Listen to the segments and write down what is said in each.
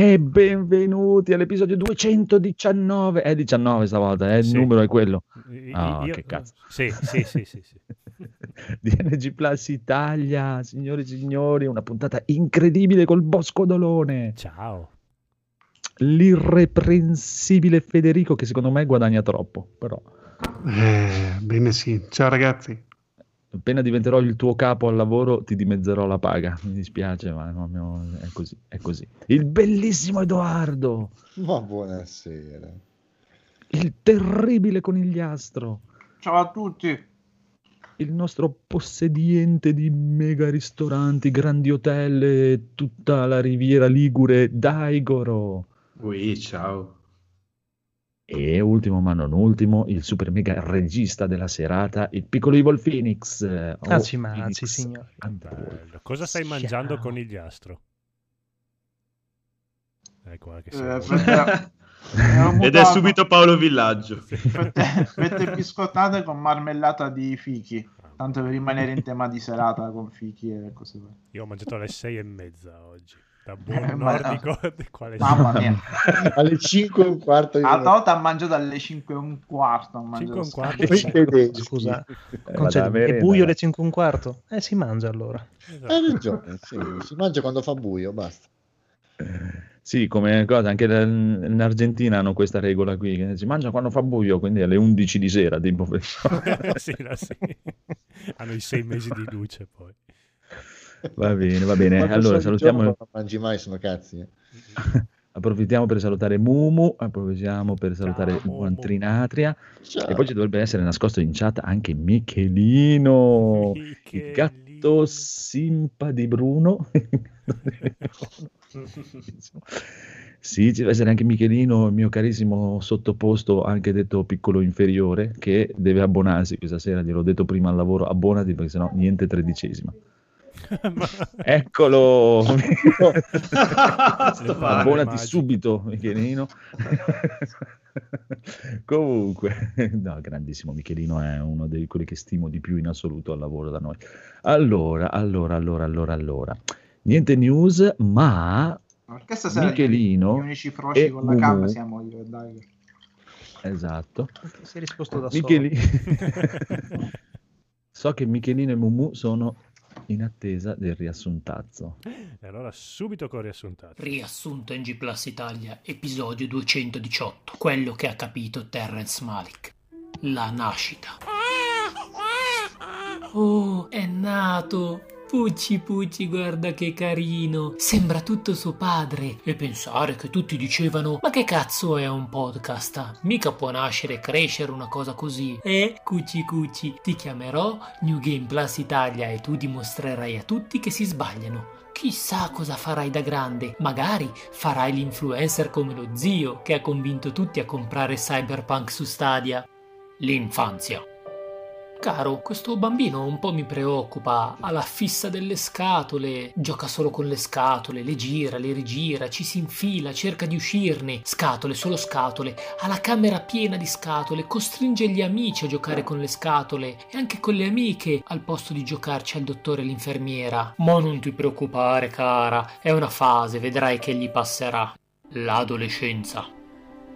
E benvenuti all'episodio 219. È 19 stavolta, eh, il Sì. numero è quello. Ah, io- che cazzo. Sì, sì, sì, sì, sì. DNG Plus Italia, signori e signori, una puntata incredibile col Bosco Dolone. Ciao. L'irreprensibile Federico che secondo me guadagna troppo, però Eh, bene sì. Ciao ragazzi. Appena diventerò il tuo capo al lavoro ti dimezzerò la paga. Mi dispiace, ma proprio è così, è così. Il bellissimo Edoardo, Ma buonasera. il terribile conigliastro. Ciao a tutti. il nostro possediente di mega ristoranti, grandi hotel e tutta la riviera Ligure, Daigoro. Ui, ciao. E ultimo ma non ultimo, il super mega regista della serata, il piccolo Evil Phoenix. Oh, Maci, maci, Phoenix. signore. Cosa stai Ciao. mangiando conigliastro? Ecco, che Eh, sei fette- ero Ed è subito Paolo Villaggio. Fette, fette biscottate con marmellata di fichi. Tanto per rimanere in tema di serata con fichi e cose varie. Io ho mangiato alle sei e mezza oggi. Da Eh, buon nordico. quale Mamma mia. Alle 5 e un quarto. A Tota ha mangiato alle 5 e un quarto. ho Cinque e un quarto. Scusa, Eh, è buio alle 5 e un quarto? Eh, si mangia allora. Esatto. Hai ragione, sì, si mangia quando fa buio, basta. Sì, come cosa, anche in Argentina hanno questa regola qui, che si mangia quando fa buio, quindi alle 11 di sera, tipo sì, no, sì. Hanno i sei mesi di luce poi. Va bene, va bene. Quando Allora salutiamo... Non mangi mai, sono cazzi. eh. Approfittiamo per salutare Mumu, approfittiamo per salutare Trinatria Ciao. e poi ci dovrebbe essere nascosto in chat anche Michelino, il Michelino. gatto simpa di Bruno. sì, ci deve essere anche Michelino, il mio carissimo sottoposto, anche detto piccolo inferiore, che deve abbonarsi questa sera, gliel'ho detto prima al lavoro, abbonati perché sennò niente tredicesima. Eccolo! Abbonati immagino. subito, Michelino. Comunque, no, grandissimo Michelino è uno di quelli che stimo di più in assoluto al lavoro da noi. Allora, allora, allora, allora, allora. Niente news, ma Perché stasera Michelino gli unici froci e con la cam Mumu. siamo io e Dai. esatto. Si è risposto da solo. Michelino. so che Michelino e Mumu sono in attesa del riassuntazzo. E allora subito con riassuntato. Riassunto NG Plus Italia, episodio 218. Quello che ha capito Terrence Malik. La nascita. Oh, è nato! Pucci Pucci, guarda che carino! Sembra tutto suo padre. E pensare che tutti dicevano: Ma che cazzo è un podcast? Mica può nascere e crescere una cosa così. Eh, Cucci Cucci, ti chiamerò New Game Plus Italia e tu dimostrerai a tutti che si sbagliano. Chissà cosa farai da grande. Magari farai l'influencer come lo zio che ha convinto tutti a comprare Cyberpunk su Stadia. L'infanzia. Caro, questo bambino un po' mi preoccupa. Ha la fissa delle scatole. Gioca solo con le scatole, le gira, le rigira, ci si infila, cerca di uscirne. Scatole, solo scatole. Ha la camera piena di scatole. Costringe gli amici a giocare con le scatole. E anche con le amiche, al posto di giocarci al dottore e l'infermiera. Ma non ti preoccupare, cara. È una fase, vedrai che gli passerà. L'adolescenza.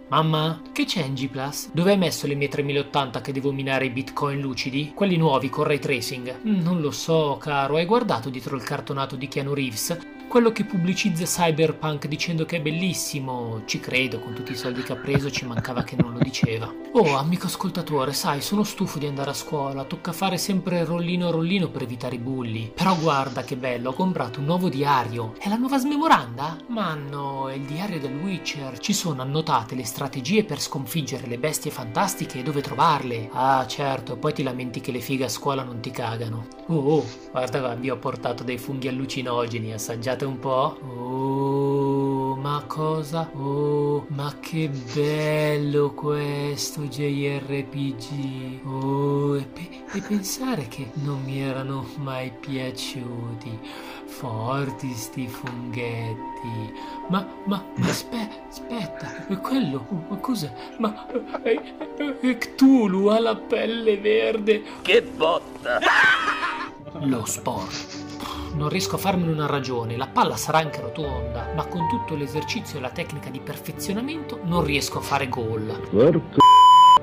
Mamma, che c'è in G Plus? Dove hai messo le mie 3080 che devo minare i bitcoin lucidi? Quelli nuovi con ray tracing? Mm, Non lo so, caro. Hai guardato dietro il cartonato di Keanu Reeves? Quello che pubblicizza Cyberpunk dicendo che è bellissimo. Ci credo, con tutti i soldi che ha preso ci mancava che non lo diceva. Oh, amico ascoltatore, sai, sono stufo di andare a scuola. Tocca fare sempre rollino rollino per evitare i bulli. Però guarda che bello, ho comprato un nuovo diario. È la nuova smemoranda? Ma no, è il diario del Witcher. Ci sono annotate le strategie per sconfiggere le bestie fantastiche e dove trovarle. Ah, certo, poi ti lamenti che le fighe a scuola non ti cagano. Oh, oh, guarda vi ho portato dei funghi allucinogeni, assaggiate un po'. Oh, ma cosa? Oh, ma che bello questo JRPG. Oh, e, pe- e pensare che non mi erano mai piaciuti. Forti sti funghetti. Ma, ma, ma aspe- aspetta, quello, ma cos'è? Ma è, è Cthulhu ha la pelle verde. Che botta! Lo sport. Non riesco a farmene una ragione, la palla sarà anche rotonda, ma con tutto l'esercizio e la tecnica di perfezionamento non riesco a fare gol. Porco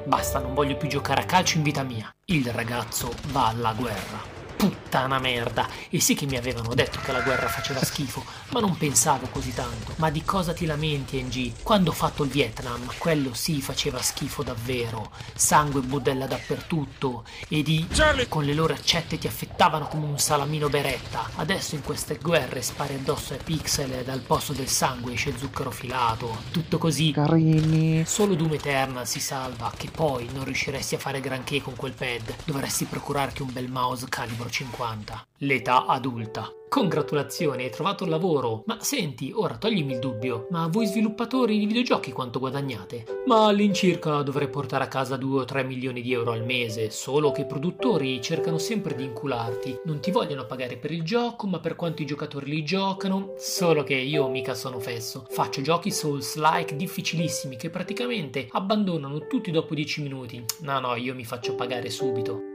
Basta, non voglio più giocare a calcio in vita mia. Il ragazzo va alla guerra. Puttana merda! E sì che mi avevano detto che la guerra faceva schifo, ma non pensavo così tanto. Ma di cosa ti lamenti, NG? Quando ho fatto il Vietnam, quello sì faceva schifo davvero. Sangue e budella dappertutto. E di... con le loro accette ti affettavano come un salamino beretta. Adesso in queste guerre spari addosso ai pixel e dal posto del sangue esce zucchero filato. Tutto così. Carini. Solo Doom Eternal si salva, che poi non riusciresti a fare granché con quel pad. Dovresti procurarti un bel mouse calibro 50. L'età adulta. Congratulazioni, hai trovato il lavoro. Ma senti, ora toglimi il dubbio. Ma voi sviluppatori di videogiochi quanto guadagnate? Ma all'incirca dovrei portare a casa 2 o 3 milioni di euro al mese, solo che i produttori cercano sempre di incularti. Non ti vogliono pagare per il gioco, ma per quanto i giocatori li giocano. Solo che io mica sono fesso. Faccio giochi Souls-like difficilissimi che praticamente abbandonano tutti dopo 10 minuti. No, no, io mi faccio pagare subito.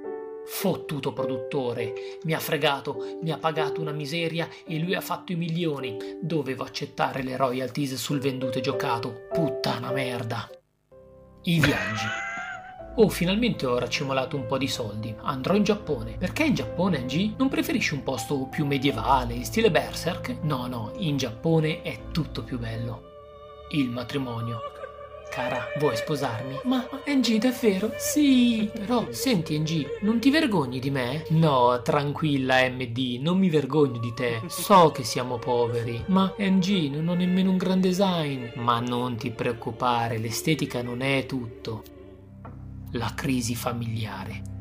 Fottuto produttore, mi ha fregato, mi ha pagato una miseria e lui ha fatto i milioni. Dovevo accettare le royalties sul venduto e giocato. Puttana merda. I viaggi. Oh, finalmente ho raccimolato un po' di soldi. Andrò in Giappone. Perché in Giappone, Angie? Non preferisci un posto più medievale, in stile berserk? No, no, in Giappone è tutto più bello. Il matrimonio. Cara, vuoi sposarmi? Ma NG, davvero? Sì. Però, senti NG, non ti vergogni di me? No, tranquilla MD, non mi vergogno di te. So che siamo poveri. Ma NG, non ho nemmeno un gran design. Ma non ti preoccupare, l'estetica non è tutto. La crisi familiare.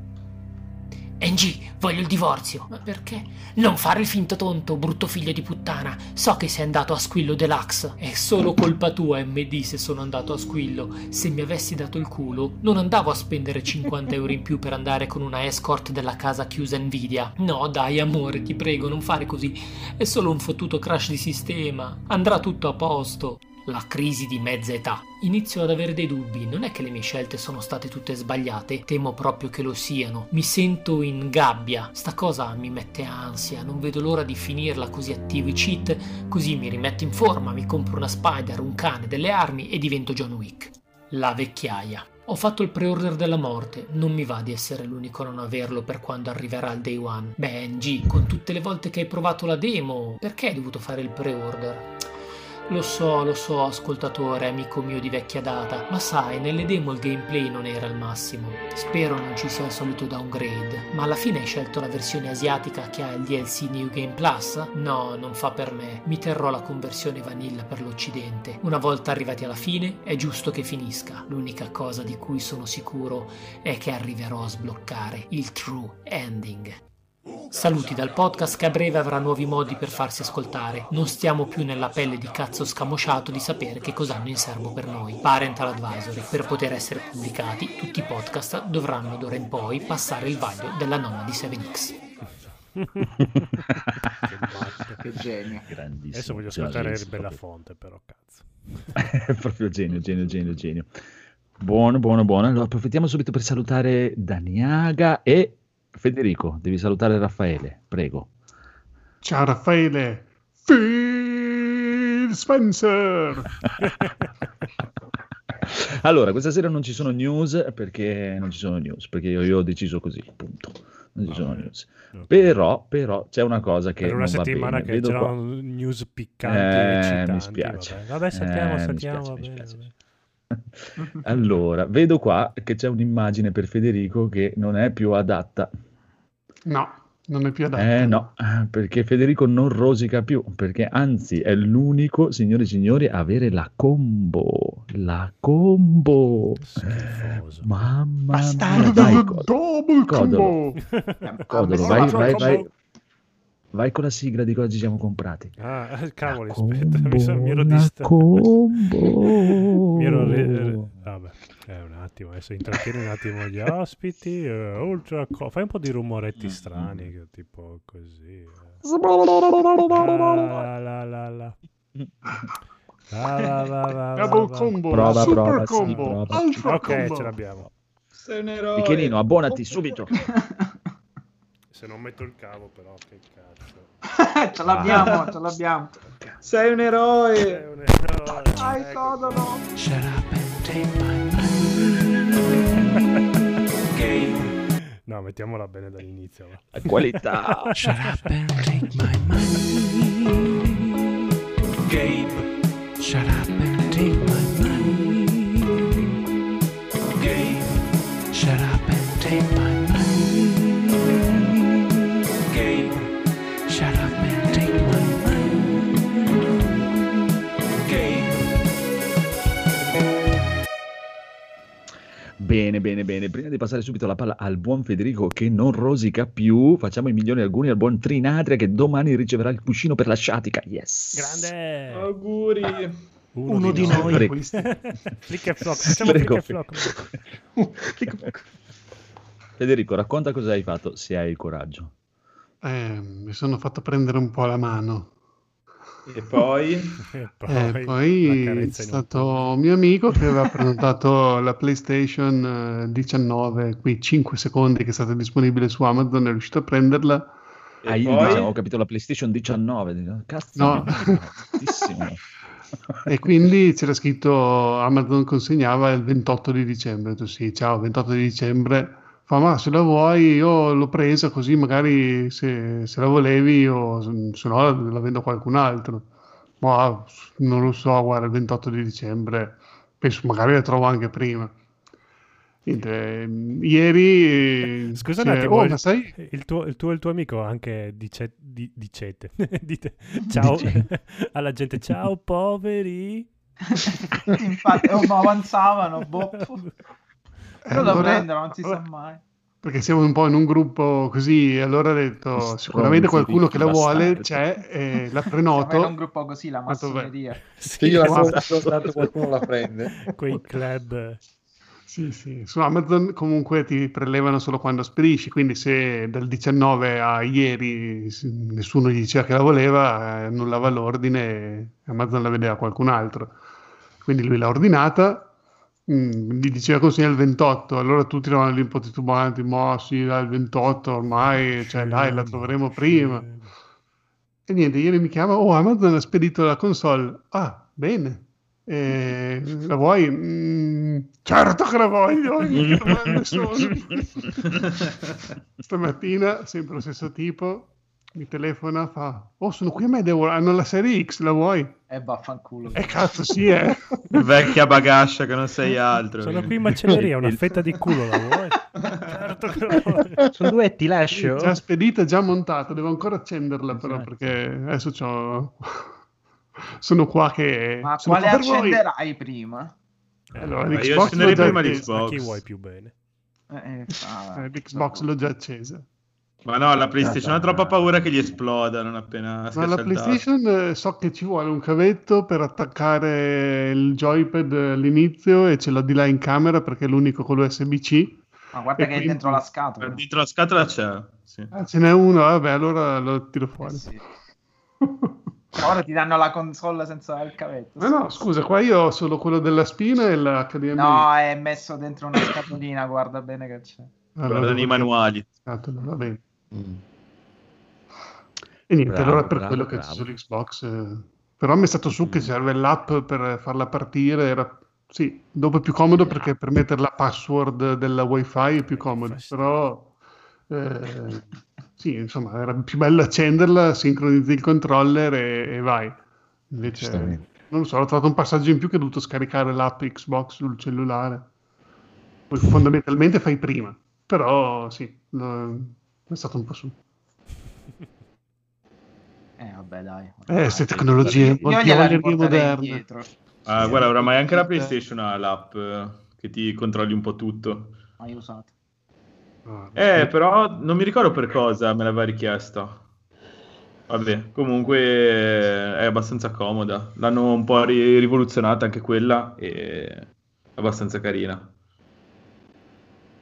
NG, voglio il divorzio. Ma perché? Non fare il finto tonto, brutto figlio di puttana. So che sei andato a Squillo Deluxe. È solo colpa tua, MD, se sono andato a Squillo. Se mi avessi dato il culo, non andavo a spendere 50 euro in più per andare con una escort della casa chiusa Nvidia. No, dai, amore, ti prego, non fare così. È solo un fottuto crash di sistema. Andrà tutto a posto. La crisi di mezza età. Inizio ad avere dei dubbi, non è che le mie scelte sono state tutte sbagliate, temo proprio che lo siano. Mi sento in gabbia, sta cosa mi mette ansia, non vedo l'ora di finirla così attivo i cheat, così mi rimetto in forma, mi compro una spider, un cane, delle armi e divento John Wick. La vecchiaia. Ho fatto il pre-order della morte, non mi va di essere l'unico a non averlo per quando arriverà il day one. Beh, NG, con tutte le volte che hai provato la demo, perché hai dovuto fare il pre-order? Lo so, lo so, ascoltatore, amico mio di vecchia data, ma sai, nelle demo il gameplay non era il massimo. Spero non ci sia il solito downgrade, ma alla fine hai scelto la versione asiatica che ha il DLC New Game Plus? No, non fa per me. Mi terrò la conversione vanilla per l'Occidente. Una volta arrivati alla fine, è giusto che finisca. L'unica cosa di cui sono sicuro è che arriverò a sbloccare il true ending. Saluti dal podcast che a breve avrà nuovi modi per farsi ascoltare. Non stiamo più nella pelle di cazzo scamosciato di sapere che cosa hanno in serbo per noi. Parental Advisory. Per poter essere pubblicati, tutti i podcast dovranno d'ora in poi passare il vaglio della nonna di 7X. Che genio. Grandissimo. Adesso voglio ascoltare Renzi, Bella proprio. Fonte, però, cazzo. proprio genio, genio, genio, genio. Buono, buono, buono. Allora, approfittiamo subito per salutare Daniaga e Federico. Devi salutare Raffaele, prego. Ciao Raffaele. Phil Spencer. allora, questa sera non ci sono news perché non ci sono news, perché io, io ho deciso così, punto. Non ci sono Vabbè. news. Ok. Però, però c'è una cosa che per una non va settimana bene. che Vedo c'erano qua- news piccanti Eh, e eccitanti, mi spiace. Vabbè, vabbè saltiamo, Eh, mi saltiamo, spiace, va mi bene, spiace. Allora, vedo qua che c'è un'immagine per Federico che non è più adatta. No, non è più adatto. Eh no, perché Federico non rosica più, perché anzi è l'unico, signori e signori, a avere la combo. La combo. Schifoso. Mamma mia, Bastardo, dai, Codolo. double Codolo. combo. Codolo, Ah, vai, vai, vai, vai con la sigla di cosa ci siamo comprati. Ah, cavoli, La aspetta, mi, sono, mi ero la distratto. combo. Mi ero re- re- vabbè, eh, un attimo, adesso intrattieni un attimo gli ospiti. eh, ultra co- fai un po' di rumoretti strani, che tipo così. eh. La, la, la. Va, Double combo, Prova, super prova, sì, combo, prova. ultra Ok, combo. ce l'abbiamo. Sei un eroe. Michelino, abbonati subito. Se non metto il cavo, però, che cazzo. ce l'abbiamo, ce l'abbiamo. Sei un eroe. un eroe, Dai, ecco. Codolo. No, mettiamola bene dall'inizio. va. La qualità. Shut up and take my money. Gabe. Shut up and take my money. Gabe. Shut up and take my Bene, bene, bene. Prima di passare subito la palla al buon Federico che non rosica più, facciamo i migliori auguri al buon Trinatria che domani riceverà il cuscino per la sciatica. Yes. Grande! Auguri. Uno di noi. Prego. Flick e flock, facciamo Prego, flick e flock. Federico, racconta cosa hai fatto se hai il coraggio. Eh, mi sono fatto prendere un po' la mano. E poi? E Eh, la poi è stato un mio amico che aveva prenotato la PlayStation eh, 19, quei 5 secondi che è stata disponibile su Amazon, è riuscito a prenderla. E Ah, io poi? dicevo, ho capito la PlayStation 19. dico, Cazzo, No. E quindi c'era scritto Amazon consegnava il 28 di dicembre. Detto sì, ciao, 28 di dicembre. Fa, ma se la vuoi, io l'ho presa così magari se, se la volevi io, se no la, la vendo a qualcun altro. Ma non lo so, guarda, il 28 di dicembre, penso magari la trovo anche prima. Niente, ieri... eh, Scusa un c'è- attimo, oh, il- ma sai... Il tuo, il tuo e il tuo amico anche dice, di- dicete. Dite ciao alla gente, ciao poveri. Infatti, oh, ma avanzavano. Boh. Però da allora- prendere, non si sa allora- mai. Perché siamo un po' in un gruppo così, allora ho detto Stronzi, sicuramente qualcuno che la vuole c'è, e la Siamo in un prenoto. gruppo così, la massoneria. Se io la esatto. compro, tanto qualcuno la prende. Quei club. Sì, sì, su Amazon comunque ti prelevano solo quando spedisci, quindi se dal 19 a ieri nessuno gli diceva che la voleva, eh, annullava l'ordine e Amazon la vedeva a qualcun altro. Quindi lui l'ha ordinata, mm, gli diceva consegna il 28, allora tutti erano lì un po' titubanti, ma sì, dai, il 28 ormai, cioè dai, la troveremo prima. E niente, ieri mi chiama, oh Amazon ha spedito la console. Ah, bene. Eh, la vuoi? Mm, certo che la voglio. Stamattina, sempre lo stesso tipo, mi telefona, fa, oh sono qui a Medieval, hanno la serie X, la vuoi? E vaffanculo. Eh cazzo sì, eh. Vecchia bagascia che non sei altro. Sono qui in macelleria, una fetta di culo la vuoi? certo che la vuoi. Sono duetti, lascio. Già spedita, già montata, devo ancora accenderla però Esatto. perché adesso c'ho... sono qua che... Ma sono quale qua per voi. accenderai prima? Allora, Ma io l'Xbox accenderei prima accesa. A l'Xbox. chi vuoi più bene? Eh, eh, ah, Eh, L'Xbox l'ho già accesa. Ma no, la PlayStation ha troppa paura che gli esploda non appena Ma la. PlayStation eh, so che ci vuole un cavetto per attaccare il joypad all'inizio e ce l'ho di là in camera perché è l'unico con l'USB-C. Ma guarda E che è dentro la scatola. Dentro la scatola c'è. Sì. Ah, ce n'è uno, vabbè, allora lo tiro Eh fuori. sì. Ora ti danno la console senza il cavetto. Ma no, scusa, qua io ho solo quello della spina e l'HDMI. No, è messo dentro una scatolina, guarda bene che c'è. Allora, Guardano i manuali. scatola, va bene. Mm. E niente, Bravo, allora per bravo, quello che c'è bravo. sull'Xbox. eh, Però mi è stato su che serve l'app per farla partire. Era... Sì, dopo è più comodo perché per mettere la password della wifi è più comodo. Però eh, sì, insomma, era più bello accenderla, sincronizzi il controller e, e vai. Invece, non lo so, ho trovato un passaggio in più che ho dovuto scaricare l'app Xbox sul cellulare. Poi fondamentalmente fai prima. Però sì, lo- è stato un po' su. Eh, vabbè, dai. Eh, queste tecnologie, Io gliela moderne. Ah, guarda, oramai anche la PlayStation ha l'app eh, che ti controlli un po' tutto. Mai usato. Ah, Eh, però non mi ricordo per cosa me l'aveva richiesta. Vabbè, comunque eh, è abbastanza comoda. L'hanno un po' ri- rivoluzionata anche quella e è abbastanza carina.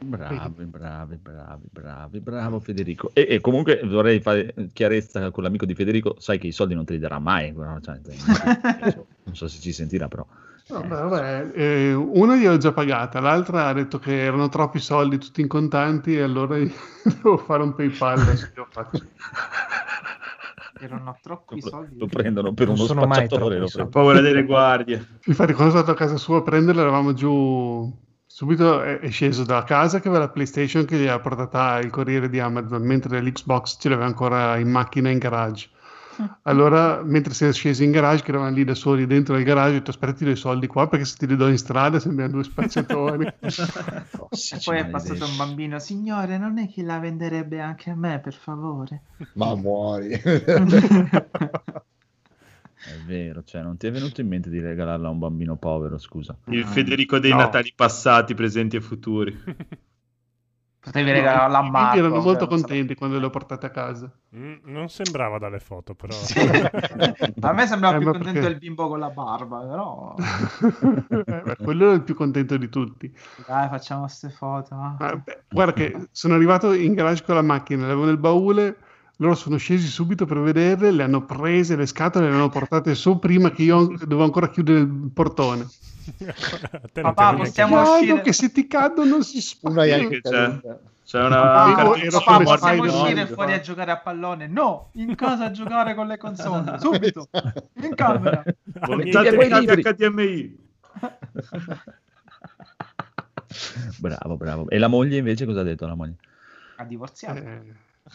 Bravi, bravi, bravi, bravi, bravo Federico. E, e comunque vorrei fare chiarezza con l'amico di Federico, sai che i soldi non te li darà mai, però, cioè, non so se ci sentirà però. Vabbè, vabbè, eh, una gliel'ho già pagata, l'altra ha detto che erano troppi soldi tutti in contanti e allora devo fare un PayPal. adesso lo faccio. Erano troppi Lo, soldi. lo prendono per Non uno sono spacciatore. Ho paura delle guardie. Infatti, quando sono stato a casa sua a prenderla, eravamo giù. Subito è, sceso da casa che aveva la PlayStation che gli ha portata il corriere di Amazon, mentre l'Xbox ce l'aveva ancora in macchina in garage. Allora, mentre si è scesi in garage, che eravamo lì da soli dentro il garage, ho detto aspettati dei soldi qua perché se ti li do in strada sembriamo due spacciatori. E poi è passato un bambino, signore, non è che la venderebbe anche a me, per favore. Ma muori. È vero, cioè non ti è venuto in mente di regalarla a un bambino povero, scusa. Il Federico dei No. Natali passati, presenti e futuri. Potevi regalarla a Marco. erano molto cioè, contenti quando le ho portate a casa. Mm, non sembrava dalle foto, però. A me sembrava Eh, più contento perché- il bimbo con la barba, però... Eh, beh, quello è il più contento di tutti. Dai, facciamo queste foto. Ma, beh, guarda che sono arrivato in garage con la macchina, l'avevo nel baule, loro sono scesi subito per vederle, le hanno prese le scatole, le hanno portate su prima che io dovevo ancora chiudere il portone. Papà, possiamo uscire- che se ti cadono non si. Yankee c'è. C'è una Papà, papà, possiamo uscire fuori a giocare a pallone? No, in casa a giocare con le console. Subito, in camera. Il libri. HDMI. Bravo, bravo. E la moglie invece cosa ha detto la moglie? Ha divorziato. Eh,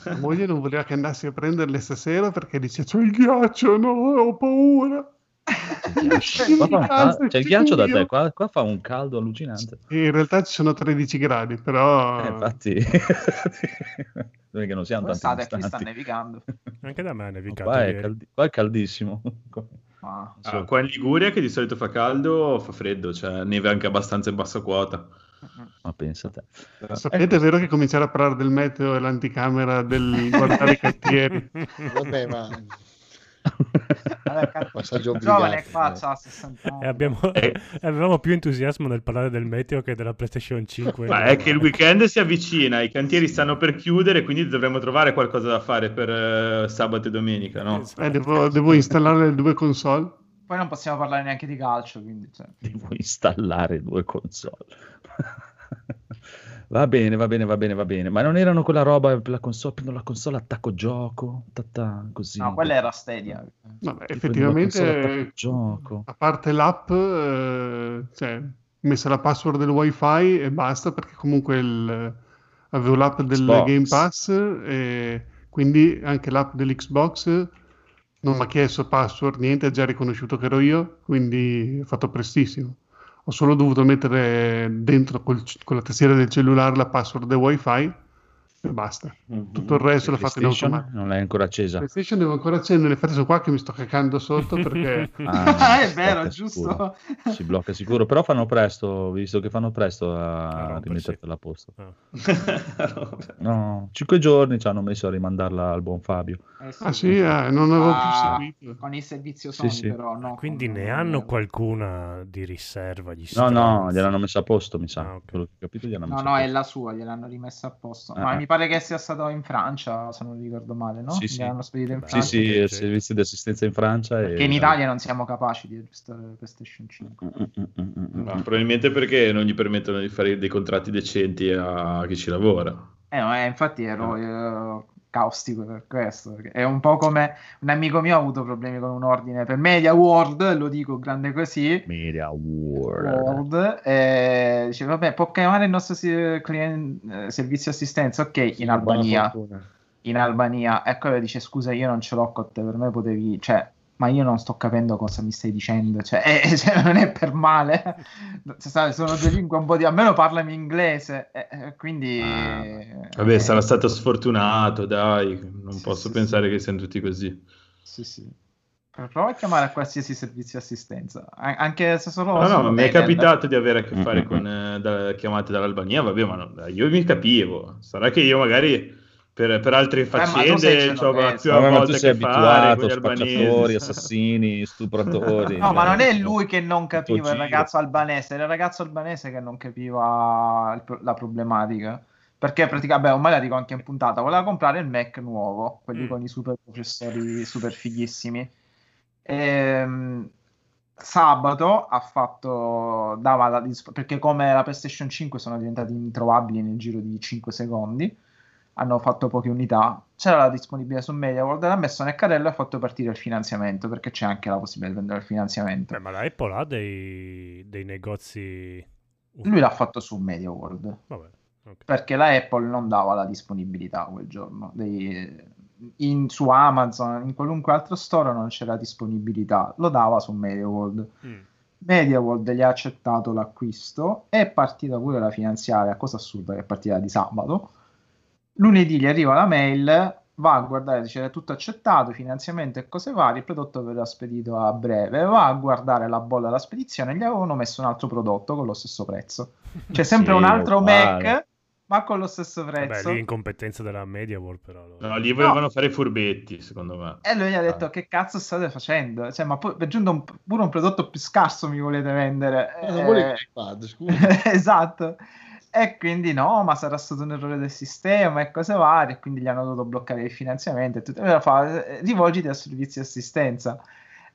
la moglie non voleva che andassi a prenderle stasera perché dice c'è il ghiaccio, no, ho paura. Qua un cal- C'è il ghiaccio da te, qua, qua fa un caldo allucinante. In realtà ci sono 13 gradi, però... Eh, infatti, che non siamo tanti L'estate qui sta distanti. nevicando. Anche da me è nevicato Qua è, caldi- qua è caldissimo. Ma Ah, qua in Liguria, che di solito fa caldo, fa freddo, cioè neve anche abbastanza in bassa quota. Ma pensa a te. Sapete, è vero che cominciare a parlare del meteo e l'anticamera del guardare i cantieri. Vabbè, ma cazzo, passaggio giovane qua c'ha 60 anni. E abbiamo- Eh. avevamo più entusiasmo nel parlare del meteo che della PlayStation 5. Ma è che il weekend si avvicina, i cantieri stanno per chiudere, quindi dovremmo trovare qualcosa da fare per eh, sabato e domenica, no? Esatto. Eh, devo, devo installare le due console. Poi non possiamo parlare neanche di calcio, quindi... Cioè. Devo installare due console. va bene, va bene, va bene, va bene. Ma non erano quella roba per la console, prendo la console, attacco gioco, ta-ta, così. No, quella era Stadia. Console, attacco effettivamente, gioco. a parte l'app, eh, cioè, messa la password del wifi e basta, perché comunque il- avevo l'app del Xbox. Game Pass e quindi anche l'app dell'Xbox non mi ha chiesto password, niente, ha già riconosciuto che ero io, quindi ho fatto prestissimo. Ho solo dovuto mettere dentro col- con la tastiera del cellulare la password del wifi e basta. Tutto il resto l'ho fatto in automatico. Non l'hai ancora accesa. PlayStation devo ancora accendere, infatti sono qua che mi sto cacando sotto perché Ah, è si vero, blocca giusto? sicuro. Si blocca sicuro, però fanno presto, visto che fanno presto a, A rompersi. rimettertela a posto. Ah. No, cinque giorni ci hanno messo a rimandarla al buon Fabio. Eh Ah sì, eh, non avevo Ah, più seguito. Con il servizio Sì, Sony, sì. però no. Quindi con- ne hanno qualcuna di riserva gli No, no, gliel'hanno messa a posto, mi sa. Ah, ok. Quello che ho capito gliel'hanno No, no, a è la sua, gliel'hanno rimessa a posto. Ah, Ma ah. mi pare che sia stato in Francia, se non ricordo male, no? Sì, sì. Spedito in Sì, Sì, Francia. sì, Ok, il sì. servizio di assistenza in Francia. E... Che in Italia non siamo capaci di acquistare PlayStation 5. Mm, mm, mm, mm, mm, Ma mm. probabilmente perché non gli permettono di fare dei contratti decenti a chi ci lavora. Eh, no, eh, infatti ero eh, caustico per questo. È un po' come un amico mio ha avuto problemi con un ordine per Media World, lo dico grande così. Media World. World, e dice vabbè può chiamare il nostro client- eh, servizio assistenza ok in Albania in Albania ecco dice scusa io non ce l'ho con te per me potevi cioè ma io non sto capendo cosa mi stai dicendo cioè, eh, cioè, non è per male Cioè, sai, sono due lingue un po' di almeno parlami inglese eh, eh, quindi Vabbè, eh, sarà stato sfortunato, dai, non Sì, posso sì, pensare che siano tutti così. sì sì prova a chiamare a qualsiasi servizio assistenza A- anche se solo No, no, ma mi è capitato di avere a che fare Mm-mm. con eh, da- chiamate dall'Albania, vabbè, ma no, io mi capivo. Sarà che io magari per, per altre ma tu sei faccende ci ho genovese. più a Vabbè, ma tu volte sei fare abituato, albanesi. spacciatori, assassini, stupratori. No, ma non è Cioè, lui che non capiva il ragazzo albanese, era il ragazzo albanese che non capiva la problematica. Perché praticamente, vabbè, ormai la dico anche in puntata, voleva comprare il Mac nuovo, quelli Mm. con i super processori super fighissimi. Ehm, sabato ha fatto dava la perché come la PlayStation 5 sono diventati introvabili nel giro di 5 secondi hanno fatto poche unità c'era la disponibilità su MediaWorld l'ha messo nel carrello e ha fatto partire il finanziamento perché c'è anche la possibilità di prendere il finanziamento. Beh, ma la Apple ha dei, dei negozi... lui l'ha fatto su MediaWorld Vabbè, ok. perché la Apple non dava la disponibilità quel giorno. Dei- in- su Amazon in qualunque altro store non c'era disponibilità. Lo dava su MediaWorld Mm. MediaWorld gli ha accettato l'acquisto. È partita pure la finanziaria, cosa assurda che è partita di sabato. Lunedì gli arriva la mail, va a guardare, dice è tutto accettato, finanziamento e cose varie, il prodotto verrà spedito a breve, va a guardare la bolla della spedizione, gli avevano messo un altro prodotto con lo stesso prezzo. C'è sempre Sì, un altro uguale. Mac, ma con lo stesso Vabbè, prezzo. lì incompetenza della MediaWorld però. allora. No, lì volevano fare i furbetti, secondo me. E lui gli ha detto: Che cazzo state facendo? Cioè, ma poi aggiunto un- pure un prodotto più scarso mi volete vendere? Ma non Eh, volevi l'iPad, scusa. esatto. E quindi no, ma sarà stato un errore del sistema e cose varie. E quindi gli hanno dovuto bloccare il finanziamento. E tutto. E fa, eh, rivolgiti al servizio di assistenza.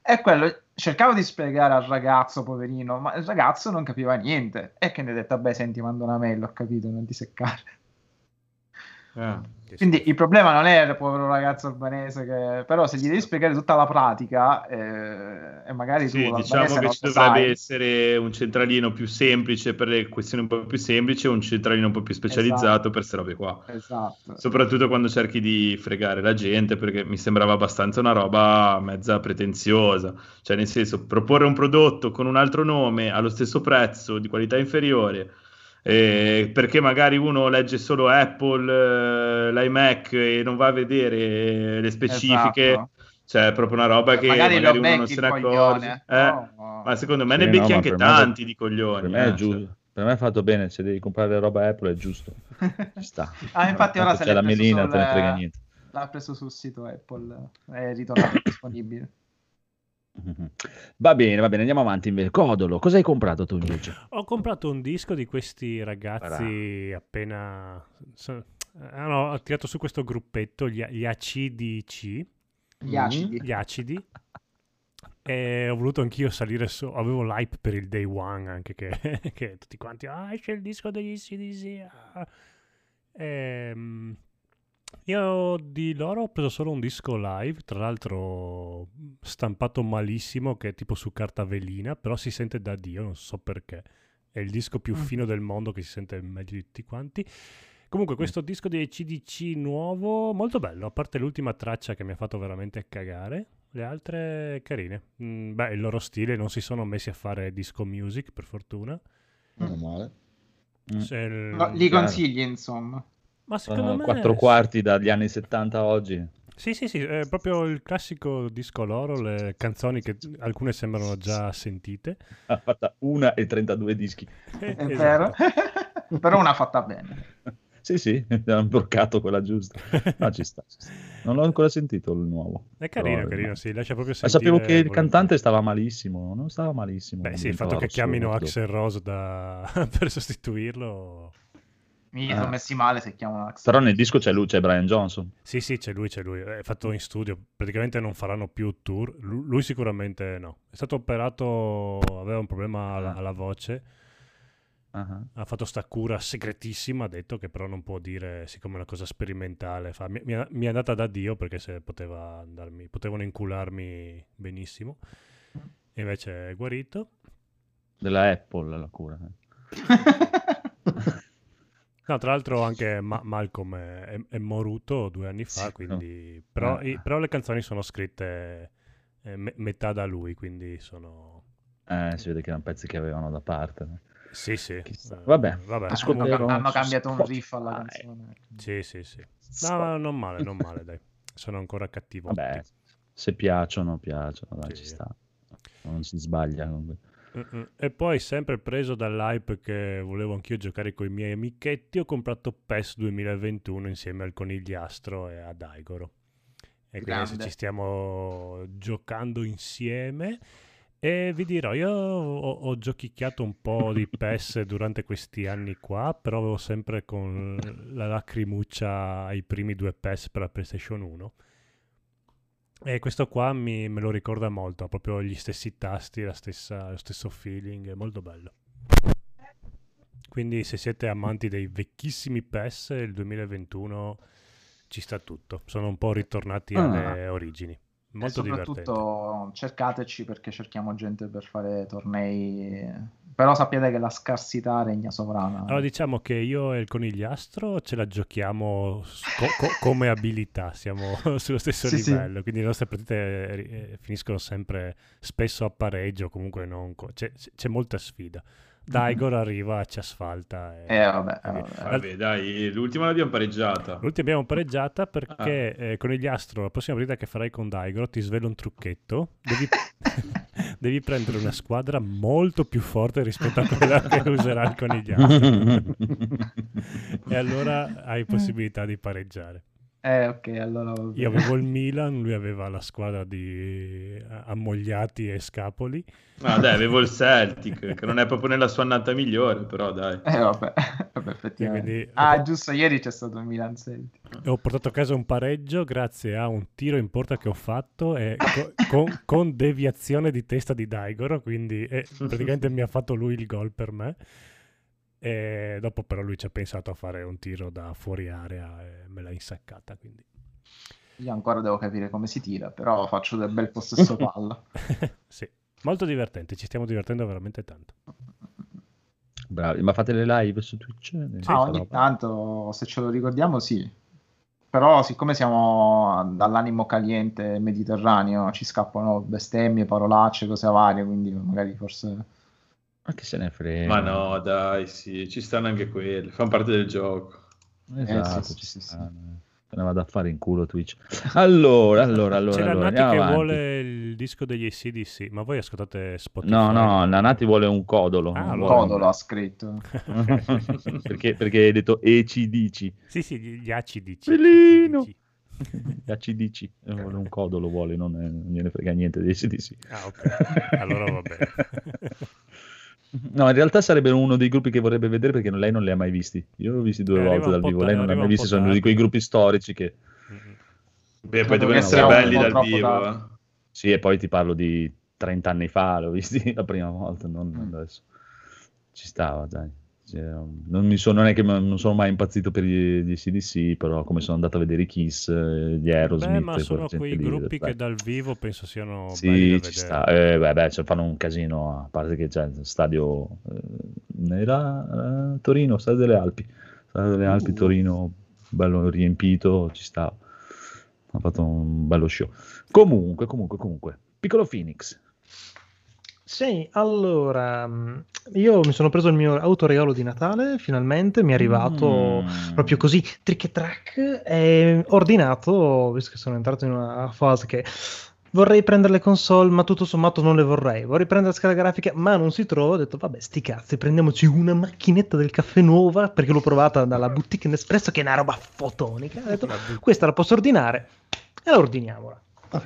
E quello cercavo di spiegare al ragazzo, poverino, ma il ragazzo non capiva niente. E che ne ho detto, vabbè, senti, mando una mail, ho capito, non ti seccare. Eh. Quindi il problema non è il povero ragazzo albanese, che... però se gli devi spiegare tutta la pratica eh, e magari Sì, tu diciamo che ci dovrebbe sai. essere un centralino più semplice per le questioni un po' più semplici un centralino un po' più specializzato Esatto. per queste robe qua. Esatto. Soprattutto quando cerchi di fregare la gente, perché mi sembrava abbastanza una roba mezza pretenziosa. Cioè, nel senso, proporre un prodotto con un altro nome allo stesso prezzo, di qualità inferiore, eh, perché magari uno legge solo Apple, eh, l'iMac e non va a vedere le specifiche. Esatto. Cioè, è proprio una roba che magari, magari, uno non se ne accorge. Eh, No, Ma secondo me Sì, ne no, becchi ma anche per me- tanti di coglioni. Per me, eh, è giusto. per me è fatto bene, se devi comprare roba Apple è giusto. Ci sta. Ah, infatti ora se la preso melina, sul- te ne frega niente. L'ha preso sul sito Apple, è ritornato disponibile. Va bene, va bene, andiamo avanti invece. Codolo, cosa hai comprato tu invece? Ho comprato un disco di questi ragazzi appena... so- hanno tirato su questo gruppetto, gli, gli ACDC, Gli acidi. gli acidi, e ho voluto anch'io salire su, avevo l'hype per il day one anche che, che tutti quanti, ah c'è il disco degli ACDC. ah." Ehm, io di loro ho preso solo un disco live, tra l'altro stampato malissimo, che è tipo su carta velina, però si sente da Dio, non so perché. È il disco più fino del mondo che si sente meglio di tutti quanti. Comunque, questo disco di CDC nuovo, molto bello, a parte l'ultima traccia che mi ha fatto veramente cagare. Le altre carine. Mm, beh, il loro stile non si sono messi a fare disco music, per fortuna. Meno male. Mm. Se il- No, li consigli, insomma. Ma secondo Sono me... quattro quarti dagli anni 70 a oggi. Sì, sì, sì, è proprio il classico disco loro, le canzoni che alcune sembrano già sentite. Ha fatta una e 32 dischi. È Esatto. vero. Però una fatta bene. Sì, sì, hanno bloccato quella giusta. No, ci sta, ci sta. Non l'ho ancora sentito il nuovo. È carino, Però, carino, no. sì, lascia proprio Ma sentire... sapevo che il cantante stava malissimo, non stava malissimo. Beh sì, il fatto che chiamino. Axel Rose da... per sostituirlo... Mi Ah. sono messi male se chiamano Axel. Però nel disco c'è lui, c'è Brian Johnson. Sì, sì, c'è lui, c'è lui, è fatto in studio, praticamente non faranno più tour, Lu- lui sicuramente no. È stato operato, aveva un problema alla, Ah. alla voce, Ah, ha fatto sta cura segretissima, ha detto che però non può dire, siccome è una cosa sperimentale, fa- mi, mi è andata da Dio perché se poteva andarmi, potevano incularmi benissimo, e invece è guarito. Della Apple la cura. eh. No, tra l'altro anche Ma- Malcolm è, è- moruto due anni fa, Sì, quindi... Però, Ah. i- però le canzoni sono scritte eh, me- metà da lui, quindi sono... Eh, si vede che erano pezzi che avevano da parte. Sì, sì. Chissà. eh, Vabbè, vabbè. hanno, ascolterò hanno cambiato un riff alla canzone. Sì, sì, sì. No, no, non male, non male, dai. Sono ancora cattivo. Vabbè, se piacciono, piacciono, dai, Sì. ci sta. Non si sbaglia. comunque. Mm-mm. E poi, sempre preso dall'hype che volevo anch'io giocare con i miei amichetti, ho comprato PES 2021 insieme al conigliastro e ad Aigoro. E quindi Grande. ci stiamo giocando insieme. E vi dirò, io ho, ho giochicchiato un po' di PES durante questi anni qua, però avevo sempre con la lacrimuccia ai primi due PES per la PlayStation 1. E questo qua mi, me lo ricorda molto, ha proprio gli stessi tasti, la stessa, lo stesso feeling, è molto bello. Quindi se siete amanti dei vecchissimi PES, il 2021 ci sta tutto. Sono un po' ritornati alle origini. Molto e divertente. soprattutto cercateci perché cerchiamo gente per fare tornei. Però sappiate che la scarsità regna sovrana. Allora diciamo che io e il conigliastro ce la giochiamo co- co- come abilità, siamo sullo stesso Sì, sì. livello, quindi le nostre partite eh, finiscono sempre spesso a pareggio, comunque non co- c'è, c'è molta sfida. Daigor arriva, ci asfalta. e- Eh, vabbè, vabbè. Vabbè, dai, l'ultima l'abbiamo pareggiata. L'ultima abbiamo pareggiata perché Ah. eh, Conigliastro, la prossima partita che farai con Daigoro, ti svelo un trucchetto. Devi, devi prendere una squadra molto più forte rispetto a quella che userà il Conigliastro. e allora hai possibilità di pareggiare. Eh, ok, allora. Io avevo il Milan, lui aveva la squadra di eh, ammogliati e scapoli. Ah, dai, avevo il Celtic, che non è proprio nella sua annata migliore, però dai. Eh, vabbè, vabbè, effettivamente. quindi- Ah, giusto, ieri c'è stato il Milan Celtic. E ho portato a casa un pareggio grazie a un tiro in porta che ho fatto e co- con, con deviazione di testa di Daigoro, quindi eh, praticamente mi ha fatto lui il gol per me. E dopo però lui ci ha pensato a fare un tiro da fuori area e me l'ha insaccata, quindi Io ancora devo capire come si tira, però faccio del bel possesso palla. sì, molto divertente, ci stiamo divertendo veramente tanto. Bravi, ma fate le live su Twitch? ah, ogni tanto, se ce lo ricordiamo, sì. Però, siccome siamo dall'animo caliente mediterraneo, ci scappano bestemmie, parolacce, cose varie, quindi magari forse... Ma che se ne frega? Ma no, dai, sì, ci stanno anche quelle, fanno parte del gioco. Esatto, Eh, sì, ci sì, sì, stanno. Se ne vado a fare in culo Twitch. Allora, allora, allora. C'è la allora, Nati che avanti. vuole il disco degli ACDC, ma voi ascoltate Spotify? No, no, la Nati vuole un codolo. Ah, allora- Codolo ha scritto. perché, perché hai detto ECDC. Sì, sì, gli gli ACDC. Bellino. ACDC. ACDC. Eh, vuole un codolo, vuole, non, è- non gliene frega niente dei ACDC. Ah, ok. Allora va bene. No, in realtà sarebbe uno dei gruppi che vorrebbe vedere perché lei non li ha mai visti. Io li ho visti due Eh, volte dal vivo, lei non li ha mai visti, sono di quei gruppi storici che... Mm-mm. Beh, poi devono essere belli dal vivo. eh. Sì, e poi ti parlo di 30 anni fa, l'ho visti la prima volta, non Mm. adesso. Ci stava, dai. Cioè, non, mi sono, non è che non sono mai impazzito per gli, gli CDC, però come sono andato a vedere i Kiss, eh, gli Aerosmith... Beh, ma sono quei lì, gruppi dai. che dal vivo penso siano Sì, ci sta. Eh, beh, beh, cioè, fanno un casino, a parte che c'è il stadio... eh, era eh, Torino, stadio delle Alpi. Stadio delle Alpi, Uh. Torino, bello riempito, ci sta. Ha fatto un bello show. Comunque, comunque, comunque. Piccolo Phoenix. Sì, allora, mh, io mi sono preso il mio autoregalo di Natale, finalmente mi è arrivato Mm. proprio così, trick e track, e ho ordinato, visto che sono entrato in una fase che vorrei prendere le console, ma tutto sommato non le vorrei, vorrei prendere la scheda grafica, ma non si trova, ho detto vabbè sti cazzi, prendiamoci una macchinetta del caffè nuova, perché l'ho provata dalla boutique Nespresso, che è una roba fotonica, ho detto questa la posso ordinare, e la ordiniamola.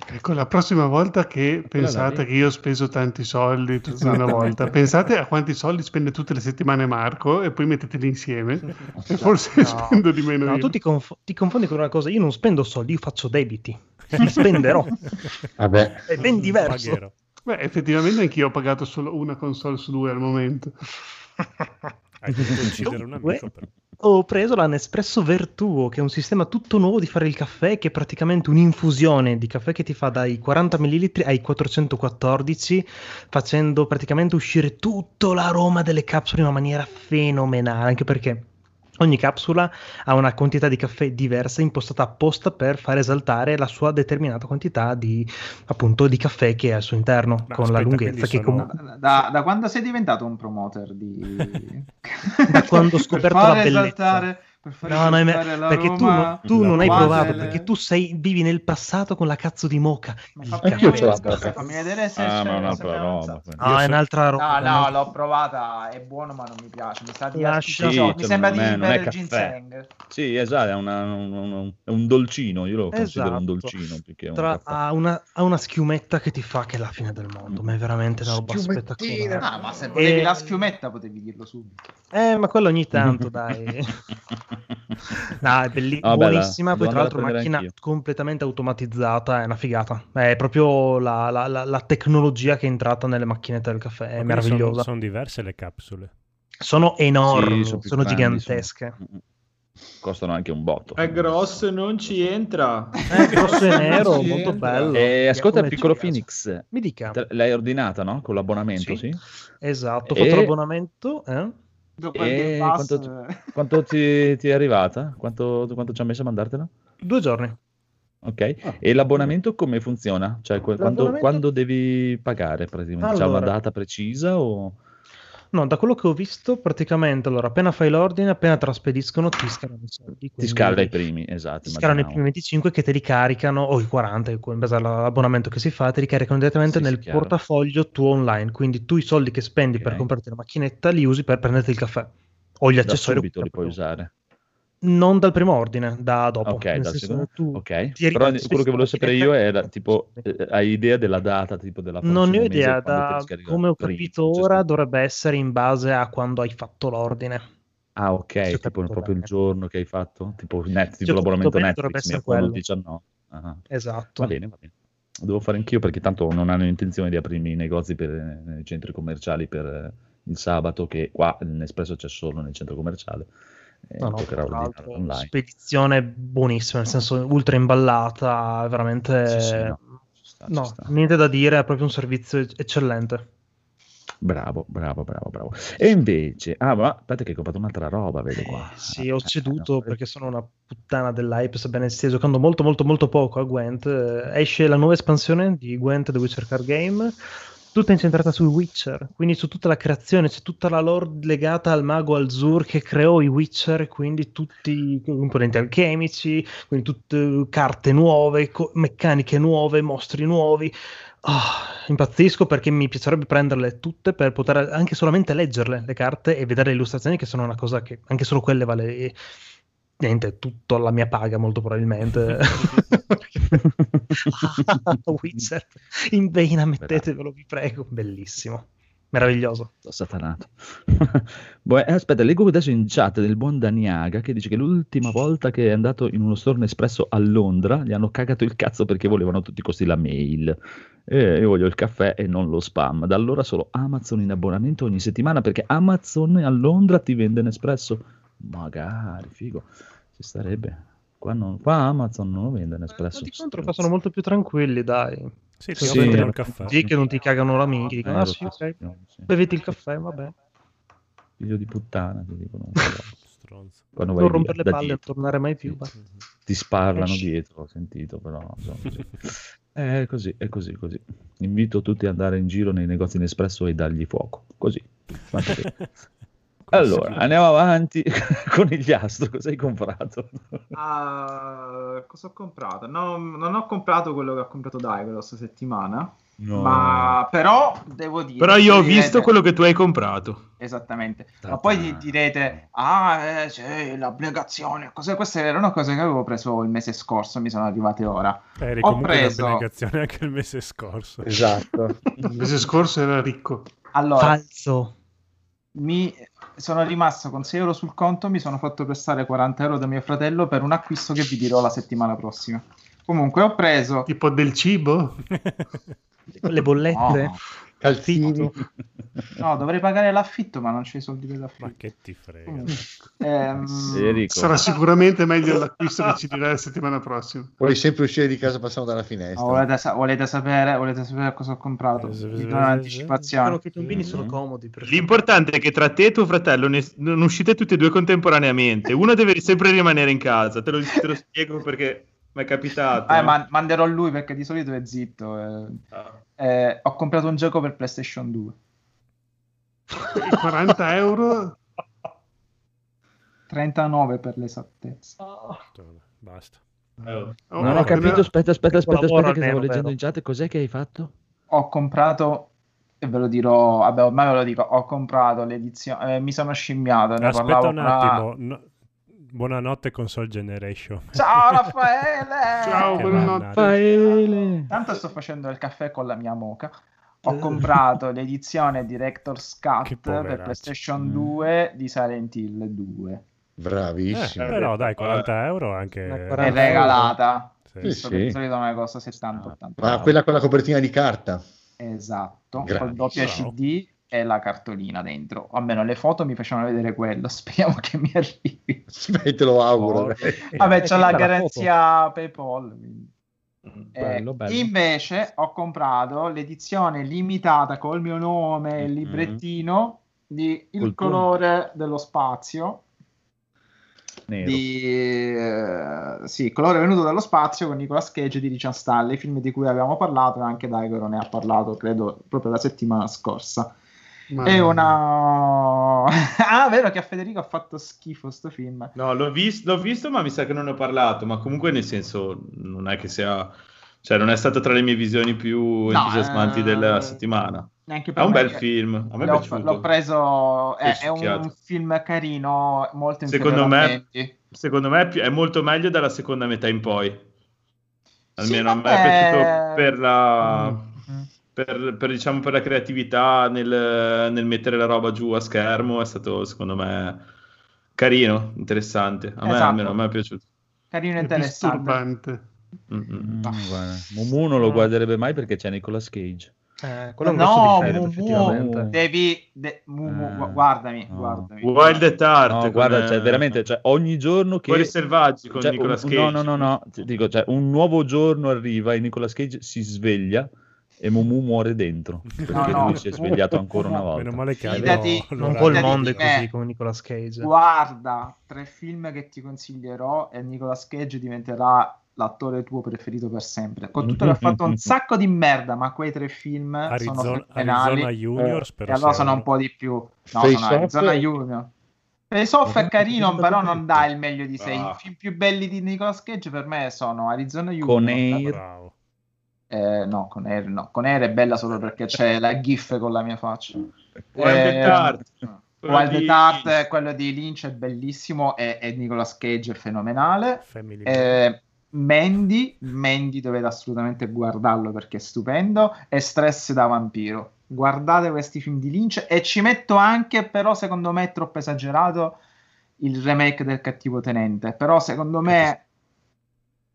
Ecco, la prossima volta che pensate che io ho speso tanti soldi tutta una volta, pensate a quanti soldi spende tutte le settimane Marco e poi metteteli insieme e forse No, spendo di meno No, io. tu ti, conf- ti confondi con una cosa, io non spendo soldi, io faccio debiti, li spenderò, Vabbè, è ben diverso. Pagherò. Beh, effettivamente anch'io ho pagato solo una console su due al momento. Hai uccidere un amico però. Ho preso la Nespresso Vertuo, che è un sistema tutto nuovo di fare il caffè, che è praticamente un'infusione di caffè che ti fa dai 40 ml ai 414, facendo praticamente uscire tutto l'aroma delle capsule in una maniera fenomenale, anche perché ogni capsula ha una quantità di caffè diversa, impostata apposta per far esaltare la sua determinata quantità di, appunto, di caffè che è al suo interno, Ma con la aspetta, lunghezza quindi che sono- comunque... Da, da- quando sei diventato un promoter di... Da quando ho scoperto la bellezza. esaltare, per far No, no, ma- perché tu, l'aroma tu non hai provato, del- perché tu sei, vivi nel passato con la cazzo di moca. Ma Anch'io ce l'ho. vedere, fammi vedere se Ah, c'è- ma un'altra roba. No, è un'altra roba. No, no, l'ho provata, è buono ma non mi piace. Mi sa di Lascia- mi Sì, mi cioè, sembra di bere il ginseng. Sì, esatto, è, una- un, un- è un dolcino, io lo considero un Esatto. dolcino più che un Tra- ha, una, ha una schiumetta che ti fa che è la fine del mondo, ma è veramente una roba spettacolare. Ah, ma se volevi E- la schiumetta potevi dirlo subito. Eh, ma quello ogni tanto, dai. No, è belli- Ah, bella, buonissima. Poi, tra l'altro, macchina anch'io. completamente automatizzata. È una figata. È proprio la, la- la- la tecnologia che è entrata nelle macchinette del caffè. È Ma meravigliosa. Sono, sono diverse le capsule. Sono enormi, Sì, sono, grandi, gigantesche. sono- Costano anche un botto. È grosso e non ci entra. È grosso e nero, molto entra. bello. E ascolta, Come piccolo. Phoenix, Mi dica. l'hai ordinata, no? Con l'abbonamento, Sì. sì? Esatto, ho E- fatto l'abbonamento. eh? Dopo il E Pass, quanto- eh, Quanto ti, ti è arrivata? Quanto, quanto ci ha messo a mandartela? Due giorni. Ok. E l'abbonamento come funziona? Cioè, quando, quando devi pagare praticamente? C'è una Allora. data precisa o... No, da quello che ho visto, praticamente, allora, appena fai l'ordine, appena te la spediscono, ti scalano i soldi. Ti scala i primi, esatto. Ti scalano i primi immaginavo. 25 che te li caricano, o i 40, in base all'abbonamento che si fa, te li caricano direttamente Sì, sì, nel chiaro. portafoglio tuo online. Quindi tu i soldi che spendi per Ok. comprarti la macchinetta li usi per prenderti il caffè. O gli Da accessori. subito li puoi usare. Non dal primo ordine, da dopo. Ok, dal secondo. tu Ok. Però quello che volevo sapere io era tipo, eh, hai idea della data, tipo della Non ne ho idea, da come ho Prima, capito c'è ora dovrebbe essere in base a quando hai fatto l'ordine. Ah, ok, tipo proprio il bene. giorno che hai fatto, tipo, net, tipo l'abbonamento Netflix, mi il quello. 19. Ah, Esatto. Va bene, va bene. Devo fare anch'io perché tanto non hanno intenzione di aprirmi i negozi per, eh, nei centri commerciali per eh, il sabato, che qua Nespresso c'è solo nel centro commerciale. Eh, No, no, tra l'altro, online. spedizione buonissima, nel senso ultra imballata, veramente... Sì, sì, no, ci sta, ci no, niente da dire, è proprio un servizio eccellente. Bravo, bravo, bravo, bravo. E invece, ah, ma aspetta che hai comprato un'altra roba, vedo qua. Eh, sì, ho eh, ceduto no, perché sono una puttana dell'hype, sebbene stia giocando molto molto molto poco a Gwent. Eh, Esce la nuova espansione di Gwent The Witcher Card Game, tutta incentrata sul Witcher, quindi su tutta la creazione, c'è tutta la lore legata al mago Alzur che creò i Witcher, quindi tutti i componenti alchemici, quindi tutte carte nuove, co- meccaniche nuove, mostri nuovi. Ah, impazzisco perché mi piacerebbe prenderle tutte per poter anche solamente leggerle le carte e vedere le illustrazioni, che sono una cosa che anche solo quelle vale niente, tutto la mia paga molto probabilmente. Ah, Witcher in vena, mettetevelo, vi prego, bellissimo, meraviglioso. Sto satanato. Boh, eh, aspetta, leggo adesso in chat del buon Daniaga che dice che l'ultima volta che è andato in uno store Nespresso a Londra gli hanno cagato il cazzo perché volevano a tutti i costi la mail. E io voglio il caffè e non lo spam. Da allora solo Amazon in abbonamento ogni settimana perché Amazon a Londra ti vende Nespresso. Magari, figo. Ci starebbe. Qua, non- qua Amazon non lo vende Nespresso. Di contro qua sono molto più tranquilli, dai. Sì, Sì, eh, il caffè. Sì, che non ti cagano la minchia, Eh, dicono, ah lo sì, ok, sì. bevete il caffè, vabbè. Figlio di puttana, ti dicono. Stronzo. Quando vai Non via, rompere le da palle e tornare mai più. Sì, sì, sì. Ti sparlano Esci. dietro, ho sentito, però insomma, così. È così, è così, così. Invito tutti ad andare in giro nei negozi Nespresso e dargli fuoco. Così. Allora, andiamo avanti con il Gliastro. Cosa hai comprato? Ah, cosa ho comprato? No, non ho comprato quello che ha comprato Dai questa settimana. No. Ma però devo dire. Però io ho direte- visto quello che tu hai comprato. Esattamente. Ta-ta. Ma poi di- direte: Ah, eh, c'è l'abnegazione. Cose, queste erano cose che avevo preso il mese scorso. Mi sono arrivate ora. Eri Ho comunque preso- abnegazione anche il mese scorso. Esatto. Il mese scorso era ricco. Allora, Falso. Mi sono rimasto con 6 euro sul conto. Mi sono fatto prestare 40 euro da mio fratello per un acquisto che vi dirò la settimana prossima. Comunque, ho preso. Tipo del cibo? Le bollette. No, Calzini. no, dovrei pagare l'affitto, ma non c'ho i soldi per Ma l'affitto. che ti frega. Ehm, Enrico. Sarà sicuramente meglio l'acquisto che ci dirà la settimana prossima. Puoi sempre uscire di casa passando dalla ma finestra. volete, sa- volete sapere, volete sapere cosa ho comprato? Vi do un'anticipazione. che i tombini sono Mm. comodi. L'importante è che tra te e tuo fratello ne- non uscite tutti e due contemporaneamente. Uno deve sempre rimanere in casa. Te lo, te lo spiego perché mi è capitato. Eh, ma- manderò lui perché di solito è zitto. eh. Ah. Eh, ho comprato un gioco per PlayStation 2. E 40 euro? 39 per l'esattezza. Basta. Eh, Oh, Non ho capito, aspetta, aspetta, aspetta, aspetta, che stavo leggendo vero? in chat. Cos'è che hai fatto? Ho comprato, e ve lo dirò, vabbè, ormai ve lo dico, ho comprato l'edizione, eh, mi sono scimmiato, ne Aspetta parlavo un attimo. no- Buonanotte console generation. Ciao Raffaele! Ciao, Che buonanotte. mannaggia. Faele. Tanto sto facendo il caffè con la mia moca. Ho comprato l'edizione Director's Cut per. PlayStation Mm. 2 di Silent Hill 2. Bravissimo. Eh, però dai, 40 euro anche... Una È 40 regalata. Sì. Sì, di solito me ne costa 70-80 Ma quella con la copertina di carta. Esatto, Grande. col doppio. CD e la cartolina dentro. Almeno le foto mi facevano vedere quello. Speriamo che mi arrivi. Beh, te lo auguro. Oh. Vabbè, c'è la è la garanzia PayPal. quindi. Eh, Bello, bello. Invece ho comprato l'edizione limitata col mio nome e il Mhm. librettino di Il Col colore dello spazio. Nero. Di, eh, sì, Il colore venuto dallo spazio con Nicolas Cage di Richard Stanley, film di cui avevamo parlato e anche Daigoro ne ha parlato, credo, proprio la settimana scorsa. Ma- È una... ah, vero che a Federico ha fatto schifo sto film. No, l'ho, vis- l'ho visto, ma mi sa che non ne ho parlato. Ma comunque, nel senso, non è che sia. Cioè, non è stata tra le mie visioni più No, entusiasmanti eh, della settimana. Neanche È per un me bel film. A me è L'ho, piaciuto. l'ho preso, è, È è un film carino, molto Secondo me-. Secondo me è, è molto meglio dalla seconda metà in poi. Almeno Sì, a me è piaciuto per la. Mm. Per, per, diciamo, per la creatività nel, nel mettere la roba giù a schermo è stato secondo me carino, interessante. A me, Esatto. almeno, a me è piaciuto. Carino e interessante. Mm, mm. Mm, guarda. Mumu non lo guarderebbe mai perché c'è Nicolas Cage. Eh, No, difetto, Mumu. Devi, de- Mumu, Eh, gu- guardami, no. guardami. Wild at Heart. No, guarda, cioè, veramente, cioè, ogni giorno che... Cuori selvaggi con cioè, Nicolas un- Cage. No, no, no, no, dico, cioè, un nuovo giorno arriva e Nicolas Cage si sveglia e Mumu muore dentro, perché No, no. lui si è svegliato ancora una Meno volta. male che Fidati, Non il Fidati mondo è così come Nicolas Cage. Guarda, tre film che ti consiglierò e Nicolas Cage diventerà l'attore tuo preferito per sempre. Con tutto che ha fatto un sacco di merda, ma quei tre film sono Arizona, fenomenali. Arizona Junior, E spero allora sono un po' di più. No, Face sono Off? Arizona Junior. Face Off è carino, però non dà il meglio di sé. Ah. I film più belli di Nicolas Cage per me sono Arizona Junior. Con Air, Bravo. Eh, no, con Air no. Con Air è bella solo perché c'è la gif con la mia faccia. Wild Eh, quello Wild di- quello di Lynch è bellissimo e, e Nicolas Cage è fenomenale. Eh, Mandy, Mandy dovete assolutamente guardarlo perché è stupendo. E Stress da vampiro. Guardate questi film di Lynch e ci metto anche, però secondo me è troppo esagerato, il remake del cattivo tenente. Però secondo me...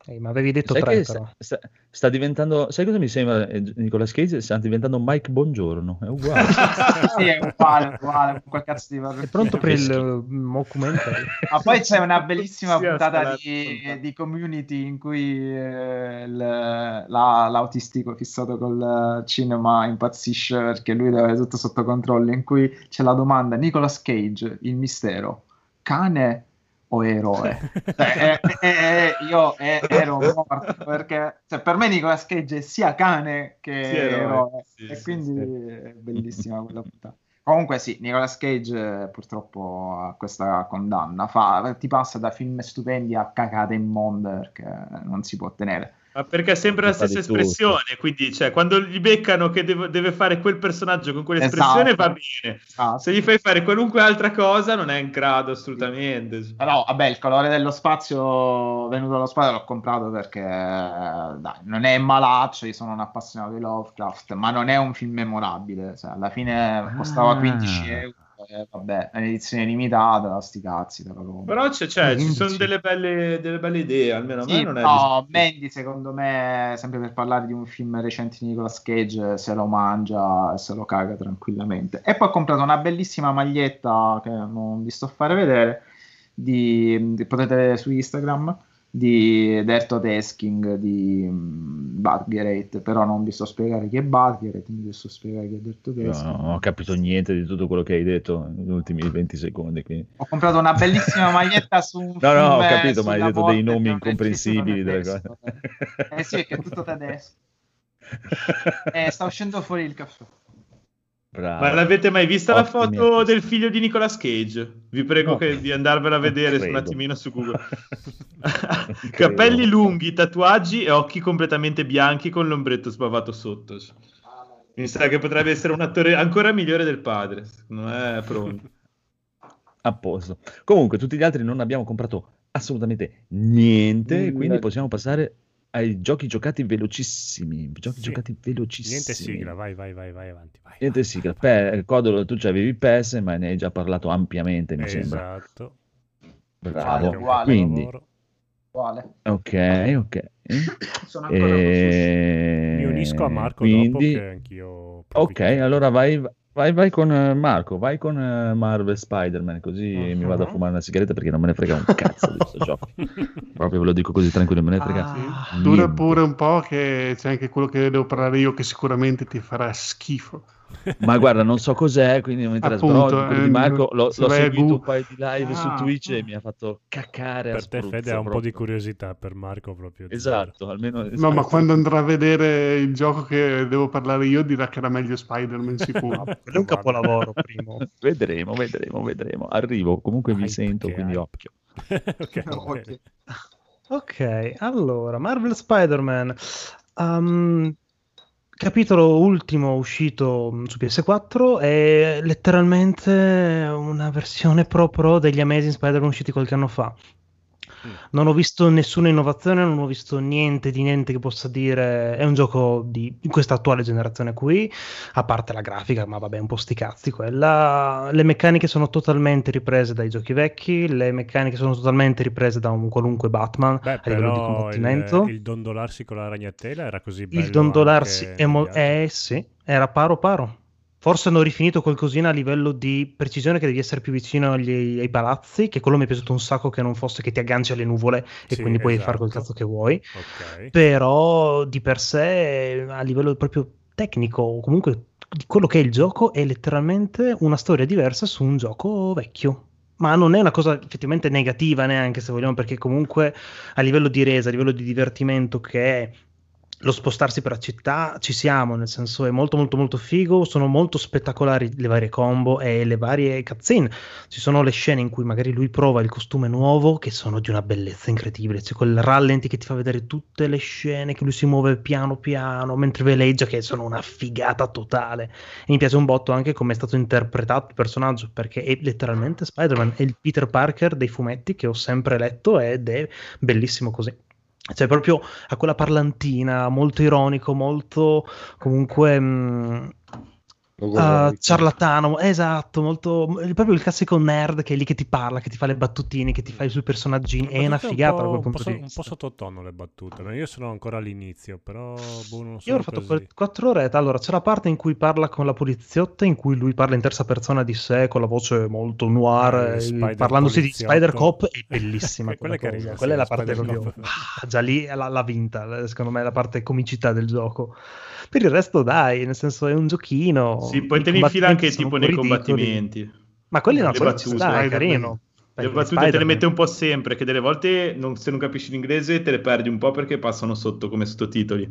Eh, ma avevi detto sai tre, sta, sta- sta diventando, sai cosa mi sembra eh, Nicolas Cage? Sta diventando Mike Bongiorno, è uguale. sì, è uguale, uguale, quel cazzo di È pronto per il uh, mockumentary. Ma poi c'è una bellissima Sì, puntata di, di community in cui eh, il- la- l'autistico fissato col cinema impazzisce perché lui deve avere tutto sotto controllo. In cui c'è la domanda: Nicolas Cage, il mistero, cane o eroe? Cioè, eh, eh, eh, io eh, ero morto perché cioè, per me Nicolas Cage è sia cane che Sì, eroe. eroe, Sì, e sì, quindi sì. è bellissima quella puntata. Comunque sì, Nicolas Cage purtroppo ha questa condanna, fa, ti passa da film stupendi a cacate immonde perché non si può ottenere. Ma perché è sempre la stessa espressione, quindi cioè, quando gli beccano che deve, deve fare quel personaggio con quell'espressione Esatto. va bene. Ah, Se gli fai fare qualunque altra cosa non è in grado assolutamente. Però vabbè, il colore dello spazio venuto dallo spazio l'ho comprato perché dai, non è malaccio, io sono un appassionato di Lovecraft, ma non è un film memorabile, cioè, alla fine costava Ah. 15 euro, e vabbè, è un'edizione limitata, sti cazzi, lo compro. Però c'è, c'è, ci sono 15. delle belle, delle belle idee, almeno a me Sì, non è no, Mandy secondo me, sempre per parlare di un film recente di Nicolas Cage, se lo mangia e se lo caga tranquillamente. E poi ho comprato una bellissima maglietta che non vi sto a fare vedere, di, di- potete vedere su Instagram, di Derto Tesking di um, però non vi sto a spiegare chi è Badgerate, non vi sto a spiegare chi è Derto Io Tesking. non ho capito niente di tutto quello che hai detto negli ultimi 20 secondi. Quindi... Ho comprato una bellissima maglietta su un No, no, ho film capito, ma hai detto dei nomi incomprensibili tedesco. Eh sì, è che è tutto tedesco. Eh, sta uscendo fuori il caffè. Bravo. Ma l'avete mai vista la Ottimi foto acquisti. del figlio di Nicolas Cage? Vi prego No. che- di andarvela a vedere un attimino su Google. Capelli lunghi, tatuaggi e occhi completamente bianchi con l'ombretto sbavato sotto. Mi sa che potrebbe essere un attore ancora migliore del padre. Secondo me è pronto. A posto. Comunque, tutti gli altri non abbiamo comprato assolutamente niente, quindi possiamo passare ai giochi giocati velocissimi. Giochi Sì. giocati velocissimi. Niente sigla, vai, vai, vai, vai avanti. Vai, Niente vai, sigla. vai. Codolo, tu avevi PES, ma ne hai già parlato ampiamente, mi sembra. Esatto. Bravo. Uguale, uguale. Quindi. Uguale. ok, ok. Sono ancora. E... Mi unisco a Marco quindi... dopo che anch'io... Ok, allora vai, vai, vai con eh, Marco, vai con eh, Marvel Spider-Man, così mi vado a fumare una sigaretta perché non me ne frega un cazzo di questo gioco. Proprio ve lo dico così tranquillo, me ne frega. Ah, Sì. Dura pure un po' che c'è anche quello che devo parlare io che sicuramente ti farà schifo. Ma guarda, non so cos'è, quindi non mi interessa. Però Appunto, quello di eh, Marco l'ho, l'ho seguito Gu- un paio di live su Ah. Twitch e mi ha fatto caccare a Per te spruzzo, Fede ha un po' di curiosità, per Marco proprio. Esatto, almeno... No, esatto. ma quando andrà a vedere il gioco che devo parlare io dirà che era meglio Spider-Man sicuro. quello è un capolavoro primo. Vedremo, vedremo, vedremo. Arrivo, comunque Hype sento, quindi hype. occhio. ok, va Ok. bene. Ok, allora, Marvel Spider-Man. Um, capitolo ultimo uscito mm, su PS4 è letteralmente una versione Pro Pro degli Amazing Spider-Man usciti qualche anno fa. Mm. Non ho visto nessuna innovazione, non ho visto niente di niente che possa dire è un gioco di, questa attuale generazione qui, a parte la grafica, ma vabbè, un po' sti cazzi quella. Le meccaniche sono totalmente riprese dai giochi vecchi, le meccaniche sono totalmente riprese da un qualunque Batman Beh, a livello di combattimento. il, il dondolarsi con la ragnatela era così bello Il dondolarsi anche è mo- eh, sì, era paro paro. Forse hanno rifinito qualcosina a livello di precisione che devi essere più vicino agli- ai palazzi, che quello mi è piaciuto un sacco che non fosse che ti agganci alle nuvole e Sì, quindi puoi fare quel esatto. cazzo che vuoi. Ok. Però di per sé, a livello proprio tecnico, o comunque di quello che è il gioco, è letteralmente una storia diversa su un gioco vecchio. Ma non è una cosa effettivamente negativa neanche se vogliamo, perché comunque a livello di resa, a livello di divertimento che è lo spostarsi per la città, ci siamo, nel senso è molto molto molto figo, sono molto spettacolari le varie combo e le varie cutscene. Ci sono le scene in cui magari lui prova il costume nuovo che sono di una bellezza incredibile, c'è quel rallenti che ti fa vedere tutte le scene che lui si muove piano piano mentre veleggia che sono una figata totale. E mi piace un botto anche come è stato interpretato il personaggio perché è letteralmente Spider-Man, è il Peter Parker dei fumetti che ho sempre letto ed è bellissimo così. Cioè, proprio a quella parlantina, molto ironico, molto comunque mh, uh, ciarlatano, esatto, molto, è proprio il classico nerd che è lì che ti parla, che ti fa le battutine, che ti fa i suoi personaggini, è una Battute un figata da po'- quel un punto po', di so- un po' sottotono le battute. ma Io sono ancora all'inizio, però boh, non Io ho fatto così. quelle quattro orette. Allora, c'è la parte in cui parla con la poliziotta, in cui lui parla in terza persona di sé, con la voce molto noir, Eh, parlandosi di poliziotto. Spider Cop, è bellissima Eh, quella quella, è carina, cosa. sì, Quella è la parte proprio... Ah, già lì l'ha, l'ha vinta, secondo me, la parte comicità del gioco. Per il resto, dai, nel senso è un giochino. Sì, poi te ne infila anche tipo nei ridicoli. combattimenti. Ma quelli sono battute. dai, è carino. Le battute te le mette un po' sempre, che delle volte non- se non capisci l'inglese te le perdi un po' perché passano sotto come sottotitoli.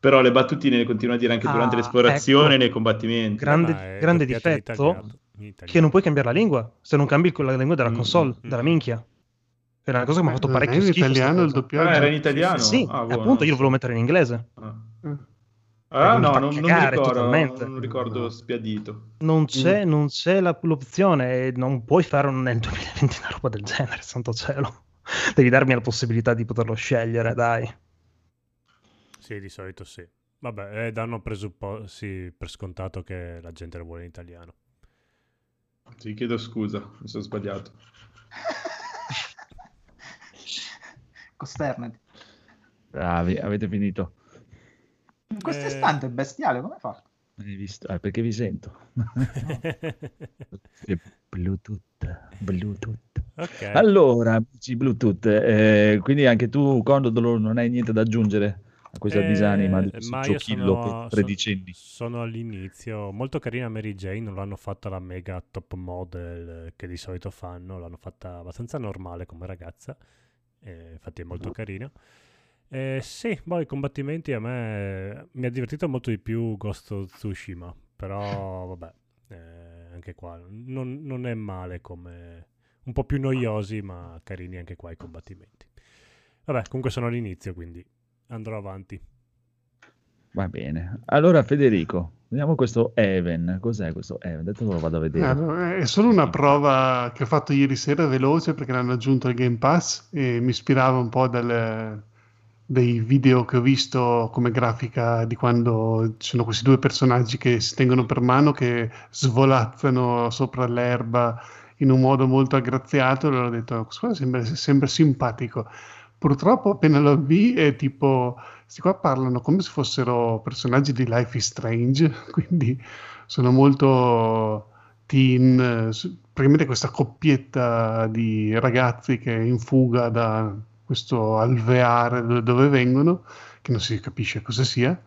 Però le battutine le continua a dire anche durante Ah, l'esplorazione e ecco. nei combattimenti. Grande, è grande in difetto in che non puoi cambiare la lingua se non cambi la lingua della Mm, console, mm, della mm. minchia. È una cosa che mi ha fatto parecchio in schifo. sta italiano il doppiaggio. Ah, era in italiano? Sì, Ah, boh, appunto, non io lo volevo mettere in inglese. Ah. Ah, no, non, non mi cagare ricordo, totalmente. non ricordo spiadito. Non c'è, non c'è la- l'opzione, non puoi fare un- nel 2020 una roba del genere, santo cielo. Devi darmi la possibilità di poterlo scegliere, dai. Sì, di solito sì. Vabbè, eh, danno presuppo- sì, per scontato che la gente lo vuole in italiano. Ti chiedo scusa, mi sono sbagliato. Costernati. Bravi, avete finito. Questo Eh. istante è bestiale, come fa? Hai visto? Ah, perché vi sento. Bluetooth, Bluetooth. ok. Allora, amici Bluetooth, eh, quindi anche tu, Condolo, non hai niente da aggiungere a questa Eh, disanima di questo ma io giochillo sono- per sono- tredicenni. Sono all'inizio, molto carina Mary Jane, non l'hanno fatta la mega top model che di solito fanno, l'hanno fatta abbastanza normale come ragazza, eh, infatti è molto carina. Eh, sì, poi i combattimenti a me mi ha divertito molto di più Ghost of Tsushima, però vabbè, eh, anche qua non, non è male come... un po' più noiosi, ma carini anche qua i combattimenti. Vabbè, comunque sono all'inizio, quindi andrò avanti. Va bene. Allora, Federico, vediamo questo Even. Cos'è questo Even? Adesso lo vado a vedere. Allora, è solo una prova che ho fatto ieri sera veloce perché l'hanno aggiunto al Game Pass e mi ispirava un po' dalle- dei video che ho visto come grafica di quando ci sono questi due personaggi che si tengono per mano che svolazzano sopra l'erba in un modo molto aggraziato, allora ho detto, questo sembra, sembra simpatico. Purtroppo appena lo vi è tipo, questi qua parlano come se fossero personaggi di Life is Strange, quindi sono molto teen, praticamente questa coppietta di ragazzi che è in fuga da questo alveare do- dove vengono, che non si capisce cosa sia,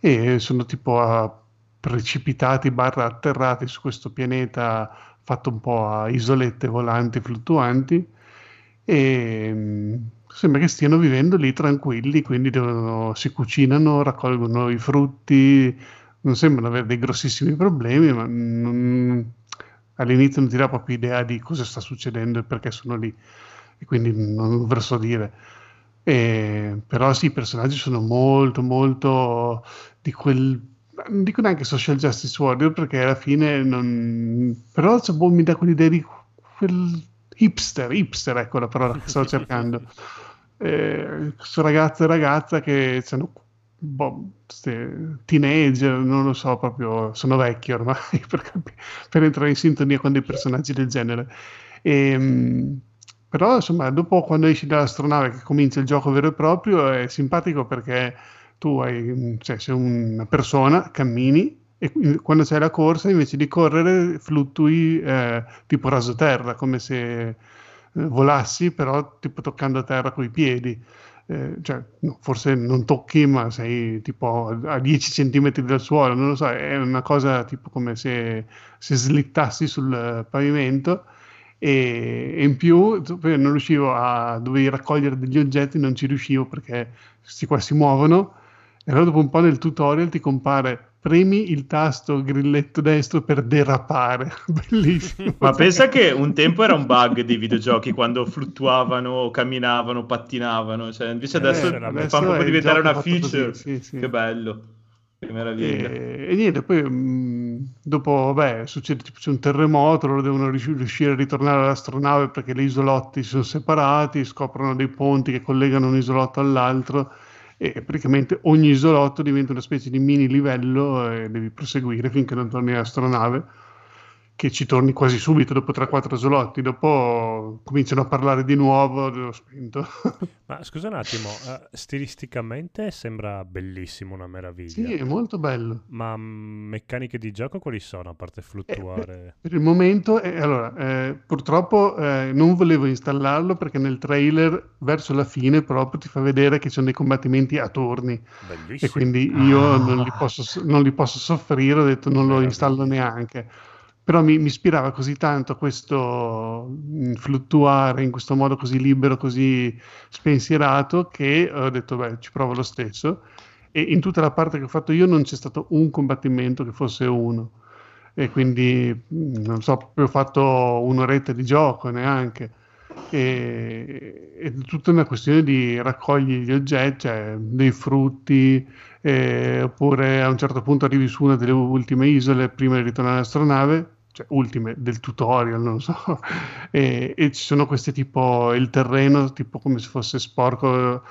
e sono tipo a- precipitati barra atterrati su questo pianeta fatto un po' a isolette volanti fluttuanti e mm, sembra che stiano vivendo lì tranquilli, quindi devono- si cucinano, raccolgono i frutti, non sembrano avere dei grossissimi problemi, ma non- all'inizio non ti dà proprio idea di cosa sta succedendo e perché sono lì, e quindi non ve lo so dire. E- però sì, i personaggi sono molto, molto di quel... Non dico neanche social justice warrior perché alla fine non... Però boh, mi dà quell'idea di quel hipster, hipster, ecco la parola che stavo cercando. Eh, questo ragazzo e ragazza che sono boh, teenager, non lo so, proprio sono vecchi ormai per, capi- per entrare in sintonia con dei personaggi del genere. Ehm, però insomma, dopo quando esci dall'astronave che comincia il gioco vero e proprio, è simpatico perché tu hai, cioè, sei una persona, cammini e quando c'è la corsa invece di correre fluttui eh, tipo rasoterra, come se eh, volassi, però tipo toccando terra coi piedi. Eh, cioè, no, forse non tocchi, ma sei tipo a 10 centimetri dal suolo, non lo so, è una cosa tipo come se, se slittassi sul pavimento e, e in più non riuscivo a dovevo raccogliere degli oggetti, non ci riuscivo perché questi qua si muovono e allora dopo un po' nel tutorial ti compare premi il tasto grilletto destro per derapare. Bellissimo. Ma pensa che un tempo era un bug dei videogiochi quando fluttuavano, camminavano, pattinavano. Cioè, invece adesso, Eh, fa adesso proprio è il diventare una feature. così, sì, sì. Che bello, che. E, e niente, poi mh, dopo, vabbè, succede tipo c'è un terremoto, loro devono riusci- riuscire a ritornare all'astronave perché le isolotti si sono separati, scoprono dei ponti che collegano un isolotto all'altro e praticamente ogni isolotto diventa una specie di mini livello e devi proseguire finché non torni all'astronave, che ci torni quasi subito dopo 3-4 isolotti, dopo cominciano a parlare di nuovo, l'ho spento. Ma scusa un attimo, eh, stilisticamente sembra bellissimo, una meraviglia. sì, è molto bello. Ma meccaniche di gioco quali sono, a parte fluttuare? Per il momento, eh, allora, eh, purtroppo eh, non volevo installarlo perché nel trailer, verso la fine, proprio ti fa vedere che ci sono dei combattimenti a turni Bellissimo. e quindi io non, li posso, non li posso soffrire, ho detto non lo Meraviglia. installo neanche. Però mi, mi ispirava così tanto questo mm, fluttuare in questo modo così libero, così spensierato, che ho detto, beh, ci provo lo stesso. E in tutta la parte che ho fatto io non c'è stato un combattimento che fosse uno e quindi mh, non so, ho fatto un'oretta di gioco neanche. E, è tutta una questione di raccogli gli oggetti, cioè dei frutti, eh, oppure a un certo punto arrivi su una delle ultime isole prima di ritornare all'astronave, cioè ultime del tutorial, non so, e, e ci sono questi tipo il terreno, tipo come se fosse sporco.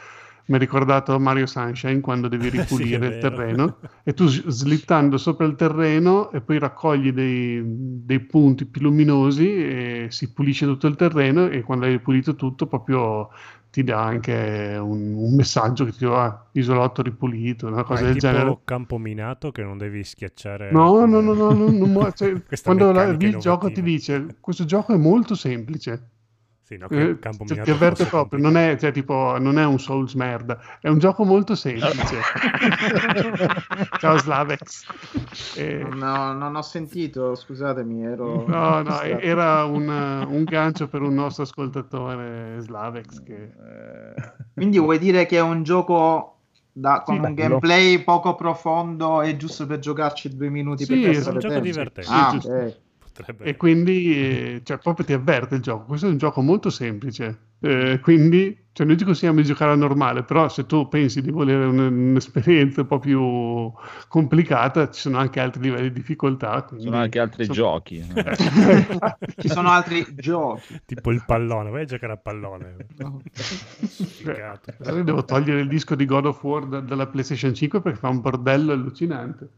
Mi ha ricordato Mario Sunshine quando devi Sì, ripulire il vero. terreno e tu slittando sopra il terreno e poi raccogli dei, dei punti più luminosi e si pulisce tutto il terreno e quando hai pulito tutto proprio ti dà anche un, un messaggio che ti dice ah, isolotto ripulito, una cosa è del tipo genere. campo minato che non devi schiacciare... No, no, no, no, no, non muo- cioè, quando la- il gioco ti dice questo gioco è molto semplice. Sì, no, che Eh, il campo ti- minato ti avverte proprio, non è, cioè, tipo, non è un Souls merda, è un gioco molto semplice. Ciao Slavex. Eh, No, non ho sentito, scusatemi, ero... no, no, e- era un, un gancio per un nostro ascoltatore Slavex che... Eh, Quindi vuoi dire che è un gioco da- con Sì, un bello. gameplay poco profondo e giusto per giocarci due minuti Sì, per è un gioco tempo? divertente. Ah, Sì, giusto. Potrebbe... E quindi, eh, cioè, proprio ti avverte il gioco. Questo è un gioco molto semplice. Eh, quindi, cioè, noi ti consigliamo di giocare a normale, però se tu pensi di volere un- un'esperienza un po' più complicata, ci sono anche altri livelli di difficoltà. quindi- sono anche altri so- giochi. eh. Ci sono altri giochi. Tipo il pallone, vai a giocare a pallone. Adesso devo togliere il disco di God of War da- dalla PlayStation 5 perché fa un bordello allucinante.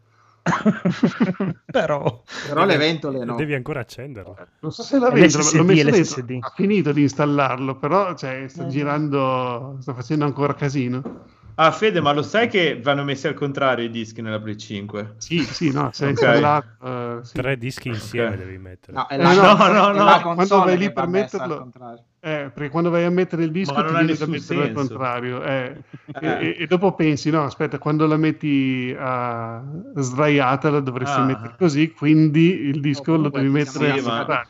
Però Però le ventole no. Devi ancora accenderlo. Non so se la vedo, l'SSD, l'ho messo dentro. l'SSD. Ha finito di installarlo, però cioè, sta Eh. girando, sta facendo ancora casino. Ah, Fede, ma lo sai che vanno messi al contrario i dischi nella Play 5? Sì, sì, no, si è Ok. installato. eh, sì. Tre dischi insieme Ok. devi mettere. No, Eh, la, no, no, no, no, la quando vai lì per al metterlo-. Eh, perché quando vai a mettere il disco Ma ti non viene da metterlo al contrario eh. Eh. E, e- dopo pensi no aspetta quando la metti a sdraiata la dovresti Ah. mettere così quindi il disco lo comunque devi mettere al sì, ma- contrario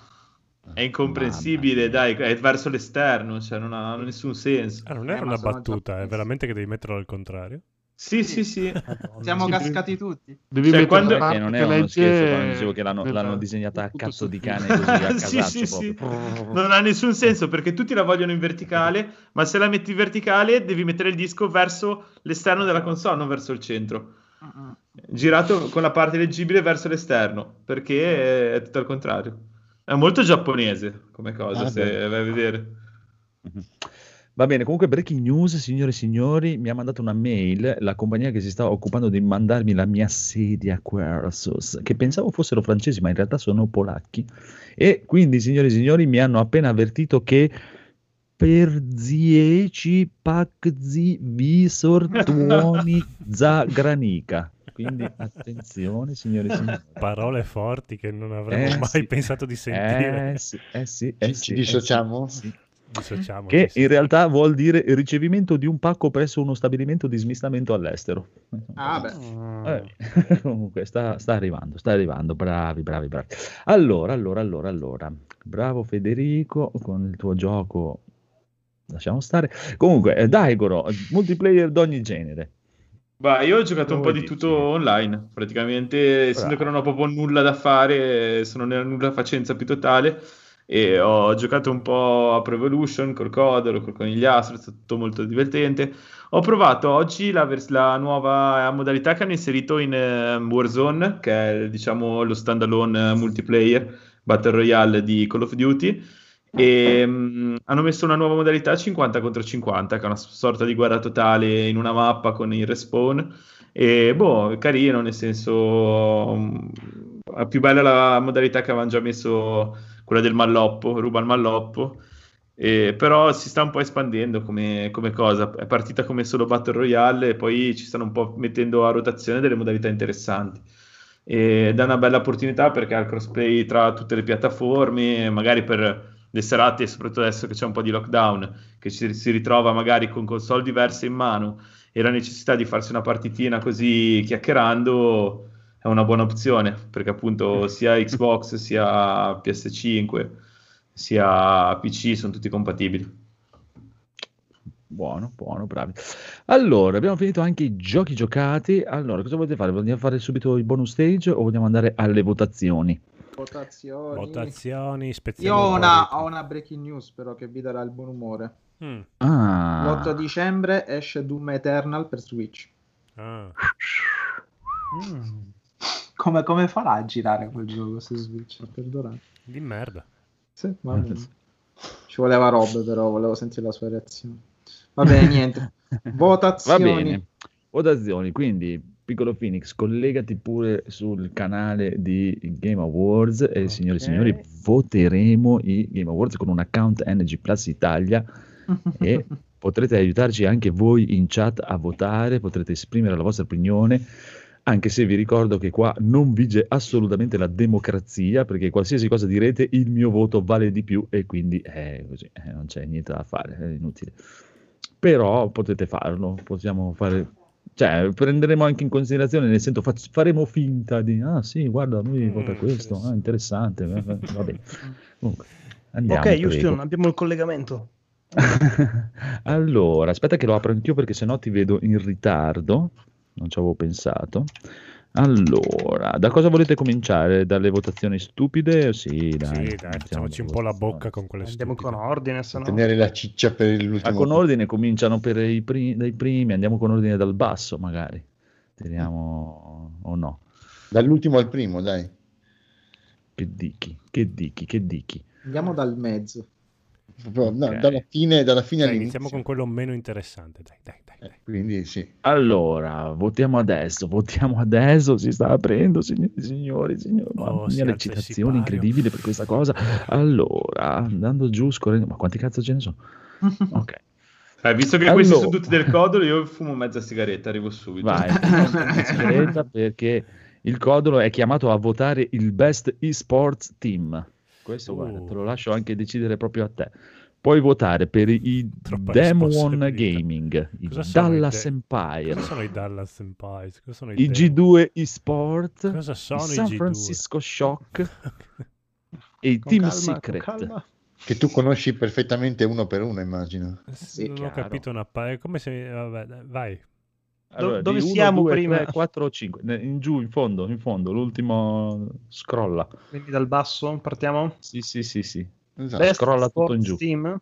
È incomprensibile, dai, è verso l'esterno, cioè non ha nessun senso. Ah, non Eh, era ma una battuta, è veramente che devi metterlo al contrario? Sì, sì, sì. Siamo Sì, cascati tutti. devi Cioè, quando- Perché non è uno legge scherzo quando dicevo che l'hanno, l'hanno disegnata a cazzo di cane così a sì, casaccio sì, sì. proprio. Non ha nessun senso perché tutti la vogliono in verticale, ma se la metti in verticale devi mettere il disco verso l'esterno della console, non verso il centro. Girato con la parte leggibile verso l'esterno, perché è tutto al contrario. È molto giapponese come cosa, Ah, se beh. vai a vedere. Va bene, comunque breaking news, signore e signori, mi ha mandato una mail la compagnia che si sta occupando di mandarmi la mia sedia Quersus, che pensavo fossero francesi, ma in realtà sono polacchi. E quindi, signore e signori, mi hanno appena avvertito che per 10 pakzi visor tuoni za granica. Quindi attenzione, signore e signori. Parole forti che non avremmo Eh, mai sì. pensato di sentire. Eh sì, eh sì, eh Ci- sì, ci eh dissociamo? sì, Che in realtà vuol dire ricevimento di un pacco presso uno stabilimento di smistamento all'estero. Ah, beh. Eh, comunque sta, sta arrivando, sta arrivando, bravi, bravi, bravi. Allora, allora, allora, allora, bravo Federico con il tuo gioco, lasciamo stare. Comunque, eh, Daigoro, multiplayer d'ogni genere. Bah, io ho giocato un po' di tutto online, praticamente, essendo che non ho proprio nulla da fare, sono nella nulla facenza più totale, e ho giocato un po' a Pro Evolution col Codolo, col Conigliastro, è stato tutto molto divertente. Ho provato oggi la, vers- la nuova modalità che hanno inserito in eh, Warzone, che è diciamo lo standalone eh, multiplayer Battle Royale di Call of Duty, e mm, hanno messo una nuova modalità 50 contro 50 che è una sorta di guerra totale in una mappa con il respawn. E boh, carino nel senso mm, è più bella la modalità che avevano già messo quella del malloppo, ruba il malloppo. E però si sta un po' espandendo come, come cosa. È partita come solo Battle Royale e poi ci stanno un po' mettendo a rotazione delle modalità interessanti. Ed è una bella opportunità perché ha il crossplay tra tutte le piattaforme, magari per le serate, soprattutto adesso che c'è un po' di lockdown, che ci si ritrova magari con console diverse in mano e la necessità di farsi una partitina così chiacchierando è una buona opzione perché appunto sia Xbox sia PS5 sia PC sono tutti compatibili. Buono, buono, bravi. Allora, abbiamo finito anche i giochi giocati. Allora, cosa volete fare? Vogliamo fare subito il bonus stage o vogliamo andare alle votazioni? Votazioni. Votazioni, Io ho una, ho una breaking news però che vi darà il buon umore. Mm, Ah, L'8 dicembre esce Doom Eternal per Switch. ah. Mm. Come, come farà a girare quel gioco su Switch? Perdonate. Di merda. Sì, va bene. Ci voleva robe però, volevo sentire la sua reazione. Va bene, niente. Va Votazioni. bene. Votazioni, quindi piccolo Phoenix, collegati pure sul canale di Game Awards e signore e signori, voteremo i Game Awards con un account NG Plus Italia e potrete aiutarci anche voi in chat a votare, potrete esprimere la vostra opinione, anche se vi ricordo che qua non vige assolutamente la democrazia, perché qualsiasi cosa direte il mio voto vale di più e quindi è così, eh, non c'è niente da fare, è inutile. Però potete farlo, possiamo fare, cioè prenderemo anche in considerazione, nel senso fac- faremo finta di, ah sì, guarda, lui Mm, vota questo, ah, interessante, va bene. Comunque, andiamo, ok, prego. Houston, abbiamo il collegamento. allora, aspetta che lo apro anch'io perché sennò ti vedo in ritardo. Non ci avevo pensato. Allora, da cosa volete cominciare? Dalle votazioni stupide? Sì, dai. Sì, dai, facciamoci un po' la bocca con quelle Andiamo stupide. con ordine, se no. Tenere la ciccia per l'ultimo. Ah, con ordine cominciano per i pri- dai primi, andiamo con ordine dal basso magari. Teniamo o no? Dall'ultimo al primo, dai. Che dichi? Che dichi? Che dichi? Andiamo dal mezzo. Proprio, no, Ok. dalla fine, dalla fine Dai, all'inizio. iniziamo con quello meno interessante. Dai, dai, dai. dai. Quindi sì. Allora, votiamo adesso, votiamo adesso, si sta aprendo, signori e signori, signori. Oh, Mamma mia, l'eccitazione incredibile per questa cosa. Allora, andando giù, scorrendo, ma quanti cazzo ce ne sono? Ok, Eh, visto che questi Allora. sono tutti del codolo, io fumo mezza sigaretta, arrivo subito. vai, sigaretta perché il Codolo è chiamato a votare il Best Esports Team. Questo, Uh. guarda, te lo lascio anche decidere proprio a te. Puoi votare per i Troppa Demon. Gaming, i sono i Dallas de- Empire, Cosa sono i Dallas Empires? Cosa sono i i Demon? G2 Esport, Cosa sono i San G2? Francisco Shock e i Team calma, Secret. Che tu conosci perfettamente uno per uno, immagino. Sì, non ho chiaro. capito una pa- come se vabbè, vai. Allora, dove siamo due, prima? tre, quattro o 5? In giù, in fondo, in fondo, l'ultimo scrolla. Quindi dal basso partiamo. Sì, sì, sì, sì. Esatto. Best scrolla tutto in giù. Team.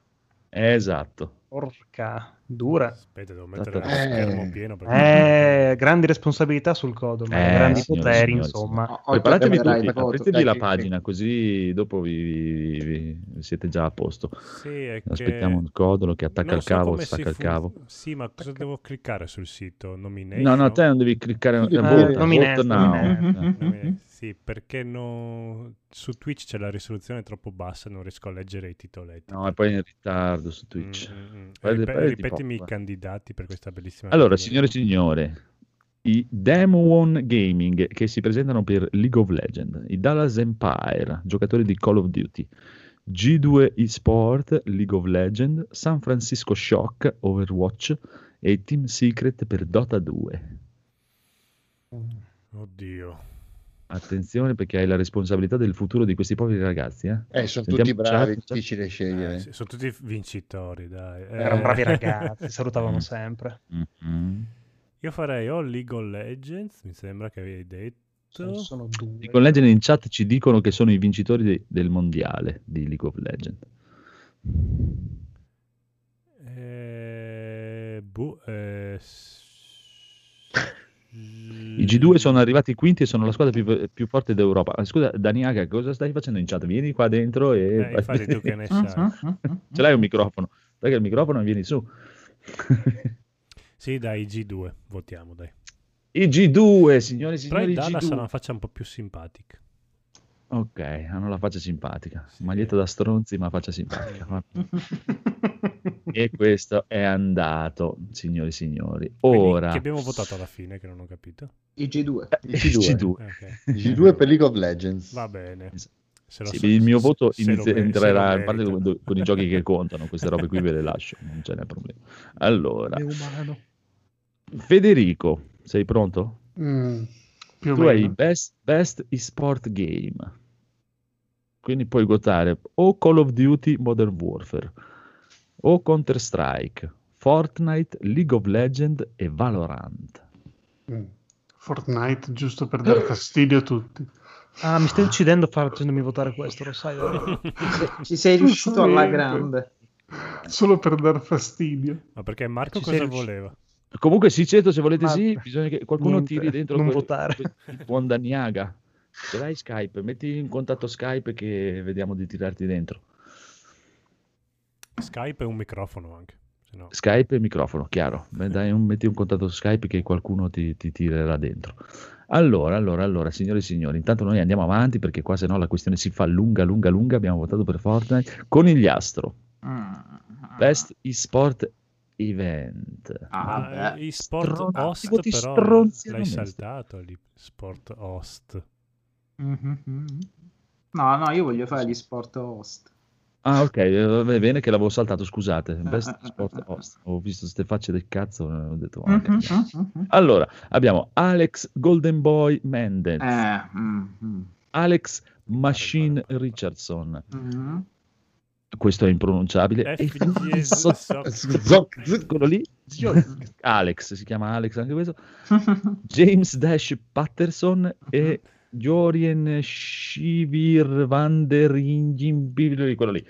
Esatto. Porca, dura. Aspetta, devo mettere lo Eh. schermo pieno perché Eh, grandi responsabilità sul codo, ma Eh, grandi signori, poteri, signori, insomma. Oggi Preparatevi tutti, foto. apritevi la che- pagina così dopo vi, vi- vi- siete già a posto. Sì, è che Aspettiamo il codolo che attacca non il so cavo, come stacca si il cavo. Sì, ma cosa devo cliccare sul sito? Nomination? No, no, te non devi cliccare, eh, Eh, vota, vota. Nomina- Sì, perché no... su Twitch c'è la risoluzione troppo bassa, non riesco a leggere i titoletti. No, e poi in ritardo su Twitch. Mm, mm. Fai- Rip- fai di ripetimi i candidati per questa bellissima Allora, signore e signori, i Demon Gaming che si presentano per League of Legends, i Dallas Empire, giocatori di Call of Duty, G2 eSport, League of Legends, San Francisco Shock, Overwatch e Team Secret per Dota 2. Oddio. Attenzione perché hai la responsabilità del futuro di questi poveri ragazzi. Eh? Eh, sono Sentiamo tutti bravi, chat, difficile scegliere. Eh, sì, sono tutti vincitori, dai. Eh, Erano bravi ragazzi, salutavano sempre. Mhm. Io farei o League of Legends, mi sembra che avevi detto. Sono, sono due. League of Legends in chat ci dicono che sono i vincitori de- del mondiale di League of Legends. Eh, boh, eh, I G2 sono arrivati quinti e sono la squadra più, più forte d'Europa. Ah, Scusa, Daniaga, cosa stai facendo in chat? Vieni qua dentro e... Eh, infatti tu che ne sai. Ce l'hai un microfono? Perché il microfono vieni su. Sì, dai, G2, votiamo, dai. I G2, signori e Però signori, i Dallas G2. hanno una faccia un po' più simpatica. Ok, hanno la faccia simpatica. Sì. Maglietta da stronzi, ma faccia simpatica. E questo è andato, signori e signori. Ora... Che abbiamo votato alla fine, che non ho capito. I G2. Il G2. G2. Ok, G2 per League of Legends. va bene. Se lo Sì, so- il mio voto se lo inizia- se entrerà lo a parte con, con i giochi che contano, queste robe qui ve le lascio, non ce n'è problema. Allora. Federico, sei pronto? Mm, Tu hai best, best esport game, quindi puoi votare o Call of Duty Modern Warfare, o Counter Strike, Fortnite, League of Legends e Valorant. Mm. Fortnite, giusto per dare fastidio a tutti. Ah, mi stai uccidendo facendomi votare questo, lo sai? Ci sei riuscito alla grande. Solo per dar fastidio. Ma perché Marco Ci cosa voleva? Comunque sì, certo, se volete Ma- sì, bisogna che qualcuno Niente, tiri dentro non quel- votare. quel buon Daniaga. Ce l'hai Skype, metti in contatto Skype che vediamo di tirarti dentro. Skype e un microfono anche. Se no. Skype e microfono, chiaro. Dai, un- metti un contatto Skype che qualcuno ti, ti tirerà dentro. Allora, allora, allora, signore e signori, intanto noi andiamo avanti perché qua se no la questione si fa lunga, lunga, lunga. Abbiamo votato per Fortnite. Conigliastro, Mm. Best eSport Event. Ah, eh, sport Stronzi, host però l'hai saltato lì, sport host. Mhm. No, no, io voglio fare gli sport host. Ah, ok, eh, va bene che l'avevo saltato, scusate. Best ah, ah, Sport. Host. Ho visto queste facce del cazzo ho detto, Mhm, che- mhm. Allora, abbiamo Alex Golden Boy Mendez, Eh. Alex Machine Richardson, Mhm. questo è impronunciabile, Eh, quello lì, Alex, si chiama Alex anche questo, James Dash Patterson e Jorien Shivir van der Ingen, quello lì.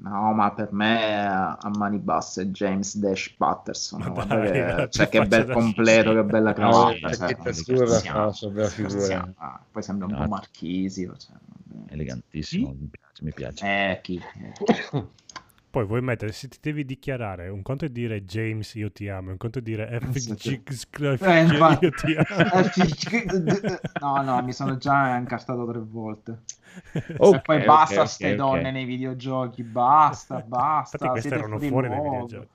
No, ma per me a mani basse James Dash Patterson. Ma dai, che- cioè, che bel completo, che bella No, cravatta. cioè, bella figura. Ah, poi sembra un po' Grazie. marchisio. Cioè. Elegantissimo, mi piace, mi piace. Eh, chi? Poi poi vuoi mettere, se ti devi dichiarare, un conto è dire James io ti amo, un conto è dire Eh, FG infatti. io ti amo. no, no, mi sono già incartato tre volte. Ok, e poi basta ok, ste ok. donne nei videogiochi, basta, basta. Infatti queste erano fuori dai videogiochi.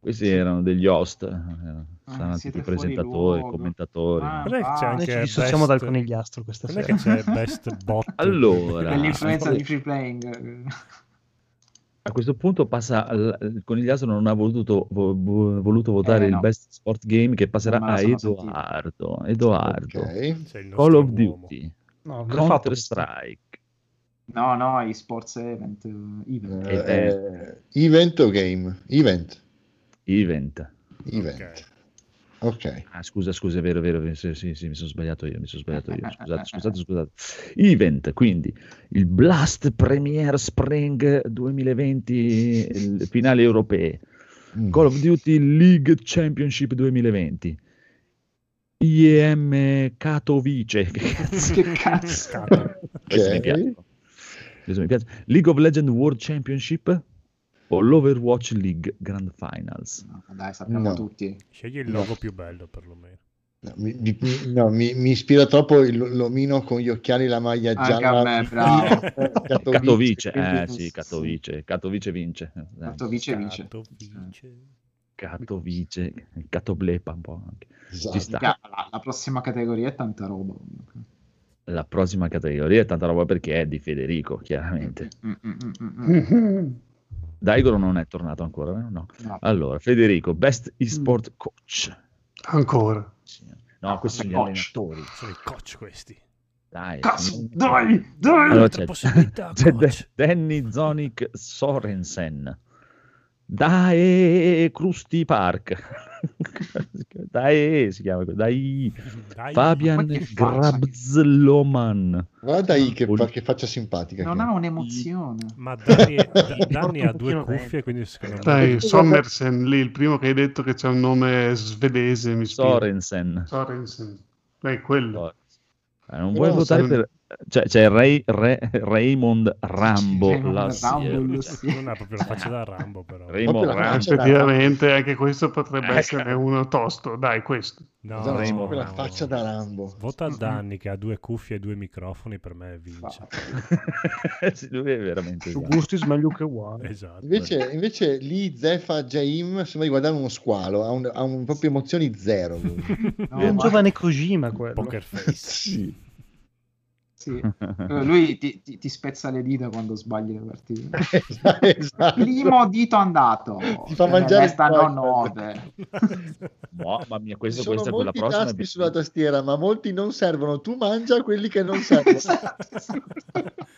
Questi erano degli host, eh, erano Ah, siete tipo fuori presentatori, luogo. commentatori. Ah, è c'è ah, Noi anche ci dissociamo best- dal conigliastro questa Quando è sera. che c'è best bot? Allora, l'influenza di free playing. A questo punto passa al- il conigliastro non ha voluto, vo- vo- voluto votare Eh, il no. best sport game che passerà a. Edoardo. Edoardo, Ok. C'è il Call of uomo. Duty, No, Counter. Strike, No, no, i sports event. eh, event. Eh, event o game? Event. Event. Event. Ok. Ah, scusa, scusa, è vero, è vero, sì, sì, sì, mi sono sbagliato io, mi sono sbagliato io. Scusate, scusate, scusate. Event, quindi il Blast Premier Spring 2020, il finale europee. Mm. Call of Duty League Championship 2020. IEM Katowice. Che cazzo? Che cazzo? Questo mi Ok. piace. Questo mi piace. League of Legends World Championship o l'Overwatch League Grand Finals? No, dai, sappiamo No. tutti. Scegli il logo più bello perlomeno. No, mi, mi- no, mi- mi ispira troppo il- l'omino con gli occhiali e la maglia Anche gialla. a me, bravo. Katowice, Katowice, eh sì, Katowice, Katowice vince. Dai. Katowice vince. Katowice. Katowice, Katoblepa un po' anche. Esatto. Ci sta. Mica, La, la prossima categoria è tanta roba. La prossima categoria è tanta roba perché è di Federico, chiaramente. Mm, mm, mm, mm, mm. Daigoro non è tornato ancora, vero? no? No. Allora, Federico, Best eSport Coach. Ancora. Sì. No, questi sono gli Coach. allenatori. Sono i coach questi. Dai, Cazzo, dai, dai! Allora c'è, possibilità, c'è. Da- Danny Zonic Sorensen. Dae Krusty Park. Dae si chiama, Dai Dai. Fabian Ma? Grabzloman. Guarda I che, che faccia simpatica. Non che ha un'emozione. Ma Danny, Danny ha due cuffie, quindi secondo me... Dai, Sommersen lì, il primo che hai detto che c'è un nome svedese, mi. Sorensen. Sorensen. Dai, quello. Eh, non Però vuoi votare per... Cioè, c'è Ray- Re- Raymond Rambo Raymond Lassier. Rambo Cioè, Lassier. Non ha proprio la faccia da Rambo, però. Raymond la Rambo. Effettivamente anche questo potrebbe Eh, essere uno tosto. Dai, questo. No, Esatto, Raymond proprio la no. faccia da Rambo. Vota Danny che ha due cuffie e due microfoni, per me vince. Sì, lui è veramente Su gusti meglio che uguali. Esatto. Invece, invece lì Zefa Jaim sembra di guardare uno squalo, ha, un, ha un- proprio emozioni zero. No, È un ma- giovane Kojima quello. Poker face. sì. Sì. Lui ti, ti- ti spezza le dita quando sbagli le partite. esatto. Primo dito andato. Ti fa mangiare joypad. nove. Mamma mia, Ci questo, sono questa è quella molti prossima. tasti sulla tastiera, ma molti non servono. Tu mangia quelli che non servono.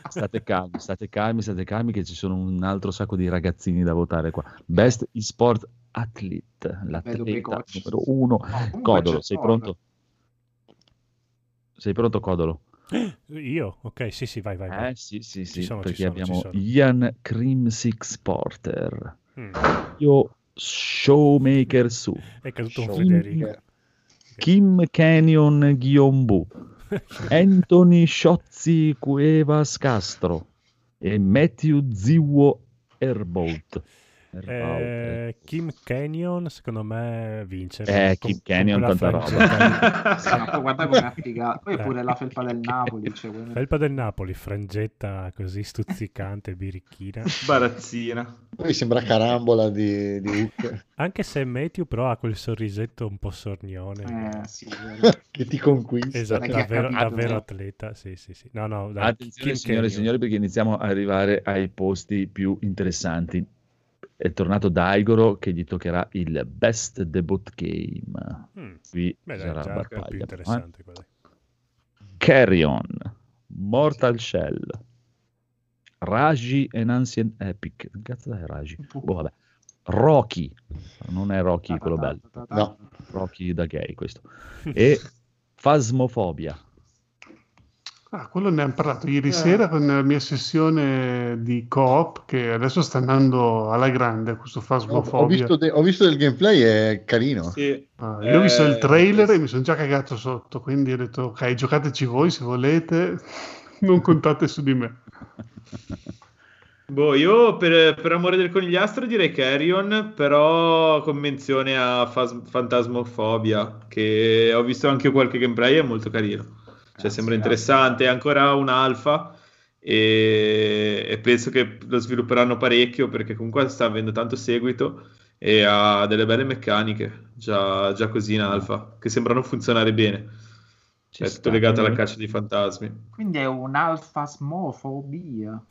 State calmi, state calmi, state calmi che ci sono un altro sacco di ragazzini da votare qua. Best eSport Athlete, l'atleta numero uno. No, Codolo, sei pronto? Sei pronto, Codolo? Io? Ok, sì, sì, vai, vai. vai. Eh sì, sì, sì, sono, perché sono, abbiamo. Ian Crimsix Porter, Mm. io Showmaker Su, È caduto un. Federico. Kim Canyon Ghiombu, Anthony Sciozzi Cuevas Castro e Matthew Ziwo Erbout. Eh, Kim Canyon, secondo me, vince. Eh, Con- Kim Canyon, con tanta roba. Sì, guarda come affigato. Poi Eh. pure la felpa del Napoli. Cioè, quelle- Felpa del Napoli, frangetta così stuzzicante, birichina. Barazzina. Poi sembra carambola di, di Hook Anche se Matthew però ha quel sorrisetto un po' sornione. Eh, sì, che ti conquista. Esatto, davvero, capito, davvero no? atleta. Sì, sì, sì. No, no, dai, Attenzione Kim signore e signori perché iniziamo ad arrivare ai posti più interessanti. È tornato Daigoro che gli toccherà il Best Debut Game. Mm, Qui Beh, dai, sarà già più battaglia. interessante eh. Carrion, Mortal Shell, Raji and Ancient Epic. Che cazzo è Raji? Boh, vabbè. Rocky, non è Rocky quello bello, No. Rocky da gay questo. E Phasmophobia. Ah, quello ne abbiamo parlato ieri sera con la mia sessione di coop che adesso sta andando alla grande questo Ho, Phasmophobia. ho visto de- ho visto del gameplay, è carino. Sì. Ah, io ho visto il Eh, trailer sì. e mi sono già cagato sotto, quindi ho detto ok, giocateci voi se volete, non contate su di me. Boh, io per, per amore del conigliastro direi Carrion, però con menzione a Fas- Fantasmofobia, che ho visto anche qualche gameplay, è molto carino. Cioè, sembra interessante, è ancora un alfa e, e penso che lo svilupperanno parecchio perché comunque sta avendo tanto seguito e ha delle belle meccaniche, già, già così in alfa, che sembrano funzionare bene. Ci è sta, tutto legato alla quindi- caccia di fantasmi. Quindi è un'alfasmofobia.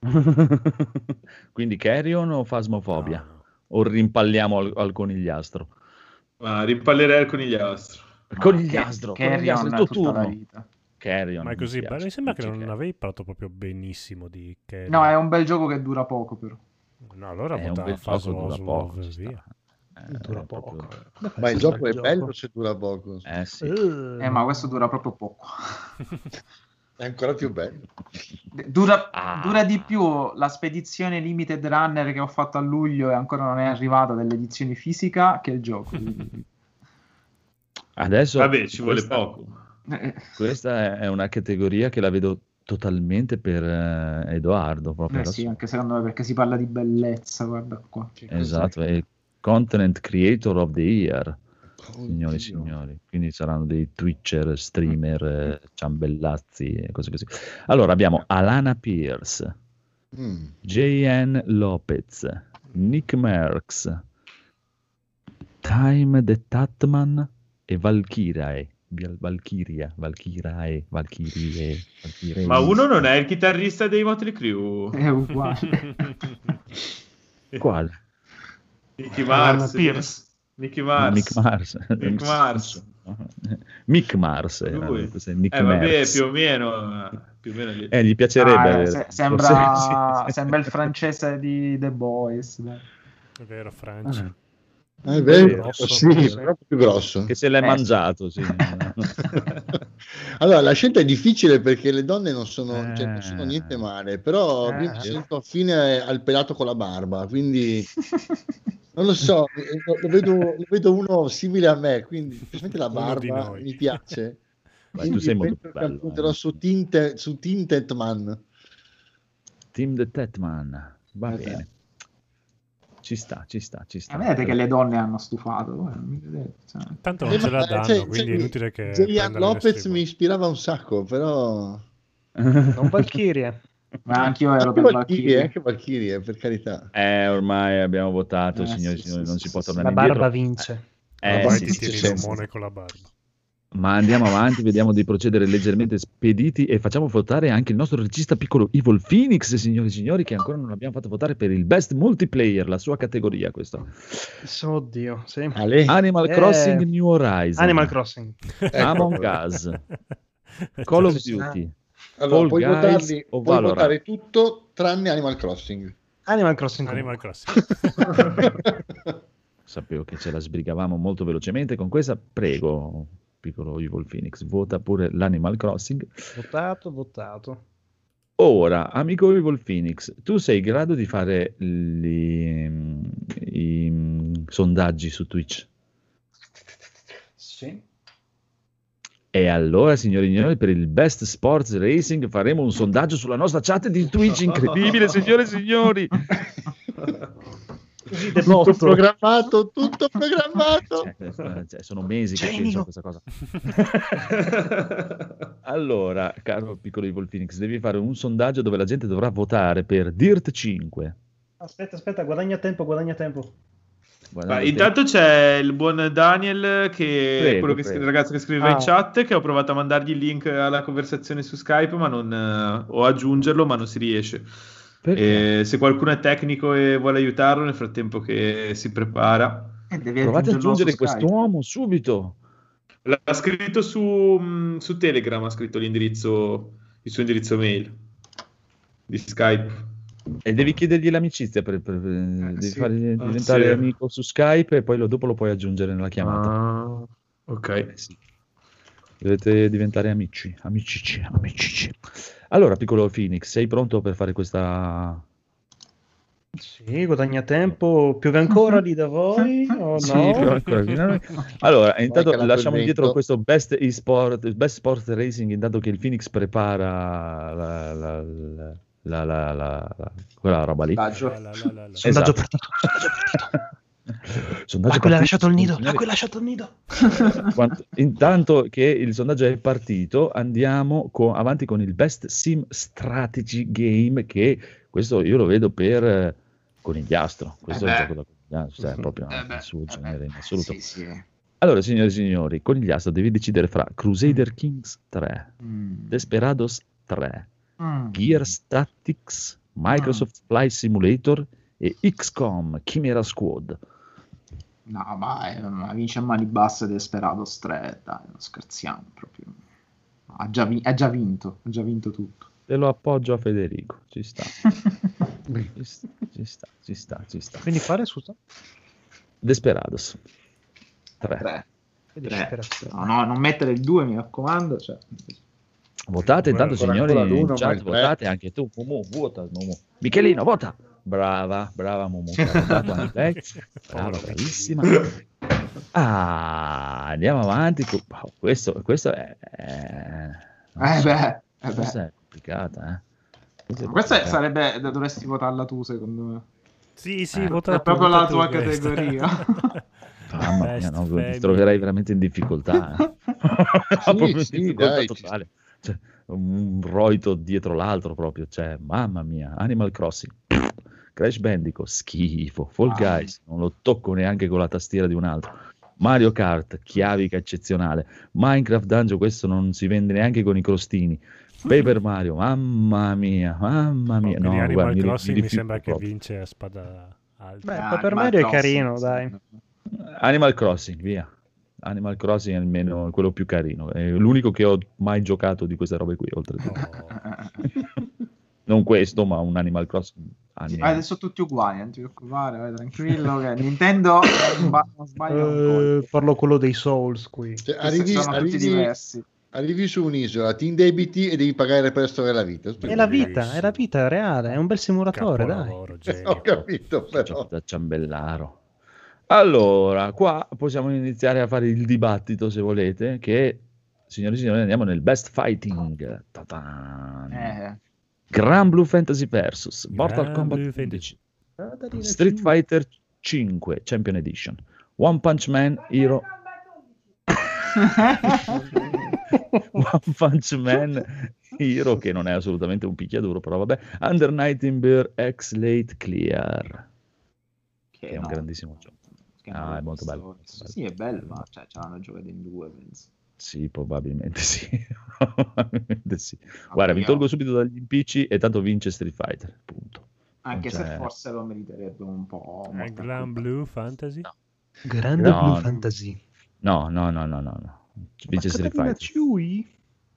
Quindi Carrion o Fasmofobia? No. O rimpalliamo al, al conigliastro? Ma rimpallerei il conigliastro. Conigliastro, Carrion conigliastro, il tuo tutta la turno. vita. Carrion. Ma è così mi bello. Mi sembra che non Carrion. avevi parlato proprio benissimo di Carrion. No, è un bel gioco che dura poco però. No, allora È un bel gioco, dura poco. via. Eh, Dura poco. proprio- Ma il gioco è bello se dura poco. Eh sì. Eh, Eh, ma questo dura proprio poco. È ancora più bello. Dura, Ah. dura di più la spedizione Limited Runner che ho fatto a luglio e ancora non è arrivata dell'edizione fisica che il gioco. Adesso Vabbè, ci vuole questa- poco. Questa è una categoria che la vedo totalmente per eh, Edoardo. Proprio eh sì, anche secondo me perché si parla di bellezza, guarda qua. Esatto, è il Content Creator of the Year, Oddio. signori e signori. Quindi saranno dei Twitcher, streamer, eh, ciambellazzi e cose così. Allora abbiamo Alana Pierce, Mm. J.N. Lopez, Nick Merckx, Time the Tatman e Valkyrae. Val- Valkyria, Valkyrae, Valkyrie, Valkyrie. Ma uno non è il chitarrista dei Motley Crue. È uguale. Quale? Nicky Mars. Pierce. Nicky Mars. Mick Mars. Mick Mars. Mick Mars. era, Lui. Nick Eh vabbè, più o meno, eh, più o meno lì. Eh, gli piacerebbe Ah, se- sembra, sembra il francese di The Boys. dai. È vero, Francia. Ah, Ah, è vero, Grosso. sì, però più grosso. che se l'è Eh, mangiato, sì. allora, la scelta è difficile perché le donne non sono, cioè, non Eh. sono niente male, però Eh. io mi sento affine al pelato con la barba, quindi non lo so, lo, lo vedo, lo vedo uno simile a me, quindi specialmente la barba mi piace. Ma Quindi tu sei molto bello. eh. su, Tinte, su Tinted Man. Team the Tetman. Va Esatto. bene. Ci sta, ci sta, ci sta. Ah, vedete che le donne hanno stufato. voi non mi vedete, cioè. Tanto Eh, non ce ma, la danno, cioè, quindi cioè, è inutile che... Prendano Lopez mi ispirava un sacco, però... Non Valkyrie. Ma anch'io ero Anche per Valkyrie, anche Valkyrie, per carità. Eh, ormai abbiamo votato, Eh, signori e sì, signori, sì, non sì, si può sì, tornare La indietro. barba vince. Eh, Poi sì, ti sì, tiri sì, il sì. omone con la barba. Ma andiamo avanti, vediamo di procedere leggermente spediti e facciamo votare anche il nostro regista piccolo Evil Phoenix, signori e signori, che ancora non abbiamo fatto votare per il Best Multiplayer, la sua categoria questa. Oddio, sì. Ale, Animal Eh. Crossing New Horizon, Animal Crossing. Among Us, Call of Duty, allora, Fall puoi, Guys votarli, o puoi Valorant? votare tutto tranne Animal Crossing. Animal Crossing. Animal Crossing. Sapevo che ce la sbrigavamo molto velocemente con questa, prego, piccolo Evil Phoenix, vota pure l'Animal Crossing. Votato, votato. Ora, amico Evil Phoenix, tu sei in grado di fare gli- i mm, sondaggi su Twitch? Sì. E allora, signori e signori, per il Best Sports Racing faremo un sondaggio sulla nostra chat di Twitch, incredibile, signore e signori! Così Tutto programmato, tutto programmato. Cioè, cioè, sono mesi che Genio! penso a questa cosa. Allora, caro piccolo Evil Phoenix, devi fare un sondaggio dove la gente dovrà votare per Dirt 5. Aspetta, aspetta, guadagna tempo, guadagna tempo. Ma intanto c'è il buon Daniel, che Prego, è quello che scrive- il ragazzo che scrive Ah. in chat, che ho provato a mandargli il link alla conversazione su Skype, ma non, eh, o aggiungerlo, ma non si riesce. E se qualcuno è tecnico e vuole aiutarlo nel frattempo che si prepara, E devi Provate ad aggiungerlo aggiungere quest'uomo subito. l'ha scritto su, mh, su Telegram, ha scritto l'indirizzo, il suo indirizzo mail di Skype. E devi chiedergli l'amicizia, per, per- per- devi sì. fargli Ah, diventare sì. amico su Skype e poi lo- dopo lo puoi aggiungere nella chiamata. Ah, ok. Eh sì. Dovete diventare amici, amicici, amicici. Allora, piccolo Phoenix, sei pronto per fare questa... Sì, guadagna tempo. Piove ancora lì da voi o no? Sì, però ancora fino a noi. Allora, intanto lasciamo indietro questo best e-sport, best sport racing, intanto che il Phoenix prepara la, la- la- la, la, la- la- quella roba lì. Sondaggio. La, la, la, la, la. Sondaggio Esatto. Sondaggio. Sondaggio A quella ha lasciato il nido. signori. Ha lasciato il nido. Quanto- intanto che il sondaggio è partito, andiamo co- avanti con il Best Sim Strategy Game, che questo io lo vedo per eh, conigliastro. Questo Eh è il gioco da conigliastro, cioè, è proprio Eh il suo genere in assoluto. Sì, sì. Allora, signore e signori, conigliastro devi decidere fra Crusader Kings 3, Mm. Desperados 3, Mm. Gear Statics, Microsoft Flight Simulator e XCOM Chimera Squad. No, ma, eh, ma vince a mani basse Desperados 3, dai, non scherziamo proprio. Ha già, vi- ha già vinto, ha già vinto tutto. Te lo appoggio a Federico, ci sta, ci sta, ci sta, ci sta, ci sta. Quindi fare, scusa? Desperados 3. Tre. Che Tre. disperazione. No, no, non mettere il 2, mi raccomando. Cioè. Votate intanto, signori, in chat, votate anche tu. Mumu, vota, Mumu. Michelino, vota. Brava, brava lei. Brava, bravissima. Ah, andiamo avanti. wow, Questo, questo è... è- Eh so, beh, eh Questa beh. è complicata, eh. Questa sarebbe, dovresti votarla tu, secondo me. Sì, sì, Eh, vota è proprio la tu tua questa. categoria. Mamma mia, no, ti troverai veramente in difficoltà. eh. In sì, difficoltà dai. totale. Cioè, un roito dietro l'altro proprio. Cioè, mamma mia, Animal Crossing, Crash Bandicoot, schifo. Fall Ah. Guys, non lo tocco neanche con la tastiera di un altro. Mario Kart, chiavica eccezionale. Minecraft Dungeon, questo non si vende neanche con i crostini. Paper Mario, mamma mia, mamma mia. Quindi No, Animal guarda, mi, Crossing mi mi sembra che proprio. vince a spada alta. Beh, Ah, Paper Animal Mario è Crossing, carino, sì. dai. Animal Crossing, via. Animal Crossing è almeno quello più carino. È l'unico che ho mai giocato di queste robe qui, oltre Oh. Non questo, ma un Animal Crossing. Anni- adesso tutti uguali, non ti preoccupare, vai tranquillo. Che Nintendo non ba- non sbaglia un colpo. Eh, parlo quello dei Souls qui. Cioè, arrivi, sono tutti arrivi- diversi. arrivi su un'isola, ti indebiti e devi pagare per restare la vita. È la vita, è la vita reale, è un bel simulatore, dai. Ho capito, però. da ciambellaro. Allora, qua possiamo iniziare a fare il dibattito, se volete, che, signori e signori, andiamo nel Best Fighting. Ta-tan. Eh, Gran Blue Fantasy vs. Mortal Kombat Blue 11. Street Fighter 5 Champion Edition. One Punch Man Hero One Punch Man Hero che non è assolutamente un picchiaduro però vabbè Under Nightingale X Late Clear che è un no, grandissimo gioco che Ah, è molto bello. Sì, è bello, ma cioè, l'hanno giocato in due, penso. sì probabilmente sì probabilmente sì guarda mi tolgo subito dagli impicci e tanto vince Street Fighter punto Anche se Cioè- forse lo meriterebbe un po'. Eh, Mortal Gran Kombat. Blue Fantasy? Grande No, Blue no. Fantasy. no no no no no, no. vince Street Catarina Fighter Chewie?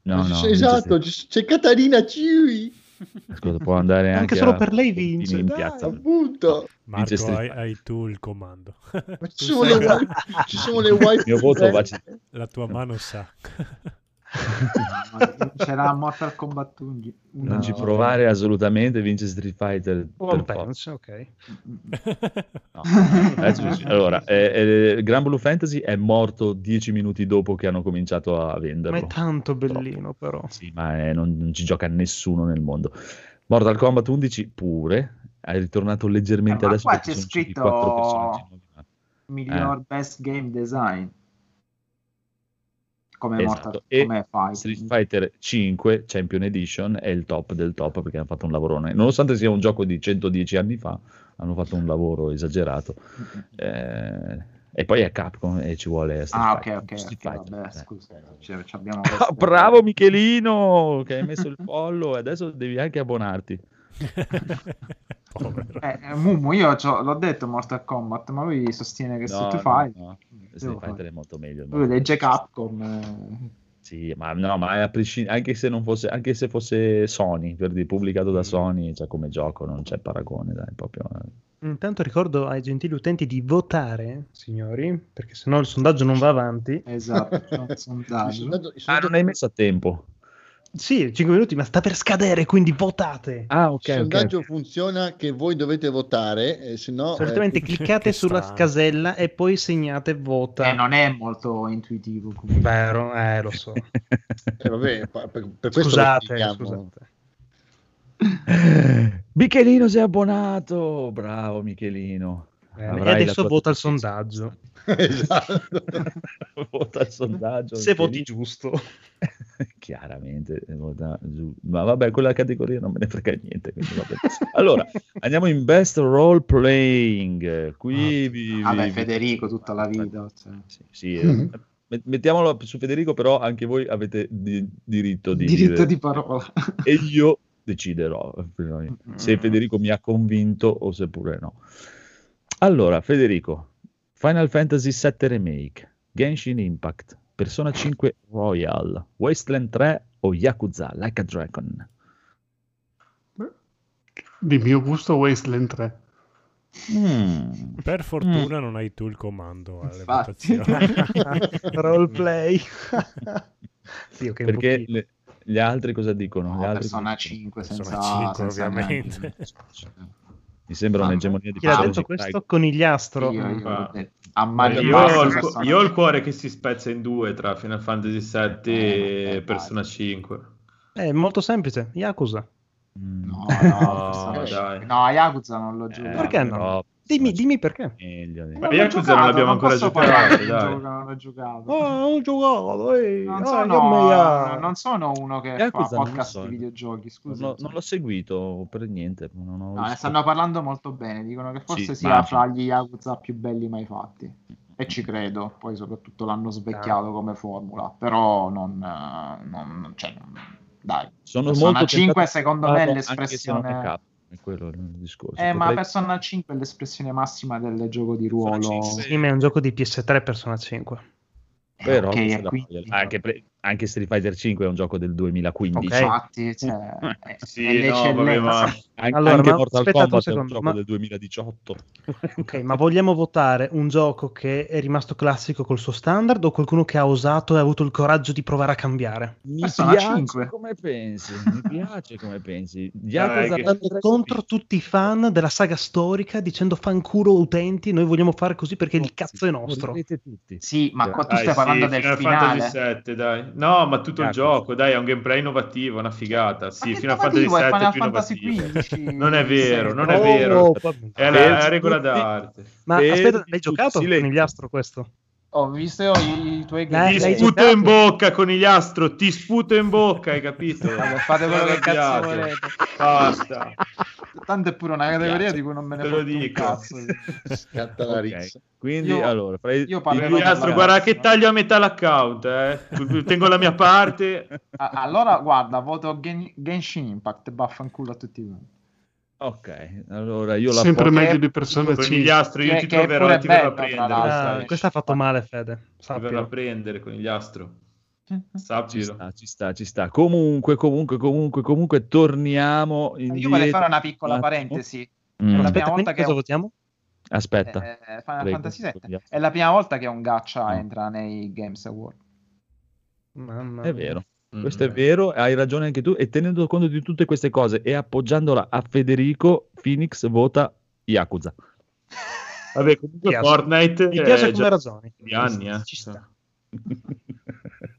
no no esatto, c'è Catarina Ciui, Scusa, può andare anche, Anche solo a per lei vince, in dai, piazza appunto. Marco, hai, hai tu il comando. Ma ci sono, le ci sono le wifi. Il mio voto va La tua mano sa. Ma C'era Mortal Kombat 11. non ci provare assolutamente vince Street Fighter. Punch, ok. No. Allora eh, eh, Gran Blue Fantasy è morto dieci minuti dopo che hanno cominciato a Ma venderlo è tanto bellino, però. sì ma è- non, non ci gioca nessuno nel mondo Mortal Kombat 11 pure è ritornato leggermente Eh, ma adesso qua c'è scritto-. Miglior best game design. Come Esatto. Mortal come. Street Fighter 5 Champion Edition è il top del top perché hanno fatto un lavorone. Nonostante sia un gioco di 110 anni fa, hanno fatto un lavoro esagerato. Eh, e poi è Capcom e ci vuole Street Ah, ok, Fighter. ok, Street Fighter, vabbè, eh. scusa. Cioè, ci abbiamo Ah, questo- bravo Michelino che hai messo il follow e adesso devi anche abbonarti. Eh, eh, Mumu, io l'ho detto Mortal Kombat, ma lui sostiene che No, Street no, Fighter. no. Devo Street. Fighter è molto meglio. Lui legge Capcom. eh. Sì, ma no, ma a prescind- anche se non fosse, anche se fosse Sony, per dire, pubblicato da Sony, cioè come gioco non c'è paragone, dai, proprio. eh. Intanto ricordo ai gentili utenti di votare, signori, perché sennò il sondaggio non va avanti. Esatto, Il sondaggio. sondaggio- il Ah, sondaggio- non hai messo a tempo. Sì, 5 minuti, ma sta per scadere, quindi votate. Ah, ok, il sondaggio ok. funziona che voi dovete votare, eh, se no... Solitamente eh, cliccate sulla strano. casella e poi segnate vota. Eh, non è molto intuitivo. comunque. Vero, eh, lo so. eh, vabbè, per, per Scusate, scusate. Michelino si è abbonato, bravo Michelino. Avrai E adesso vota il sondaggio. esatto. vota il sondaggio. Se voti giusto. Chiaramente, eh, vota giù. ma vabbè, quella categoria non me ne frega niente. quindi vabbè. Allora, andiamo in best role playing. Qui vi, Vabbè, vi- Federico tutta la vita. cioè. Sì, sì, eh, met- mettiamolo su Federico, però anche voi avete di- diritto di Diritto dire- di parola. e io deciderò se Federico mi ha convinto o seppure no. Allora, Federico, Final Fantasy VII Remake, Genshin Impact, Persona 5 Royal, Wasteland 3 o Yakuza Like a Dragon? Di mio gusto Wasteland 3. Mm. Per fortuna non hai tu il comando alle. Roleplay. Dio, che Perché le- gli altri cosa dicono? Gli No, altri Persona dicono- 5 Persona senza, 5 senza ovviamente. Mi sembra Ah, un'egemonia di Chi Paolo detto questo? Conigliastro. Io, io, Ah. mani Io, basse ho il, io ho il 5. cuore che si spezza in due tra Final Fantasy VII Eh, e vabbè, Persona dai. 5. È molto semplice. Yakuza. Mm. No, no, No, Persona dai. 5. no, Yakuza non l'ho Eh, giocato. Perché no? però- Dimmi, dimmi perché. Meglio di- Ma Yakuza giocato, non l'abbiamo ancora giocato, dai. non ho giocato. Oh, ho giocato, ehi. Non Ah, sono, ha- non sono uno che Yakuza fa non podcast so. di videogiochi, Non scusa. l'ho, non l'ho seguito per niente. Non ho No, ne visto. stanno parlando molto bene, dicono che forse Sì, sia fra gli Yakuza più belli mai fatti. E ci credo, poi soprattutto l'hanno svecchiato come formula, però non... eh, non cioè, non- dai. Sono Persona molto 5 tentato secondo me l'espressione- non è quello il discorso. Eh, ma Potrei- Persona 5 è l'espressione massima del gioco di ruolo. Persona 5. Sì, ma è un gioco di PS3 Persona 5. Eh, Però ok, questa e è la quindi- anche, pre- anche Street Fighter 5 è un gioco del 2015. Ok. Infatti, cioè, è- Sì, no, vabbè, ma- An- Allora, anche ma Mortal Kombat è un secondo, gioco ma- del 2018. Ok, ma vogliamo votare un gioco che è rimasto classico col suo standard o qualcuno che ha osato e ha avuto il coraggio di provare a cambiare? Mi Persona piace 5. come pensi, mi piace come pensi. Yakuza che- Andando Dragon contro tutti i fan della saga storica dicendo fanculo utenti, noi vogliamo fare così perché il cazzo è nostro. Tutti. Sì, ma qua tu Dai, stai parlando sì, del Final finale. Fantasy 7, dai. No, ma tutto il Yakuza. gioco, dai, è un gameplay innovativo, una figata. Ma Sì, che Final Fantasy innovativo, è 7 è più Fantasy innovativo. 15. Non è vero, non è Oh, vero. va- È la, è regola d'arte. Ma Fermi aspetta, l'hai giocato silenzio. con gliastro questo? Ho visto io i, i tuoi Eh, Ti sputo in bocca, conigliastro, ti sputo in bocca, hai capito? Vabbè, fate quello che cazzo volete. Basta. Tanto è pure una categoria di cui non me ne Te lo dico. cazzo. Scatta la Ok, rissa. Quindi Io- allora, fra i- io della- Conigliastro, guarda che taglio a metà l'account, eh. Tengo la mia parte. Allora, guarda, voto Gen- Genshin Impact vaffanculo a tutti quanti. Ok, allora io la Sempre meglio di Persona 5. Conigliastro, io Che- ti che troverò e ti verrò a prendere. Ah, sai. questo ha fatto male, Fede. Ti verrò a Sappilo. prendere, conigliastro. Ci Sappilo. sta, ci sta, ci sta. Comunque, comunque, comunque, comunque, torniamo Io indietro. vorrei fare una piccola parentesi. Mm. È la Aspetta, prima volta che cosa votiamo? Aspetta, eh, Final Prego, Fantasy VII è la prima volta che un gacha Mm. entra nei Games Award. Mamma è vero. Mm. Questo è vero, hai ragione anche tu. E tenendo conto di tutte queste cose e appoggiandola a Federico, Phoenix vota Yakuza. Vabbè, comunque piace. Fortnite Mi piace come già ragioni. di anni, eh. Ci sta.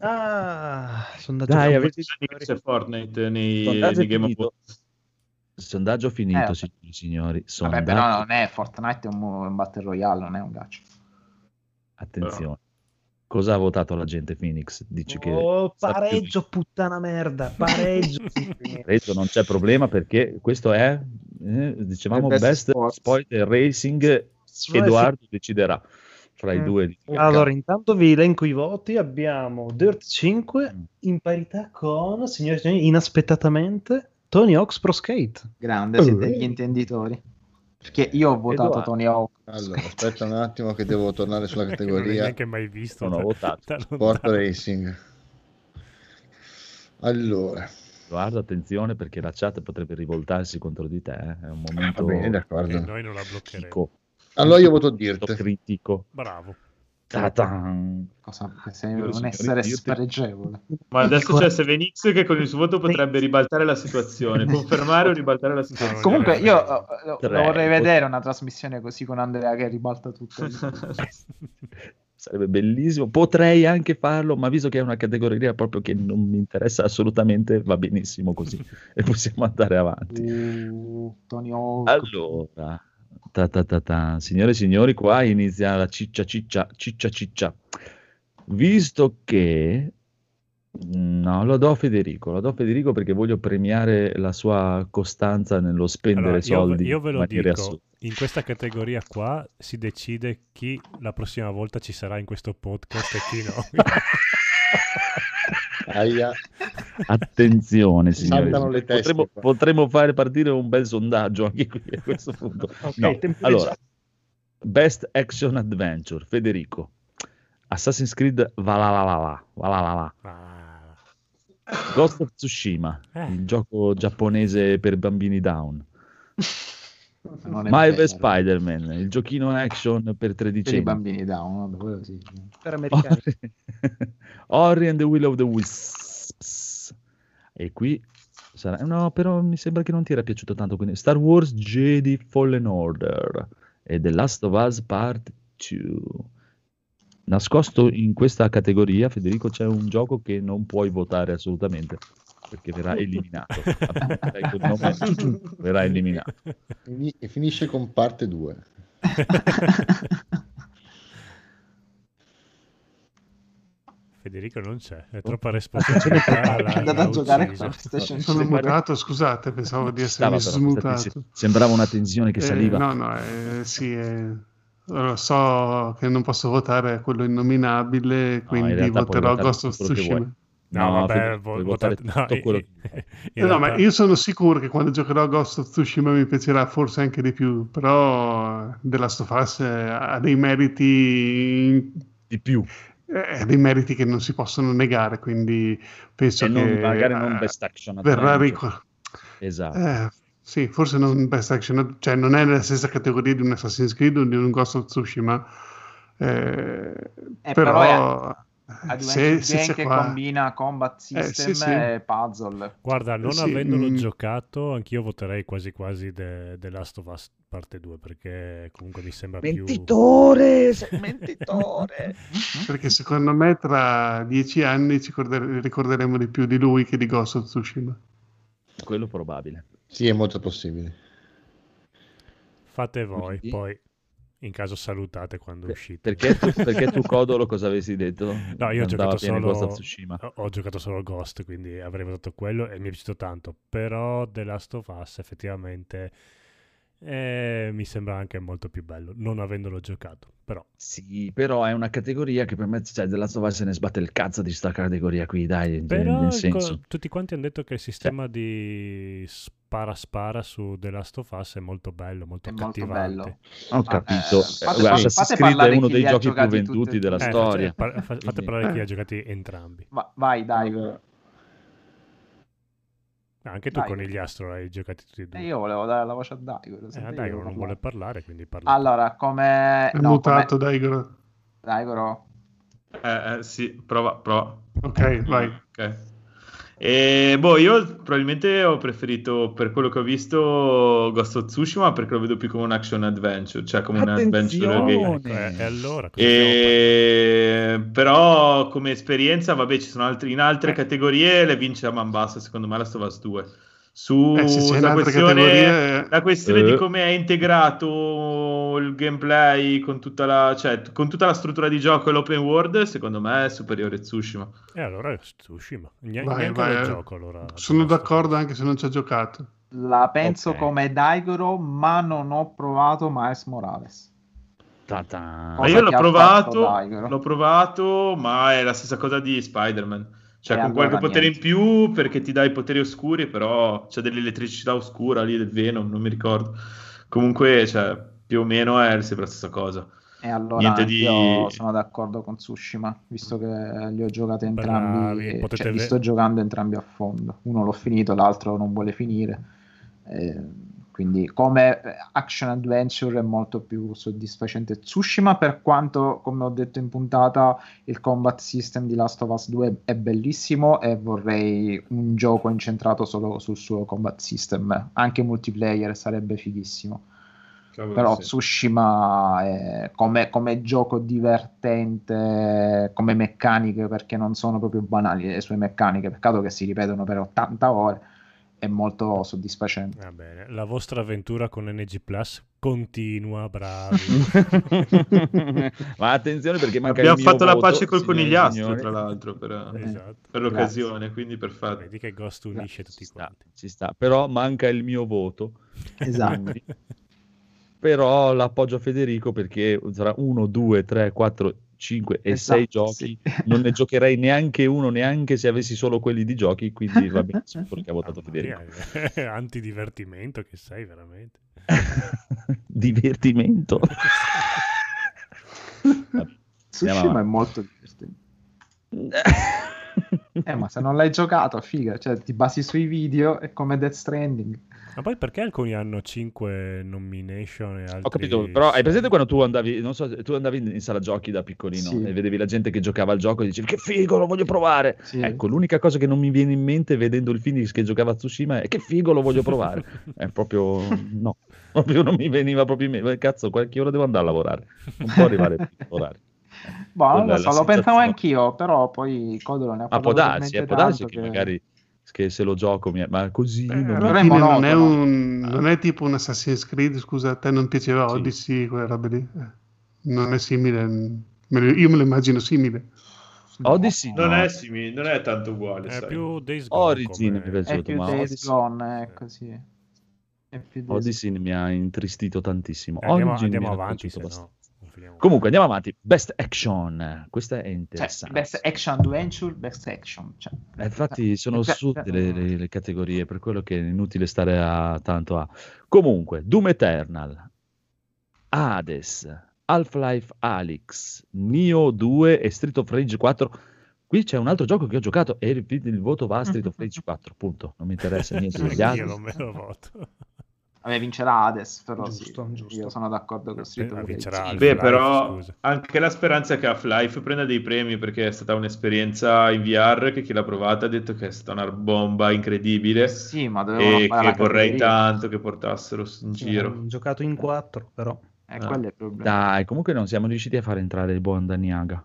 Ah, sondaggio Dai, finito. avete C'è Fortnite nei, nei Game finito. Awards. Sondaggio finito, Eh, signori e signori. Vabbè, Sondaggio... però non è Fortnite, è un, un Battle Royale, non è un gacha. Attenzione. Cosa ha votato la gente Phoenix? Dici che Oh, pareggio, puttana merda. Pareggio. Pareggio non c'è problema perché questo è, eh, dicevamo, Il best best, sport. spoiler racing. Edoardo deciderà fra i Mm. due. Allora, intanto vi elenco i voti. Abbiamo Dirt 5 Mm. in parità con, signori e signori, inaspettatamente, Tony Hawk's Pro Skate. Grande, siete degli intenditori. Perché io ho votato Edoardo. Tony Hawk. Allora, aspetta un attimo che devo tornare sulla Non categoria neanche mai visto. Non ho da- votato. Sport. Racing. Allora, Edoardo, attenzione perché la chat potrebbe rivoltarsi contro di te. eh. È un momento va bene, E d'accordo. noi non la bloccheremo. critico. Allora io voto Dirt. critico. Bravo. Ta-tan. Cosa Signore e un essere dirti- spregevole. Ma adesso c'è Sevenix che con il suo voto potrebbe ribaltare la situazione, confermare o ribaltare la situazione. Comunque, io lo, Tre. lo vorrei vedere una trasmissione così con Andrea che ribalta tutto. sarebbe bellissimo. Potrei anche farlo, ma visto che è una categoria proprio che non mi interessa assolutamente, va benissimo così e possiamo andare avanti. Uh, Tony Hawk. Allora, ta ta ta ta. signore e signori, qua inizia la ciccia ciccia ciccia ciccia. Visto che no, lo do a Federico, lo do a Federico perché voglio premiare la sua costanza nello spendere Allora, io, soldi io ve lo dico, assurde. in questa categoria qua si decide chi la prossima volta ci sarà in questo podcast e chi no. Aia. Attenzione, signori. Teste Potremmo, potremmo fare partire un bel sondaggio anche qui a questo punto. Ok, No, allora, Best Action Adventure, Federico. Assassin's Creed Valhalla, Valhalla, Ah, Ghost of Tsushima, Eh. il gioco giapponese per bambini down. Marvel. Spider-Man, il giochino action per Per i bambini down, vabbè, quello sì. per americani. Ori and the Will of the Wisps. E qui sarà... No, però mi sembra che non ti era piaciuto tanto. Quindi Star Wars Jedi Fallen Order e The Last of Us Part 2. Nascosto in questa categoria, Federico, c'è un gioco che non puoi votare assolutamente perché verrà eliminato. Quel nome, verrà eliminato. E finisce con parte 2. Federico non c'è, è troppa responsabilità. È l'ha- andato a l'ha giocare con ucciso. la PlayStation Sono 5. mutato, scusate, pensavo di Stava essermi però, smutato. infatti, sembrava una tensione che Eh, saliva. no, no, eh, sì, eh, allora, so che non posso votare quello innominabile, in quindi puoi voterò votare Ghost of Tsushima. No, No, vabbè, puoi votate- no, tutto quello no, ma realtà- io sono sicuro che quando giocherò a Ghost of Tsushima mi piacerà forse anche di più, però The Last of Us ha dei meriti Di più. eh, dei meriti che non si possono negare, quindi penso E non- che magari non eh, Best Action verrà Adventure. rico- Esatto. eh, sì, forse non Best Action, cioè non è nella stessa categoria di un Assassin's Creed o di un Ghost of Tsushima, eh, Eh, però, però Adventure se, se che qua... combina combat Eh, system sì, sì. e puzzle. Guarda, non sì, avendolo mm. giocato, anch'io voterei quasi quasi The, The Last of Us parte 2 perché comunque mi sembra più... Mentitore, sei mentitore. Perché secondo me tra dieci anni ci ricorder- ricorderemo di più di lui che di Ghost of Tsushima. Quello probabile. Sì, è molto possibile. Fate voi, Quindi- poi in caso salutate quando Per- uscite. Perché tu, perché tu Codolo cosa avessi detto? No, io ho giocato solo ho, ho giocato solo Ghost, quindi avrei votato quello e mi è piaciuto tanto. Però The Last of Us effettivamente eh, mi sembra anche molto più bello, non avendolo giocato. Però Sì, però è una categoria che per me, cioè, The Last of Us se ne sbatte il cazzo di sta categoria qui, dai, cioè, Però nel senso. tutti quanti hanno detto che il sistema di spara spara su The Last of Us è molto bello, molto È molto accattivante. bello. Ho Ah, capito. eh, Eh, fate- guarda, fate parlare è uno dei giochi più venduti tutti e della Eh, storia. fa- fa- fate Quindi- parlare chi ha giocati entrambi. Ma vai, dai. Ah, anche tu Dai. con gli Astro hai giocati tutti e due. E io volevo dare la voce a Daigoro. Eh, sempre dai, io non vuole parlare. parlare, quindi parla. Allora, come... È no, mutato, come... Daigoro. Daigoro. Eh, eh, sì, prova, prova. Ok, vai. Ok. E boh, io probabilmente ho preferito per quello che ho visto Ghost of Tsushima perché lo vedo più come un action adventure, cioè come un adventure Attenzione! game. Ecco, eh, e allora? E... Però come esperienza, vabbè, ci sono altri in altre Eh. categorie le vince a man bassa, secondo me, la Us 2. Su Eh, la questione, la questione Eh. di come è integrato il gameplay con tutta la, cioè, con tutta la struttura di gioco e l'open world, secondo me è superiore a Tsushima. E allora è Tsushima. Ne- Vai, neanche vai, eh. gioco allora. Sono d'accordo anche se non ci ha giocato. La penso Ok. come Daigoro, ma non ho provato Miles Morales. Ma io l'ho provato, l'ho provato, ma è la stessa cosa di Spider-Man. Cioè, E con allora qualche potere niente. in più perché ti dà i poteri oscuri, però c'è dell'elettricità oscura lì del Venom, non mi ricordo. Comunque, cioè, più o meno è sempre la stessa cosa. E allora Niente di- io sono d'accordo con Tsushima, visto che li ho giocati entrambi, Bravi, potete cioè, li sto giocando entrambi a fondo. Uno l'ho finito, l'altro non vuole finire. Eh, quindi come action adventure è molto più soddisfacente. Tsushima per quanto come ho detto in puntata il combat system di Last of Us 2 è bellissimo e vorrei un gioco incentrato solo sul suo combat system. Anche multiplayer sarebbe fighissimo. Cavolo, Però sì. Tsushima è come, come gioco divertente, come meccaniche, perché non sono proprio banali le sue meccaniche, peccato che si ripetono per 80 ore, è molto soddisfacente. Va bene, la vostra avventura con NG Plus continua, bravi. Ma attenzione perché manca Abbiamo il mio fatto la voto, pace col conigliastro, signori. tra l'altro, per, esatto. per l'occasione, quindi perfetto. Vedi che Ghost unisce tutti Ci sta, quanti. ci sta, però manca il mio voto. Esatto. Però l'appoggio a Federico perché tra 1, 2, 3, 4, 5 e Esatto, 6 giochi non ne giocherei neanche uno, neanche se avessi solo quelli di giochi, quindi va quello che ha votato Federico. Sì, Antidivertimento che sei veramente. Divertimento. Vabbè, andiamo è molto divertente. Eh, ma se non l'hai giocato, figa, cioè ti basi sui video, è come Death Stranding. Ma poi perché alcuni hanno 5 nomination e altri... Ho capito, però hai presente quando tu andavi, non so, tu andavi in sala giochi da piccolino Sì. e vedevi la gente che giocava al gioco e dicevi che figo, lo voglio provare. Sì. Ecco, l'unica cosa che non mi viene in mente vedendo il Phoenix che giocava a Tsushima è che figo, lo voglio provare. è proprio no, proprio non mi veniva proprio in mente. Cazzo, qualche ora devo andare a lavorare. Non può arrivare a lavorare. Boh, non lo so, lo pensavo anch'io, però poi Codolo ne ha Ma può parlato darsi, eh, può darsi tanto che magari che se lo gioco mi... ma così Eh, non è non è, un, non è tipo un Assassin's Creed, scusa, a te non piaceva Sì. Odyssey, quelle robe lì? Eh, Non è simile, lo- io me lo immagino simile. Odyssey Non, no. è simile, non è tanto uguale, È sai. più Days Gone Origin mi è come- È piaciuto, più ma Days Odyssey, Gone, è così. È più Days Odyssey mi ha intristito tantissimo. Eh, andiamo, Origin andiamo avanti, piaciuto no. Comunque andiamo avanti. Best Action. Questa è Cioè, interessante. best action adventure, best action. Cioè, Eh, infatti sono Cioè, su cioè, le, le- le categorie, per quello che è inutile stare a, tanto a... Comunque, Doom Eternal, Hades, Half-Life Alyx, Neo 2 e Street of Rage 4. Qui c'è un altro gioco che ho giocato e il, il voto va a Street of Rage 4, punto. Non mi interessa niente degli altri. non me lo voto. Vabbè, vincerà Hades, però Giusto, sì, giusto. io sono d'accordo con Street Eh, of vincerà Rage. Beh, però scusa. anche la speranza è che Half-Life prenda dei premi perché è stata un'esperienza in VR che chi l'ha provata ha detto che è stata una bomba incredibile Sì, ma e fare che vorrei categoria. tanto che portassero in giro. Ho giocato in 4, però. Eh, quello è il problema. Dai, comunque non siamo riusciti a fare entrare il buon Daniaga.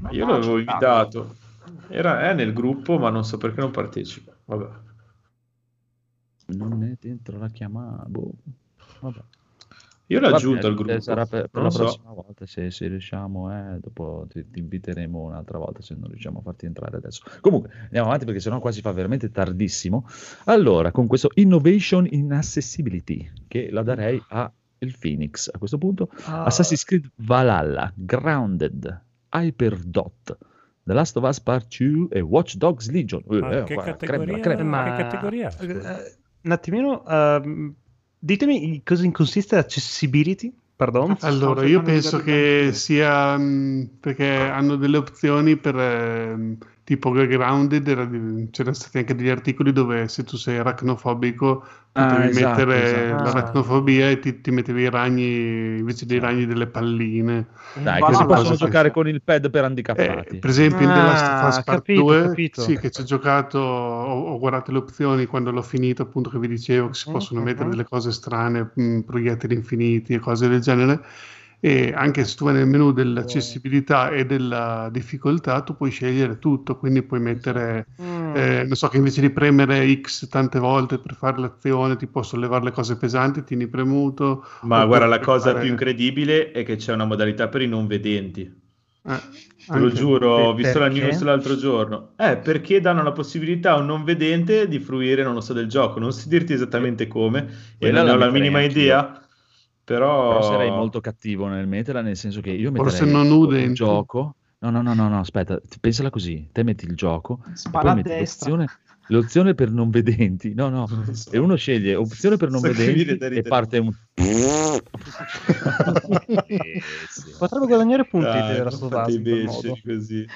Ma io l'avevo sta. invitato. Era, è nel gruppo, ma non so perché non partecipa. Vabbè. Non è dentro la chiamata. boh. Vabbè. Io l'ho aggiunto al gruppo. eh, Sarà per, per la so. prossima volta, se, se riusciamo, eh, dopo ti, ti inviteremo un'altra volta se non riusciamo a farti entrare adesso. Comunque, andiamo avanti perché sennò qua si fa veramente tardissimo. Allora, con questo Innovation in Accessibility, che la darei a il Phoenix a questo punto, Ah, Assassin's Creed Valhalla, Grounded, Hyperdot, The Last of Us Part 2 e Watch Dogs Legion. Eh, Ma eh, che guarda, categoria- crema, crema. Ma ma che categoria eh, un attimino, ehm, ditemi cosa consiste accessibility, pardon. Allora, io penso che sia mh, perché hanno delle opzioni per ehm, tipo Grounded, era c'erano stati anche degli articoli dove se tu sei arachnofobico Ah, potevi esatto, mettere esatto. l'arachnofobia e ti, ti mettevi i ragni invece dei ragni delle palline. Dai, che si possono giocare con il pad per Eh, handicappati. per esempio in The Last of Us Ah, Part capito, 2, capito. sì, che ci ho giocato, ho, ho guardato le opzioni quando l'ho finito, appunto che vi dicevo che si Mm, possono mm, mettere mm. delle cose strane, mh, proiettili infiniti e cose del genere. E anche se tu vai nel menu dell'accessibilità e della difficoltà, tu puoi scegliere tutto, quindi puoi mettere, Mm. eh, non so, che invece di premere X tante volte per fare l'azione, tipo sollevare le cose pesanti, tieni premuto. Ma guarda, la cosa fare- più incredibile è che c'è una modalità per i non vedenti. eh, Te lo giuro, ho visto la perché? news l'altro giorno. Eh, perché danno la possibilità a un non vedente di fruire, non lo so, del gioco. Non so dirti esattamente come, e non la ho la minima anch'io. idea, però... Però sarei molto cattivo nel metterla, nel senso che io Forse metterei non il udenti. gioco. No, no, no, no, no, aspetta, pensala così. Te metti il gioco, Spara poi a metti destra. l'opzione, l'opzione per non vedenti. No, no, e uno sceglie opzione per non vedenti e parte un... Eh, sì. Potrebbe guadagnare punti Dai, della non sua base così.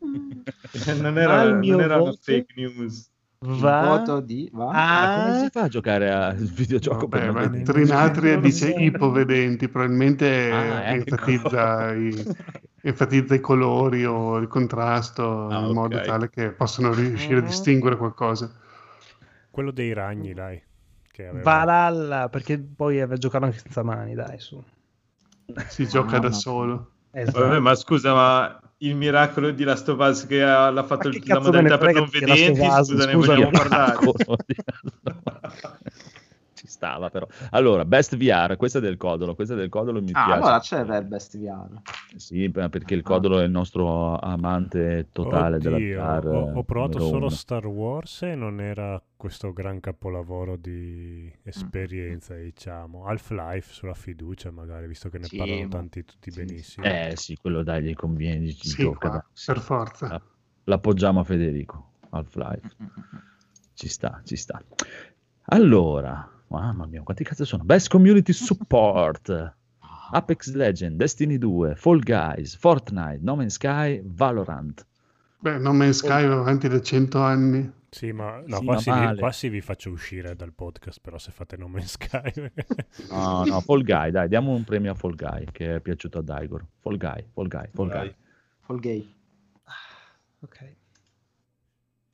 non, era, il mio non era una fake news. Il Va voto di... Va? Ma come a... si fa a giocare al videogioco per Vabbè, ma vedenti? Trinatria dice ipovedenti, probabilmente Ah, ecco. enfatizza, i, enfatizza i colori o il contrasto Ah, in modo tale che possano riuscire a Mhm. distinguere qualcosa. Quello dei ragni, dai. che aveva... Valhalla, perché poi aveva giocato anche senza mani, dai, su. Si gioca Ah, da no. solo. Esatto. Vabbè, ma scusa, ma il miracolo di Last of Us che ha, l'ha fatto il- la modalità per non vedenti, Us, scusa, ne vogliamo parlare. Ci stava però. Allora, Best VR, questa è del Codolo, questa è del Codolo mi Ah, piace. allora c'è il Best VR. Sì, perché il Codolo è il nostro amante totale della Oddio, VR. ho, ho provato solo uno. Star Wars e non era questo gran capolavoro di esperienza, diciamo. Half-Life sulla fiducia, magari, visto che ne Sì, parlano ma- tanti tutti sì. benissimo. Eh sì, quello dai, gli conviene, ci Sì, gioca. qua, Sì. per forza. Ah. L'appoggiamo a Federico, Half-Life. Mm, mm, mm. Ci sta, ci sta. Allora, mamma mia, quanti cazzo sono? Best Community Support. Apex Legend, Destiny 2, Fall Guys, Fortnite, No Man's Sky, Valorant. Beh, No Man's Sky va avanti da 100 anni. Sì, ma, no, Sì, qua, ma vi, male. qua sì vi faccio uscire dal podcast, però se fate No Man's Sky. No, no, Fall Guy, dai, diamo un premio a Fall Guy che è piaciuto a Daigor. Fall Guy, Fall Guy, Fall Guy. Fall Gay. Ok.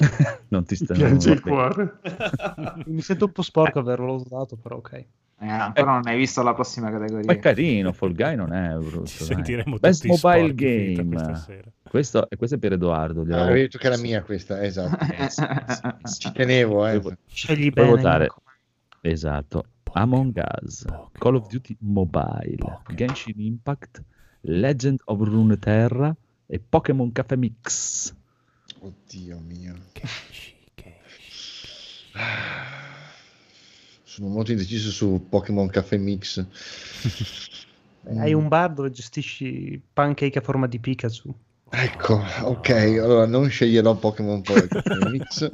Non ti Mi sta piange il cuore. Mi sento un po' sporco averlo usato, però ok. Eh, ancora non hai visto la prossima categoria. Ma è carino, Fall Guy non è brutto. Ci dai. sentiremo Best tutti Mobile Game. questa sera. Questo, e questo è per Edoardo. Ah, gliel'avevo- avevi detto che era mia questa, esatto. Eh, sì, sì. Ci tenevo, eh. Scegli puoi bene. votare. Esatto. Among Us, Pokémon, Call of Duty Mobile, Pokémon. Genshin Impact, Legend of Runeterra e Pokémon Cafe Mix. Oddio mio. Kenshi, Kenshi. Sono molto indeciso su Pokémon Caffè Mix. Hai un bar dove gestisci pancake a forma di Pikachu. Ecco, ok, allora non sceglierò Pokémon Caffè Mix,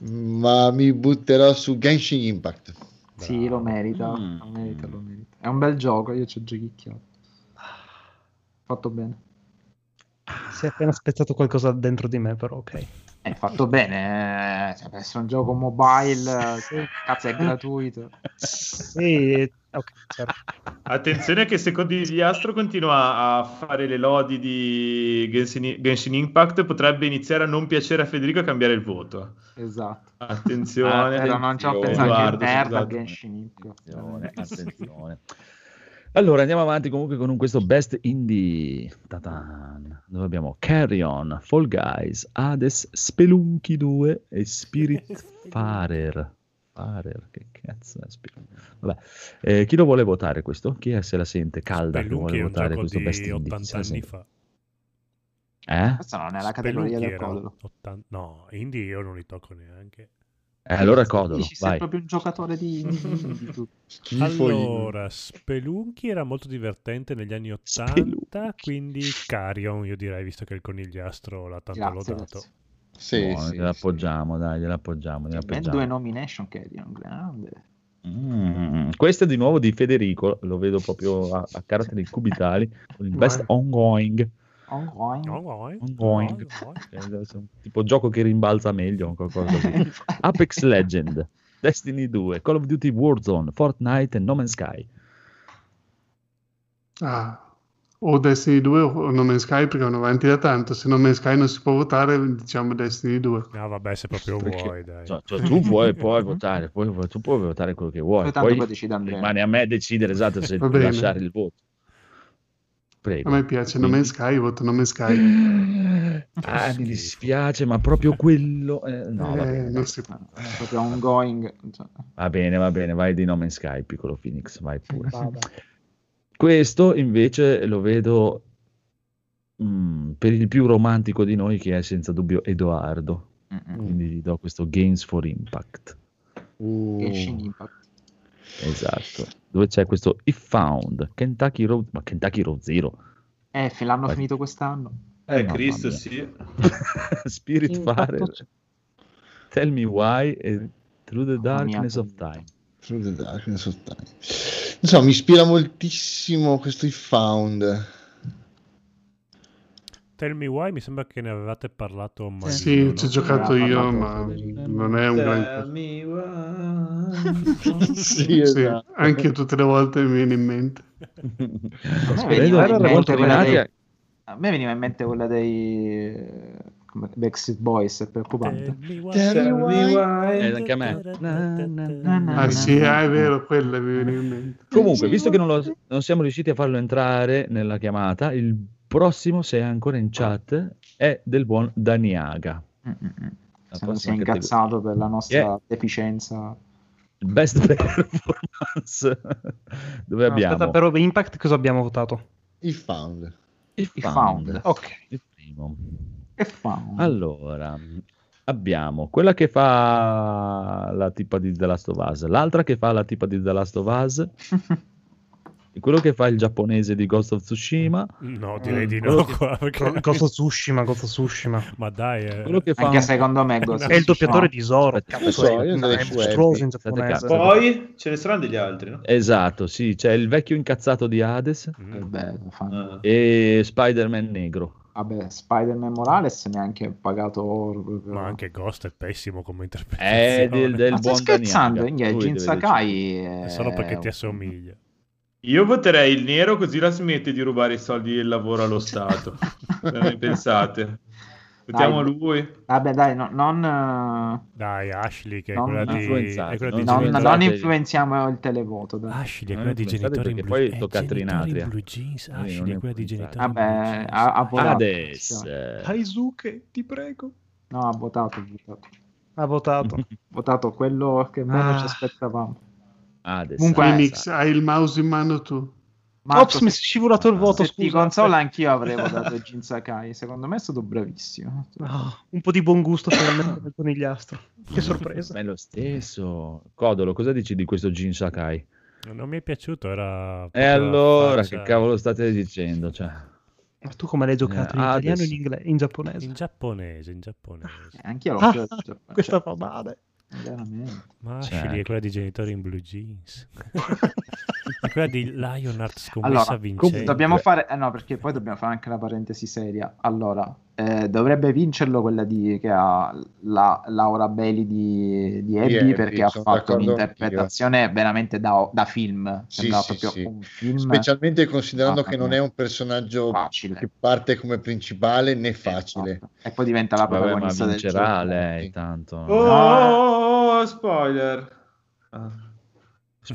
ma mi butterò su Genshin Impact. Sì, lo merita. Mm. Lo merita, lo merita. È un bel gioco, io ci ho giochicchiato. Fatto bene. Si è appena spezzato qualcosa dentro di me, però ok. È fatto bene, eh, cioè, per essere un gioco mobile, eh, cazzo è gratuito. Sì, ok, certo. Attenzione che secondo gli Astro continua a fare le lodi di Genshin, Genshin Impact, potrebbe iniziare a non piacere a Federico e cambiare il voto. Esatto. Attenzione. Però non ci ho pensato che merda scusate. Genshin Impact. Attenzione, attenzione. Allora andiamo avanti comunque con un- questo Best Indie. Ta-tan. Dove abbiamo Carry On, Fall Guys, Hades, Spelunky 2 e Spirit Farer. Farer, che cazzo è Spirit? Vabbè, eh, chi lo vuole votare questo? Chi è se la sente calda che Spelunky vuole è un votare gioco questo di Best Indie? 80 Se la anni fa. Eh? Questa non è la categoria Spelunky del codolo. 80 No, indie io non li tocco neanche. Eh, allora Codolo, Dici, sei vai. proprio un giocatore di. Allora, Spelunky era molto divertente negli anni 80, Spelunky. quindi Carion, io direi, visto che il conigliastro l'ha tanto Grazie, lodato. grazie. Sì, Buono, sì, gliel'appoggiamo, dai, gliel'appoggiamo, Ben gliel'appoggiamo. due nomination che è un grande. Mm, questo è di nuovo di Federico, lo vedo proprio a, a caratteri cubitali, con il best ongoing. Ongoing. Ongoing, Ongoing. ongoing. Eh, tipo gioco che rimbalza meglio o qualcosa così. Apex Legend, Destiny 2, Call of Duty Warzone, Fortnite e No Man's Sky. Ah, o Destiny 2 o No Man's Sky perché vanno avanti da tanto. Se No Man's Sky non si può votare, diciamo Destiny 2. No, vabbè, se proprio Perché- vuoi, dai. Cioè, cioè, tu puoi, puoi votare, puoi, tu puoi votare quello che vuoi, Poi tanto poi rimane a me decidere esatto se lasciare il voto. Prego. A me piace No Man's Sky, voto No Man's Sky. Ah, mi dispiace, ma proprio quello... eh, no, va Eh, bene. non si può. È proprio ongoing. Va bene, va bene, vai di No Man's Sky, piccolo Phoenix, vai pure. Vada. Questo invece lo vedo mm, per il più romantico di noi che è senza dubbio Edoardo, mm, mm. quindi gli do questo Games for Impact. Uh, Genshin Impact. Esatto. Dove c'è questo If Found, Kentucky Road, ma Kentucky Road Zero. Eh, l'hanno Vai. finito quest'anno. Eh, mamma Cristo, sì. Spirit Farer, c'è. Tell Me Why e Through the Darkness of Time. Through the Darkness of Time. Non so, mi ispira moltissimo questo If Found. Tell Me Why, mi sembra che ne avevate parlato Marino, Sì, no? ci ho giocato io, ma non è un Tell gran... me why. sì, Sì, esatto. anche io tutte le volte mi viene in mente. A me veniva in mente quella dei- quella Backstreet Boys, è preoccupante. Tell me why. Eh, anche a me. Ah sì, ah, è vero, quello mi viene in mente. Comunque, visto che non, lo- non siamo riusciti a farlo entrare nella chiamata, il prossimo, se è ancora in chat, è del buon Daniaga. Mm, mm, mm. Non si è incazzato per la nostra Yeah. deficienza. Il Best Performance, dove No, abbiamo Aspetta, però Impact cosa abbiamo votato? Il found. il il Found, Found. Ok. il primo. Che fa? Allora, abbiamo quella che fa la tipa di The Last of Us, l'altra che fa la tipa di The Last of Us, e quello che fa il giapponese di Ghost of Tsushima, No, direi di quello no che- qua. perché- Gozo Tsushima, Gozo Tsushima. Ma dai, eh. quello che fa Anche un- secondo me Ghost È il of doppiatore di Zoro. È. Poi ce ne saranno degli altri, no? Esatto, sì, c'è il vecchio incazzato di Hades Mm. Eh, beh, fa- Ah. e Spider-Man negro. Vabbè, Spider-Man Morales neanche pagato. Ma anche Ghost è pessimo come È interpretazione. del, del Ma stai buon scherzando? Daniaga. Sakai È è... solo perché ti assomiglia. Io voterei il nero così la smette di rubare i soldi del lavoro allo Stato. Cosa ne pensate? Votiamo Dai. lui? Vabbè, dai, no- non, Dai, Ashley, che è Non quella di... È quella non di non, non influenziamo il televoto. Dai. Ashley è quella di genitori in blue poi tocca Trinatria. in blue jeans. Ashley è quella di genitori in blue Vabbè, jeans. ha, ha votato. Hades. eh, Taisuke, ti prego. No, ha votato, ha votato. Ha votato. Votato quello che meno Ah. ci aspettavamo. Hades. Comunque- Phoenix, hai il mouse in mano tu. Marco, Ops, mi è scivolato il voto, scusa. console anch'io avrei votato Jin Sakai. Secondo me è stato bravissimo. Ah, un po' di buon gusto finalmente del conigliastro. Che sorpresa. È lo stesso. Codolo, cosa dici di questo Jin Sakai? Non mi è piaciuto, era... E allora, faccia- che cavolo state dicendo? Cioè, Ma tu come l'hai giocato? In Eh, italiano o in, inglese, in giapponese? In giapponese, in giapponese. Eh, anch'io l'ho Ah, giocato. questa fa male. Veramente. Ma Cioè, è quella di genitori in blue jeans. è quella di Lionheart scommessa Allora, vincente. Dobbiamo fare, eh no, perché poi dobbiamo fare anche la parentesi seria. Allora, eh, dovrebbe vincerlo quella di, che ha la Laura Bailey di, di Abby Abby, perché ha fatto un'interpretazione veramente da, da film. Sì, sì, proprio sì. un film Specialmente considerando che non è un personaggio facile. che parte come principale né facile. Esatto. E poi diventa la vabbè, ma protagonista del vincerà lei tanto. Oh, oh, oh, spoiler. Ah,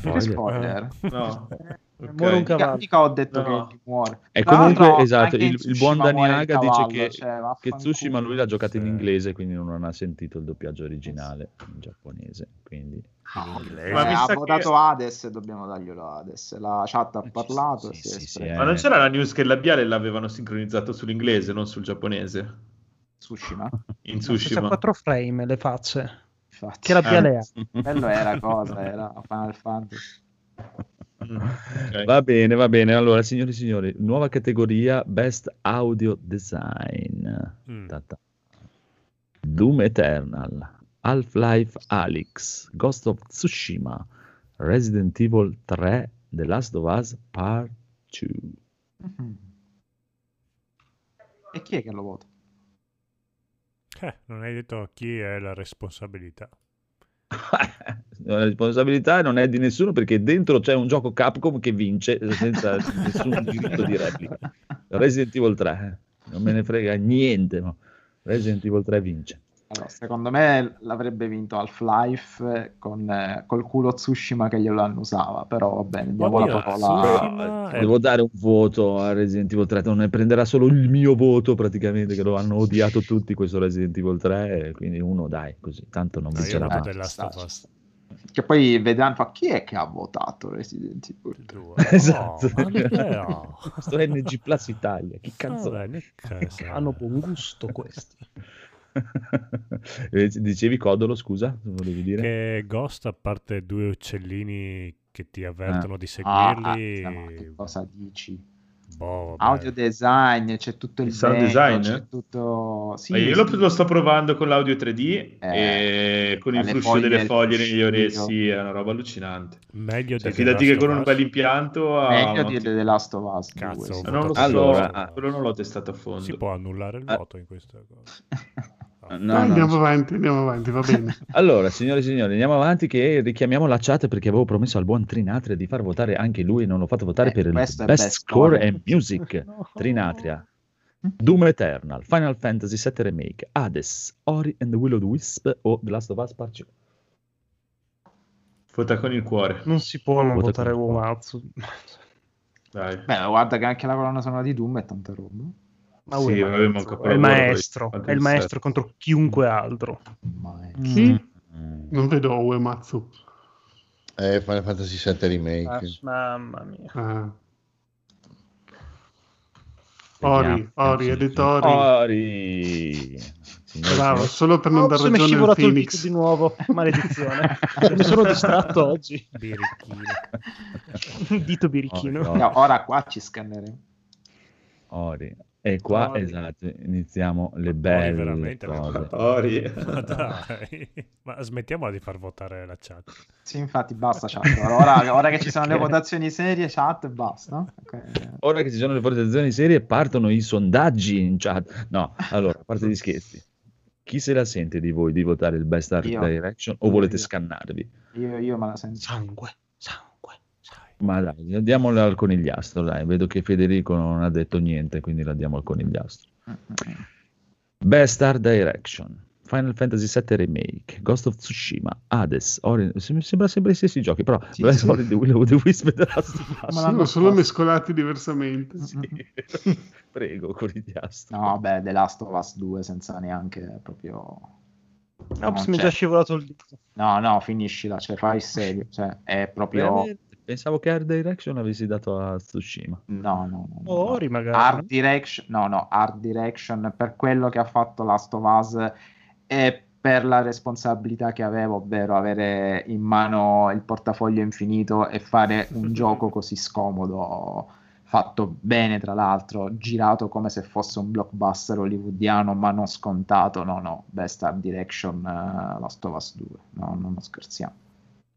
Perché Spoiler. spoiler? no. Muore un Ok. Mica, cavallo. mica ho detto No. che muore. E comunque, esatto, il, il buon Daniaga dice che, cioè, che. Tsushima lui l'ha giocato in inglese, quindi non ha sentito il doppiaggio originale in giapponese. Quindi... No, inglese. eh, ha che- votato Hades e dobbiamo darglielo Hades. La chat ha parlato. sì, sì, sì, Ma non Eh. c'era la news che il labiale l'avevano sincronizzato sull'inglese, non sul giapponese? Tsushima. In C'è Tsushima. quattro frame le facce. Infatti. Che labiale Eh. ha? Quello era cosa, era Final Fantasy. Mm, ok. Va bene, va bene. Allora, signori e signori, nuova categoria Best Audio Design. Mm. Doom Eternal, Half-Life Alyx, Ghost of Tsushima, Resident Evil 3, The Last of Us Part 2. Mhm. E chi è che lo vota? Eh, non hai detto chi è la responsabilità. La responsabilità non è di nessuno perché dentro c'è un gioco Capcom che vince senza nessun diritto di replica. Resident Evil 3, eh. non me ne frega niente, ma Resident Evil 3 vince. Allora, secondo me l'avrebbe vinto Half-Life con, eh, col culo Tsushima che glielo annusava, però va bene, diamo la parola. Tsushima è- Devo dare un voto a Resident Evil 3, non ne prenderà solo il mio voto praticamente, che lo hanno odiato tutti questo Resident Evil 3, e quindi uno dai, così, tanto non vincerà mai. Che poi vedranno, fa, chi è che ha votato Resident Evil? 2. Esatto. Oh, ma Matteo. Questo NG Plus Italia, che cazzo cazzo. Hanno buon gusto questi. Eh, Dicevi Codolo, scusa, volevi dire? Che Ghost, a parte due uccellini che ti avvertono di Ah, seguirli, ah, ma che cosa dici? boh. Audio design, c'è tutto il, Il sound vento, design, c'è eh? tutto... Sì, Ma io lo, sì. lo sto provando con l'audio 3D Eh, e con il fruscio foglie delle del foglie negli orecchi, è una roba allucinante. meglio Cioè, di fidati che con un bel impianto Meglio di The Last of Us 2, Cazzo, sì. ho Ma non lo so, Allora, quello non l'ho testato a fondo. Si può annullare il Ah. voto in questa cosa. No, Dai, no, andiamo avanti, andiamo avanti, va bene. Allora, signore e signori, andiamo avanti che richiamiamo la chat perché avevo promesso al buon Trinatria di far votare anche lui e non l'ho fatto votare Eh, per il Best, Best Score and Music. No. Trinatria, Doom Eternal, Final Fantasy VII Remake, Hades, Ori and the Will of the Wisp o The Last of Us Part 2. Vota con il cuore. Non si può non Vota votare Uematsu. Dai. Beh, guarda che anche la colonna sonora di Doom è tanta roba. Ma Sì, manca è il maestro, è il maestro contro chiunque altro. Chi? Mm. Non vedo Uematsu. Eh, Final Fantasy VII Remake. Ah, mamma mia. Ah. Ori. Ori, editori. Ori. Bravo, solo per non Oh, dar ragione al il Phoenix. dito di nuovo, maledizione. mi sono distratto oggi. Birichino. Dito birichino. Ori, No, ora qua ci scanneremo. Ori. E qua, Ori. esatto, iniziamo le Ori belle veramente, cose. Ori. Ma dai, ma smettiamola di far votare la chat. Sì, infatti, basta chat. Ora, ora che ci sono le votazioni serie, chat, basta. Ok. Ora che ci sono le votazioni serie, partono i sondaggi in chat. No, allora, a parte gli scherzi. Chi se la sente di voi di votare il Best Art Io. Direction o volete Io. scannarvi? Io, io me la sento. Sangue. Ma dai, andiamola al conigliastro, dai. Vedo che Federico non ha detto niente, quindi la diamo al conigliastro. Best Art Direction. Final Fantasy VII Remake, Ghost of Tsushima, Hades, Ori... sem- sembra sempre gli stessi giochi, però Sì, Best sì. Ori, The Will of the Wisp The Last of Us. Ma Sono solo mescolati diversamente. Mm, mm, mm. Prego, conigliastro. No, beh, The Last of Us 2 senza neanche proprio... Ops, non mi è già scivolato il dito. No, no, finiscila, cioè fai il serio, cioè è proprio... Veramente? Pensavo che Art Direction avessi dato a Tsushima. No, no, no. no. Ori magari. Art Direction, no, no, Art Direction per quello che ha fatto Last of Us e per la responsabilità che avevo, ovvero avere in mano il portafoglio infinito e fare un gioco così scomodo, fatto bene tra l'altro, girato come se fosse un blockbuster hollywoodiano, ma non scontato. No, no, Best Art Direction, eh, Last of Us 2. No, no, non scherziamo.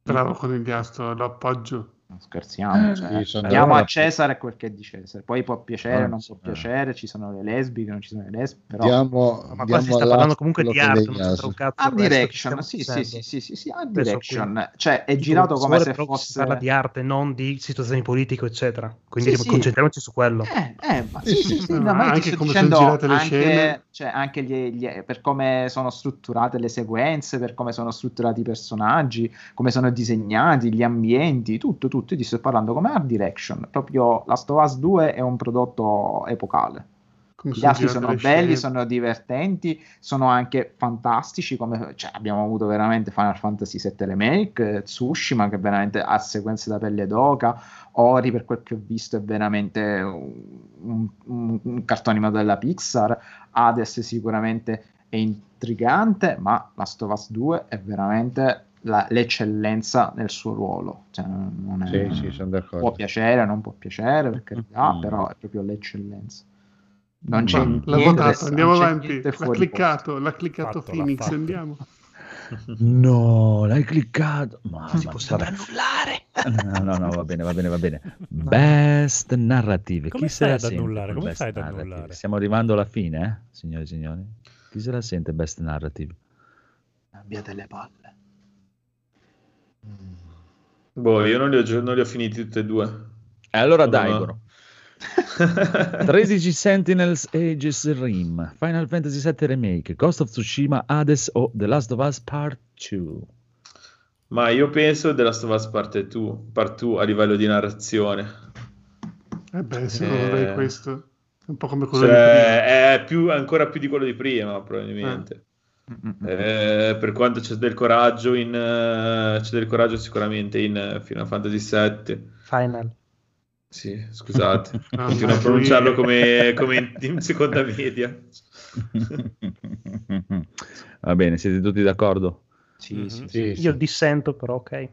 Bravo con il diastro, lo appoggio. Non scherziamo, cioè, Sì, sono diamo a Cesare quel che è di Cesare. Poi può piacere, Ah, non può eh. piacere, ci sono le lesbiche, non ci sono le lesbiche, però Diamo, Ma qua diamo si sta parlando comunque di quello che art, lei non c'entra un cazzo. Art Direction, sì, sì, sì, sì, sì, sì, Art Direction, cioè è girato come se fosse... Si parla di arte, non di situazioni politiche, eccetera. Quindi Sì, sì. concentriamoci su quello. Eh, eh, ma Sì, sì, sì, sì, sì. sì, No, no, ma anche come sono girate le anche, scene. cioè, anche gli- gli- per come sono strutturate le sequenze, per come sono strutturati i personaggi, come sono disegnati, gli ambienti, tutto, tutto. Io ti sto parlando come art direction. Proprio Last of Us 2 è un prodotto epocale. Come Gli altri sono belli, scene. sono divertenti, sono anche fantastici. Come, cioè, abbiamo avuto veramente Final Fantasy VII Remake, Tsushima che veramente ha sequenze da pelle d'oca. Ori, per quel che ho visto, è veramente un, un- un cartone animato della Pixar. Hades sicuramente è intrigante, ma Last of Us 2 è veramente la- l'eccellenza nel suo ruolo. Cioè, non è- Sì, sì, sono può piacere, non può piacere, per carità, Mm. però è proprio l'eccellenza. Non c'è Ma niente, l'ha votato, andiamo non c'è avanti. L'ha cliccato, l'ha cliccato Fatto, l'ha Phoenix, fatto. andiamo. No, l'hai cliccato. Ma, Si ma- può sempre vabbè. annullare. No, no, no, va bene, va bene, va bene. Best narrative. Come Chi la ad sente annullare? Come best fai ad narrative? annullare? Stiamo arrivando alla fine, eh, signori e signori. Chi se la sente best narrative? Abbiate le palle. Boh, io non li ho, non li ho finiti tutti e due. E allora No. Daigoro. 13 Sentinels Aegis Rim, Final Fantasy VII Remake, Ghost of Tsushima, Hades o The Last of Us Part 2. Ma io penso della Last of Us Part 2, Part 2 a livello di narrazione. Eh beh, secondo Eh. me questo è un po' come quello di Cioè, prima. è più, ancora più di quello di prima, probabilmente. Eh, per quanto c'è del coraggio in eh, c'è del coraggio sicuramente in eh, Final Fantasy VII. Final. Sì, scusate, Ah, continuo a pronunciarlo come, come in, in seconda media. Va bene, siete tutti d'accordo? Sì, Mhm. sì, sì. Sì, sì. Io dissento, però ok.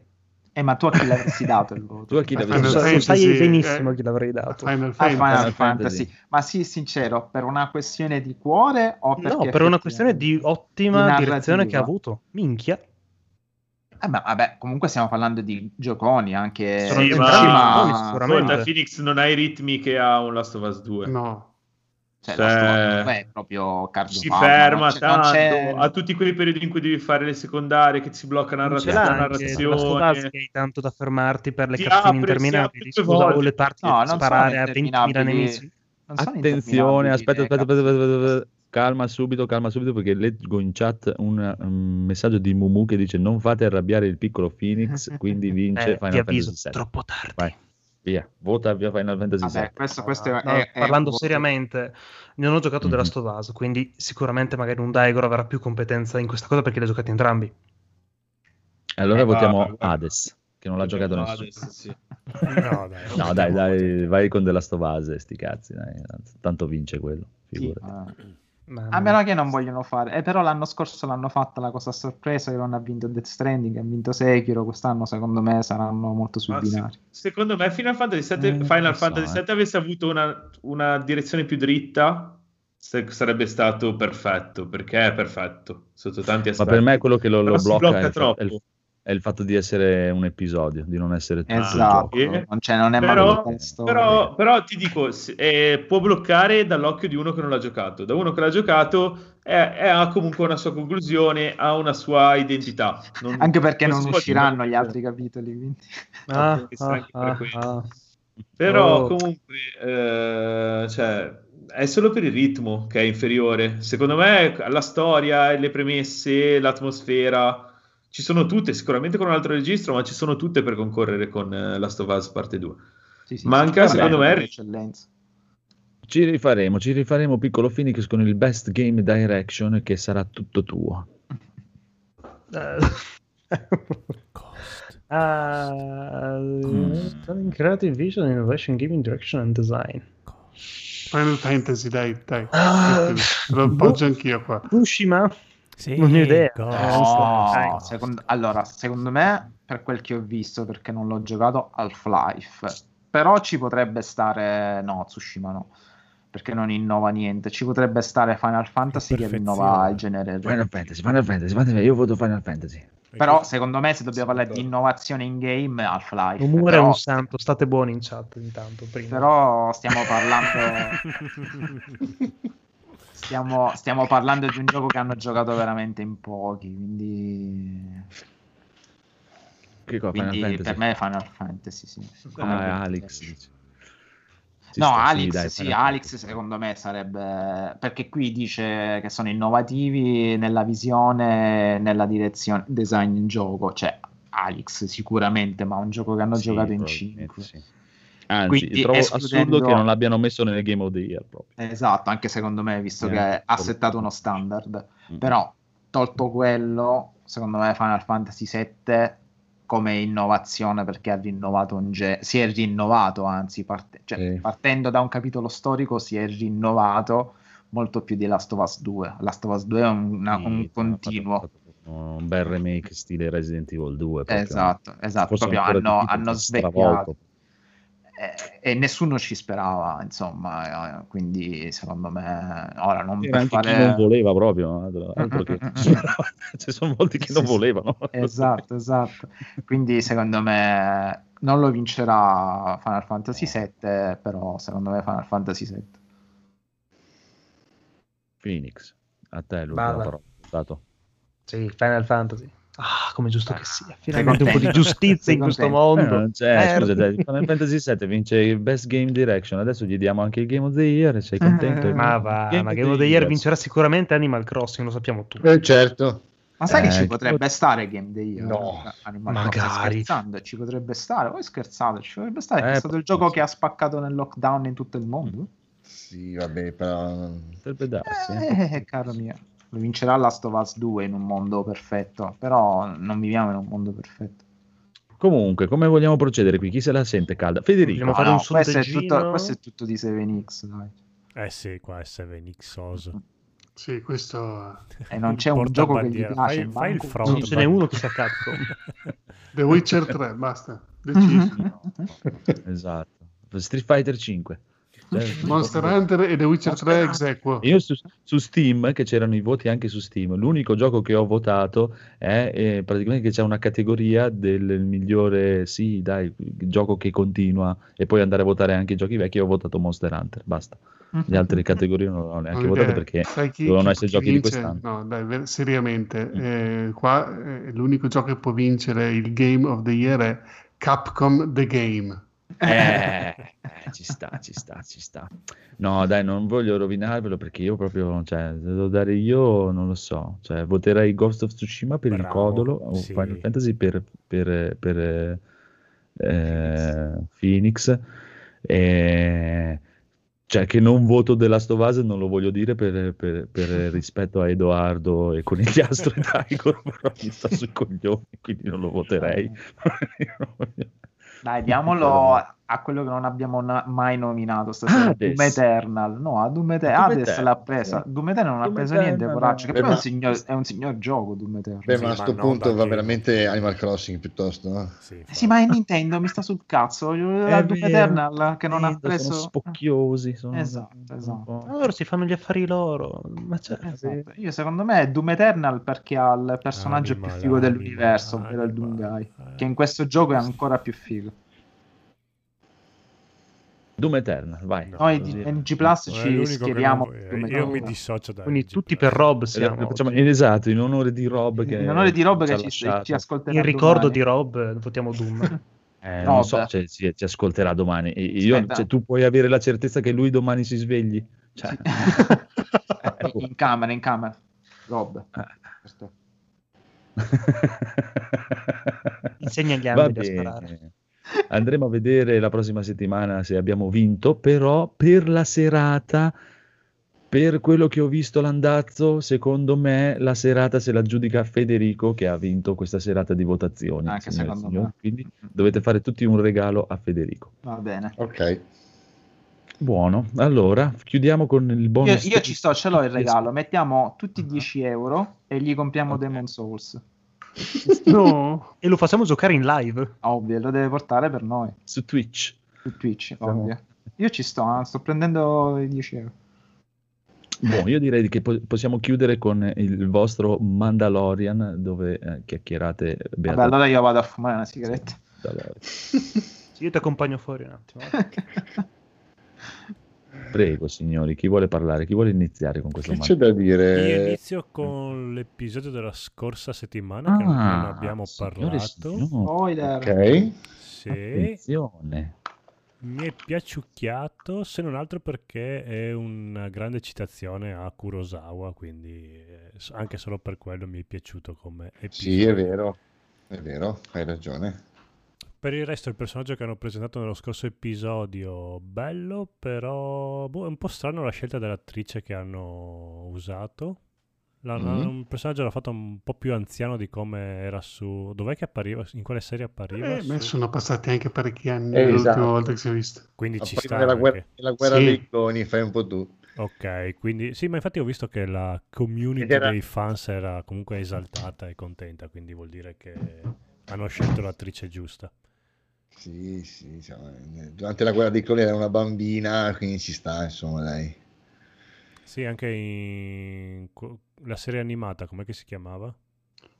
Eh, ma tu a chi l'avresti dato il voto? Tu a chi l'avresti Final dato? lo sai Fantasy, benissimo eh, chi l'avrei dato. Final A Fantasy. Final Final Fantasy. Fantasy. Ma sì, sincero, per una questione di cuore o perché No, per una questione di ottima di direzione che ha avuto. Minchia. Eh, ma vabbè, comunque stiamo parlando di gioconi anche Sono Sì, ma- Ascolta, sicuramente. Phoenix non ha i ritmi che ha un Last of Us 2. No. Cioè, Cioè, è proprio si cardiopalma, ferma tanto c'è- a tutti quei periodi in cui devi fare le secondarie che si blocca narra- la narrazione hai tanto da fermarti per le Ti apre, si interminabili. Scusa, o le parti No, sparare a 20.000 interminabili. nemici. Attenzione, aspetta, aspetta, aspetta, aspetta, aspetta. Calma subito, calma subito perché leggo in chat un, un messaggio di Mumu che dice non fate arrabbiare il piccolo Phoenix, quindi vince Eh, Final ti avviso, Fantasy VII. troppo tardi. Vai, via, vota via Final Fantasy Vabbè, VII. questo, questo è, No, è- è parlando voto- seriamente, non ho giocato Mhm. The Last of Us, quindi sicuramente magari un Daigoro avrà più competenza in questa cosa perché li ha giocati entrambi. Allora Eh, votiamo guarda. Hades, che non l'ha giocato No, nessuno. sì. No, dai. No, dai, dai, vai con of Us, sti cazzi, dai. Tanto vince quello, Sì, figurati. eh. Ma- A meno che non vogliono fare, eh, però l'anno scorso l'hanno fatta la cosa a sorpresa che non ha vinto Death Stranding, ha vinto Sekiro, quest'anno secondo me saranno molto sui Ma se- binari. secondo me Final Fantasy VII, Eh, Final so, Fantasy eh. VII avesse avuto una, una direzione più dritta se- sarebbe stato perfetto perché è perfetto sotto tanti Ma aspetti per me quello che lo, lo blocca, blocca è troppo. è il- è il fatto di essere un episodio, di non essere tutto Esatto. Eh, non, c'è, non è però, storia. però, però ti dico se- eh, può bloccare dall'occhio di uno che non l'ha giocato da uno che l'ha giocato è- è- ha comunque una sua conclusione ha una sua identità Non- Anche perché non, può usciranno gli altri capitoli. Quindi. Ah, per ah, quello. ah. Però Oh. comunque, eh, cioè, è solo per il ritmo che è inferiore. Secondo me la storia, le premesse, l'atmosfera, ci sono tutte, sicuramente con un altro registro, ma ci sono tutte per concorrere con eh, Last of Us parte 2. Sì, sì, Manca, secondo me, eccellenza. Ci rifaremo, ci rifaremo piccolo Phoenix con il Best Game Direction che sarà tutto tuo. Cost. Uh, stunning creative vision, innovation, gaming direction and design. Final Fantasy, dai, dai. Te lo appoggio anch'io qua. Fukushima? Sì, Non ho idea. Ghost. Eh, No, secondo, allora, secondo me, per quel che ho visto, perché non l'ho giocato, Half-Life. Però ci potrebbe stare... No, Tsushima no. Perché non innova niente. Ci potrebbe stare Final Fantasy che innova il genere. Final Fantasy, Final Fantasy, Final Fantasy, io voto Final Fantasy. Però secondo me se dobbiamo parlare di innovazione in game, Half-Life. Umore è però, un santo, state buoni in chat intanto. Prima. però stiamo parlando... Stiamo, stiamo parlando di un gioco che hanno giocato veramente in pochi, quindi, Che cosa, Final quindi Fantasy? per me è Final Fantasy, sì. Come Ah. Alex dice. Ci No, sta, Alex, dai, sì, Final Alex secondo me sarebbe perché qui dice che sono innovativi nella visione, nella direzione design in gioco, cioè Alex sicuramente, ma un gioco che hanno Sì, giocato in probabilmente 5. sì. Anzi, Quindi, trovo escludendo- assurdo che non l'abbiano messo nel Game of the Year proprio. Esatto, anche secondo me, visto Eh, che ha settato uno standard. Mm. Però, tolto quello, secondo me Final Fantasy VII come innovazione perché ha rinnovato un ge- si è rinnovato, anzi, parte- cioè, Sì. partendo da un capitolo storico si è rinnovato molto più di Last of Us 2. Last of Us 2 è un, una- Sì, un continuo. fatto- fatto Un bel remake stile Resident Evil 2. proprio. Esatto, esatto, proprio hanno, hanno svecchiato. Eh, e nessuno ci sperava, insomma, eh, quindi secondo me ora non C'era per anche fare... chi non voleva proprio, eh, altro che... ci sono molti che Sì, non volevano. Esatto, esatto. Quindi secondo me non lo vincerà Final Fantasy VII, però secondo me Final Fantasy VII. Phoenix, a te Vada. parola. Stato. Sì, Final Fantasy. Ah, come giusto che sia. Sei Finalmente un po' di giustizia in questo? Eh, mondo. non c'è, Merda. scusa, dai, Final Fantasy VII vince il Best Game Direction, adesso gli diamo anche il Game of the Year, sei contento? Eh, Ma va, Game ma of Game the of the Year Year. vincerà sicuramente Animal Crossing, lo sappiamo tutti. Eh, certo. Ma sai che Eh, ci ci potrebbe pot- stare Game Day? No, Animal magari. Crossing, scherzando, ci potrebbe stare. Voi scherzate, ci potrebbe stare. Eh, è stato il gioco che sì. ha spaccato nel lockdown in tutto il mondo. Sì, vabbè, però... Potrebbe darsi. eh. Eh, caro mio. Lo vincerà Last of Us 2 in un mondo perfetto, però non viviamo in un mondo perfetto. Comunque, come vogliamo procedere qui? Chi se la sente calda? Federico. Vogliamo fare No, un no, questo, è tutto, questo è tutto di 7X, dai. Eh sì, qua è 7Xoso. Sì, questo... E non c'è un gioco che gli piace. Fai, fai il front. Non ce n'è uno che sia Capcom. The Witcher 3, basta. Deciso. Esatto. Street Fighter 5. Cioè, Monster Hunter e The Witcher 3 ex equo. Io su, su Steam, che c'erano i voti anche su Steam, l'unico gioco che ho votato è eh, praticamente che c'è una categoria del migliore, sì, dai, gioco che continua e poi andare a votare anche i giochi vecchi. Ho votato Monster Hunter, basta. Le altre categorie non ho neanche votate perché chi- dovevano essere chi giochi di vince? quest'anno. No, dai, ver- seriamente, eh, qua eh, l'unico gioco che può vincere il Game of the Year è Capcom The Game. Eh, eh, ci sta, ci sta, ci sta. No, dai, non voglio rovinarvelo perché io proprio, cioè, se devo dare io, non lo so, cioè, voterei Ghost of Tsushima per il Bravo, codolo o sì. Final Fantasy per, per, per, eh, Phoenix. Eh, cioè, che non voto The Last of Us non lo voglio dire per, per- per rispetto a Edoardo e Conigliastro e Daigoro, però mi sta sui coglioni, quindi non lo voterei. Dai, diamolo a quello che non abbiamo na- mai nominato stasera, Hades. Doom Eternal. No, a Doom, Eter- Doom Hades Eternal, l'ha presa. sì. Doom Eternal non ha Doom preso Eternal, niente, poraccio. Che Beh, poi è un, ma- signor, è un signor gioco Doom Eternal. Beh, Sì, ma a ma sto non punto va che- veramente Animal Crossing piuttosto, no? Sì, Eh sì, ma è Nintendo, mi sta sul cazzo. La Doom vero, Eternal che non ha preso... Sono spocchiosi. Sono Esatto, un esatto. po'- Allora si fanno gli affari loro. Ma c'è. Esatto. Io secondo me è Doom Eternal perché ha il personaggio Anima, più figo dell'universo, ovvero il Doom. Guy, che in questo gioco è ancora più figo. Doom Eternal, vai. No, Noi di NG Plus ci schieriamo non- io mi dissocio da Quindi NG+. tutti per Rob Eh, siamo. facciamo- esatto, in onore di Rob che in onore di Rob ci che ci, ci ascolterà In ricordo domani. di Rob eh, votiamo Doom. Eh, No, non so, cioè, ci, ci ascolterà domani. Io, cioè, tu puoi avere la certezza che lui domani si svegli? Cioè, ecco. in camera, in camera. Rob. Eh. Insegna Va altri a bene. sparare. Andremo a vedere la prossima settimana se abbiamo vinto, però per la serata, per quello che ho visto l'andazzo, secondo me la serata se la giudica Federico che ha vinto questa serata di votazioni. Anche signore secondo signori. me. Quindi dovete fare tutti un regalo a Federico. Va bene. Ok. Buono, allora chiudiamo con il Io, bonus. io ci sto, ce l'ho il regalo. Mettiamo tutti 10 euro e gli compriamo Demon Souls. No, E lo facciamo giocare in live. Ovvio, lo deve portare per noi su Twitch. su Twitch. Siamo- Ovvio. Io ci sto, eh, sto prendendo i 10 euro. Boh, io direi che po- possiamo chiudere con il vostro Mandalorian dove eh, chiacchierate Vabbè, beata- allora io vado a fumare una sigaretta. Sì, io ti accompagno fuori un attimo. Prego, signori, chi vuole parlare? Chi vuole iniziare con questo Che c'è da Io dire? inizio con l'episodio della scorsa settimana che non Ah, abbiamo signore e parlato. signori, Spoiler. Ok. Sì, attenzione. mi è piaciucchiato, se non altro perché è una grande citazione a Kurosawa, quindi eh, anche solo per quello mi è piaciuto come episodio. Sì, è vero. È vero, hai ragione. Per il resto il personaggio che hanno presentato nello scorso episodio, bello, però boh, è un po' strano la scelta dell'attrice che hanno usato. La- Mhm. Un personaggio l'ha fatto un po' più anziano di come era su... Dov'è che appariva? In quale serie appariva? eh, Su- sono passati anche parecchi anni Eh, dall'ultima esatto. volta che si è visto. Quindi ci Prima sta della guerra, anche. della guerra Sì. dei cloni, fai un po' tu. Ok, quindi sì, ma infatti ho visto che la community era- dei fans era comunque esaltata e contenta, quindi vuol dire che hanno scelto l'attrice giusta. Sì, sì, insomma, durante la guerra dei cloni era una bambina, quindi ci sta, insomma, dai. Sì, anche in la serie animata, com'è che si chiamava?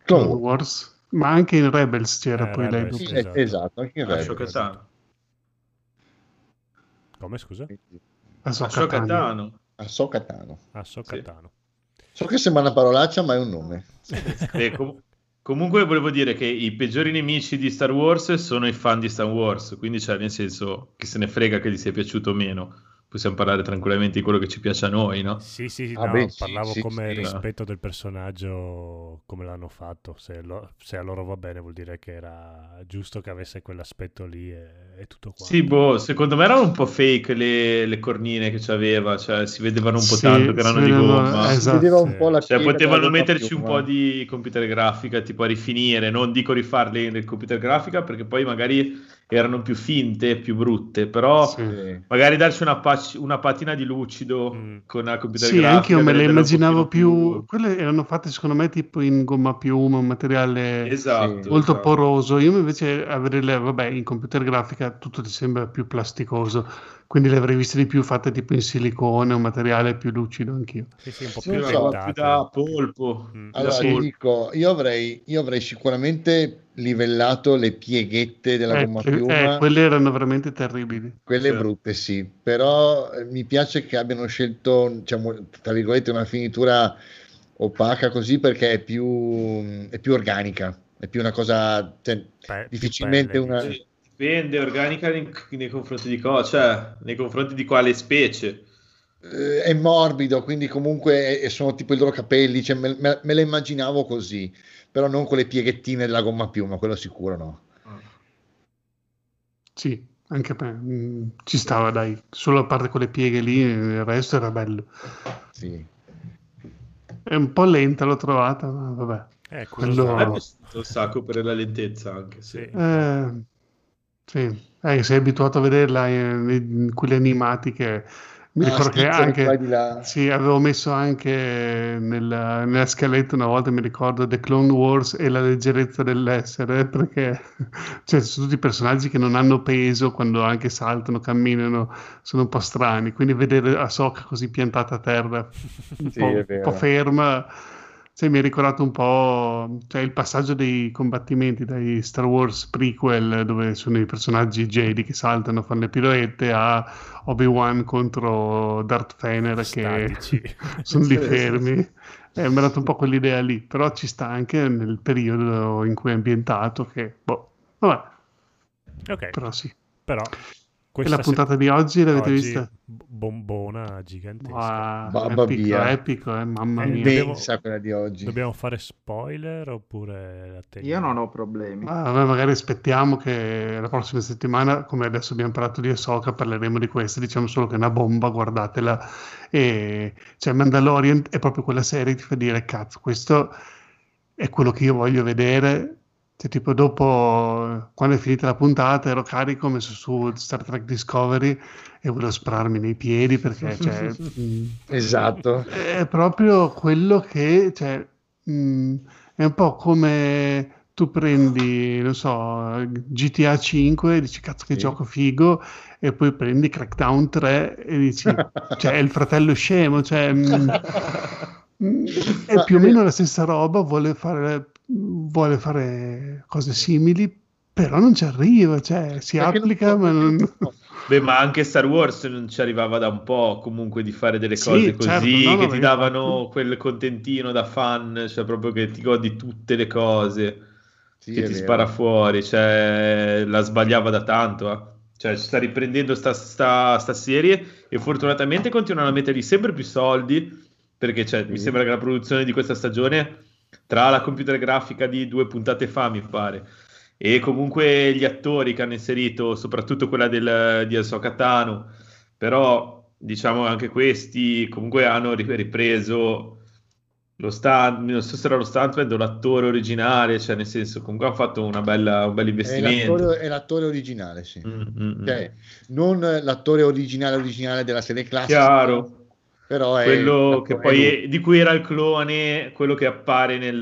Clone Wars, ma anche in Rebels c'era Eh, poi lei. Rebels, dopo. Sì, esatto. esatto, anche in Ah, Rebels. Shogatano. Come scusa? Ahsoka Ahsoka Tano. Tano. Ahsoka Tano. Ah, Sokatano. So che sembra una parolaccia, ma è un nome. E com- comunque volevo dire che i peggiori nemici di Star Wars sono i fan di Star Wars, quindi cioè nel senso che se ne frega che gli sia piaciuto o meno. Possiamo parlare tranquillamente di quello che ci piace a noi, no? Sì, sì, Ah, no, beh, sì, parlavo sì, come sì. rispetto del personaggio, come l'hanno fatto. Se, lo- se a loro va bene, vuol dire che era giusto che avesse quell'aspetto lì e, e tutto qua. Sì, boh, secondo me erano un po' fake le, le cornine che c'aveva, cioè si vedevano un po' Sì, tanto che erano di gomma. esatto. Si vedeva un sì. po' la Cioè, potevano metterci un piuma. po' di computer grafica, tipo a rifinire, non dico rifarle nel computer grafica perché poi magari erano più finte, più brutte, però Sì. Magari darci una, pac- una patina di lucido Mm. con la computer Sì, grafica. anche io me le immaginavo pochino più... Quelle erano fatte secondo me tipo in gomma piuma, un materiale Esatto. Molto esatto. poroso. Io invece averle, vabbè, in computer grafica tutto ti sembra più plasticoso, quindi le avrei viste di più fatte tipo in silicone, un materiale più lucido anch'io. Sì, sì, un po' Sì, più non so, Più da polpo. Mm. Allora, Sì. ti dico, io avrei, io avrei sicuramente livellato le pieghette della Eh, gomma che- piuma. eh, quelle erano veramente terribili. Quelle Sì. brutte, sì, però eh, mi piace che abbiano scelto, diciamo, tra virgolette, una finitura opaca così perché è più, è più organica, è più una cosa, cioè, Beh, più difficilmente belle, una, dici. Dipende, organica nei, nei confronti di cosa? Cioè, nei confronti di quale specie? Eh, è morbido, quindi comunque eh, sono tipo i loro capelli, cioè me, me- me la immaginavo così, però non con le pieghettine della gomma piuma, quello sicuro no. Sì, anche per me. mm, ci stava, dai. Solo a parte quelle pieghe lì, il resto era bello. Sì. È un po' lenta, l'ho trovata, ma vabbè. Eh, Quello- A me è un sacco per la lentezza anche, sì. Sì. Eh, sì, eh, sei abituato a vederla in, in quelli animati che mi Ah, ricordo che anche sì, avevo messo anche nella, nella scaletta una volta mi ricordo The Clone Wars e la leggerezza dell'essere perché cioè, sono tutti personaggi che non hanno peso quando anche saltano, camminano, sono un po' strani. Quindi vedere Ahsoka così piantata a terra, un, Sì, po', un po' ferma, cioè, mi ha ricordato un po' cioè, il passaggio dei combattimenti dai Star Wars prequel dove sono i personaggi Jedi che saltano, fanno le piroette a Obi-Wan contro Darth Vader che sono lì fermi. Eh, mi ha dato un po' quell'idea lì, però ci sta anche nel periodo in cui è ambientato che, boh, vabbè, Ok, però sì. però E questa la puntata di oggi l'avete oggi, vista? bombona gigantesca. Wow, Babba epico, mia. epico, eh, mamma Eh, mia. dobbiamo- Immensa quella di oggi. Dobbiamo fare spoiler oppure la teniamo? Io non ho problemi. Ma vabbè, magari aspettiamo che la prossima settimana, come adesso abbiamo parlato di Ahsoka, parleremo di questo, diciamo solo che è una bomba, guardatela. E cioè Mandalorian è proprio quella serie che ti fa dire, cazzo, questo è quello che io voglio vedere. Cioè, tipo dopo, quando è finita la puntata, ero carico, ho messo su Star Trek Discovery e volevo spararmi nei piedi perché, cioè, mh, Esatto. è proprio quello che, cioè, mh, è un po' come tu prendi, non so, GTA 5 e dici cazzo che Sì. gioco figo e poi prendi Crackdown 3 e dici, cioè, è il fratello scemo, cioè, mh, mh, è Ma- più o meno la stessa roba, vuole fare, vuole fare cose simili, però non ci arriva, cioè, si Perché non applica può- ma non... Beh, ma anche Star Wars non ci arrivava da un po' comunque di fare delle Sì, cose così, certo, no, no, che ti davano infatti- quel contentino da fan, cioè proprio che ti godi tutte le cose Sì, che ti vero. spara fuori, cioè la sbagliava da tanto, eh. Cioè ci sta riprendendo sta, sta- sta serie e fortunatamente continuano a mettergli sempre più soldi, perché cioè, mi Sì. sembra che la produzione di questa stagione, tra la computer grafica di due puntate fa, mi pare, e comunque gli attori che hanno inserito, soprattutto quella del, di Ahsoka Tano, però diciamo anche questi comunque hanno ri- ripreso lo stunt, non so se era lo stuntman o l'attore originale, cioè nel senso comunque hanno fatto una bella, un bel È investimento. l'attore, è l'attore originale, sì. Mm, mm, mm. Cioè, non l'attore originale originale della serie classica, Chiaro, però è quello che è poi è- di cui era il clone, quello che appare nel-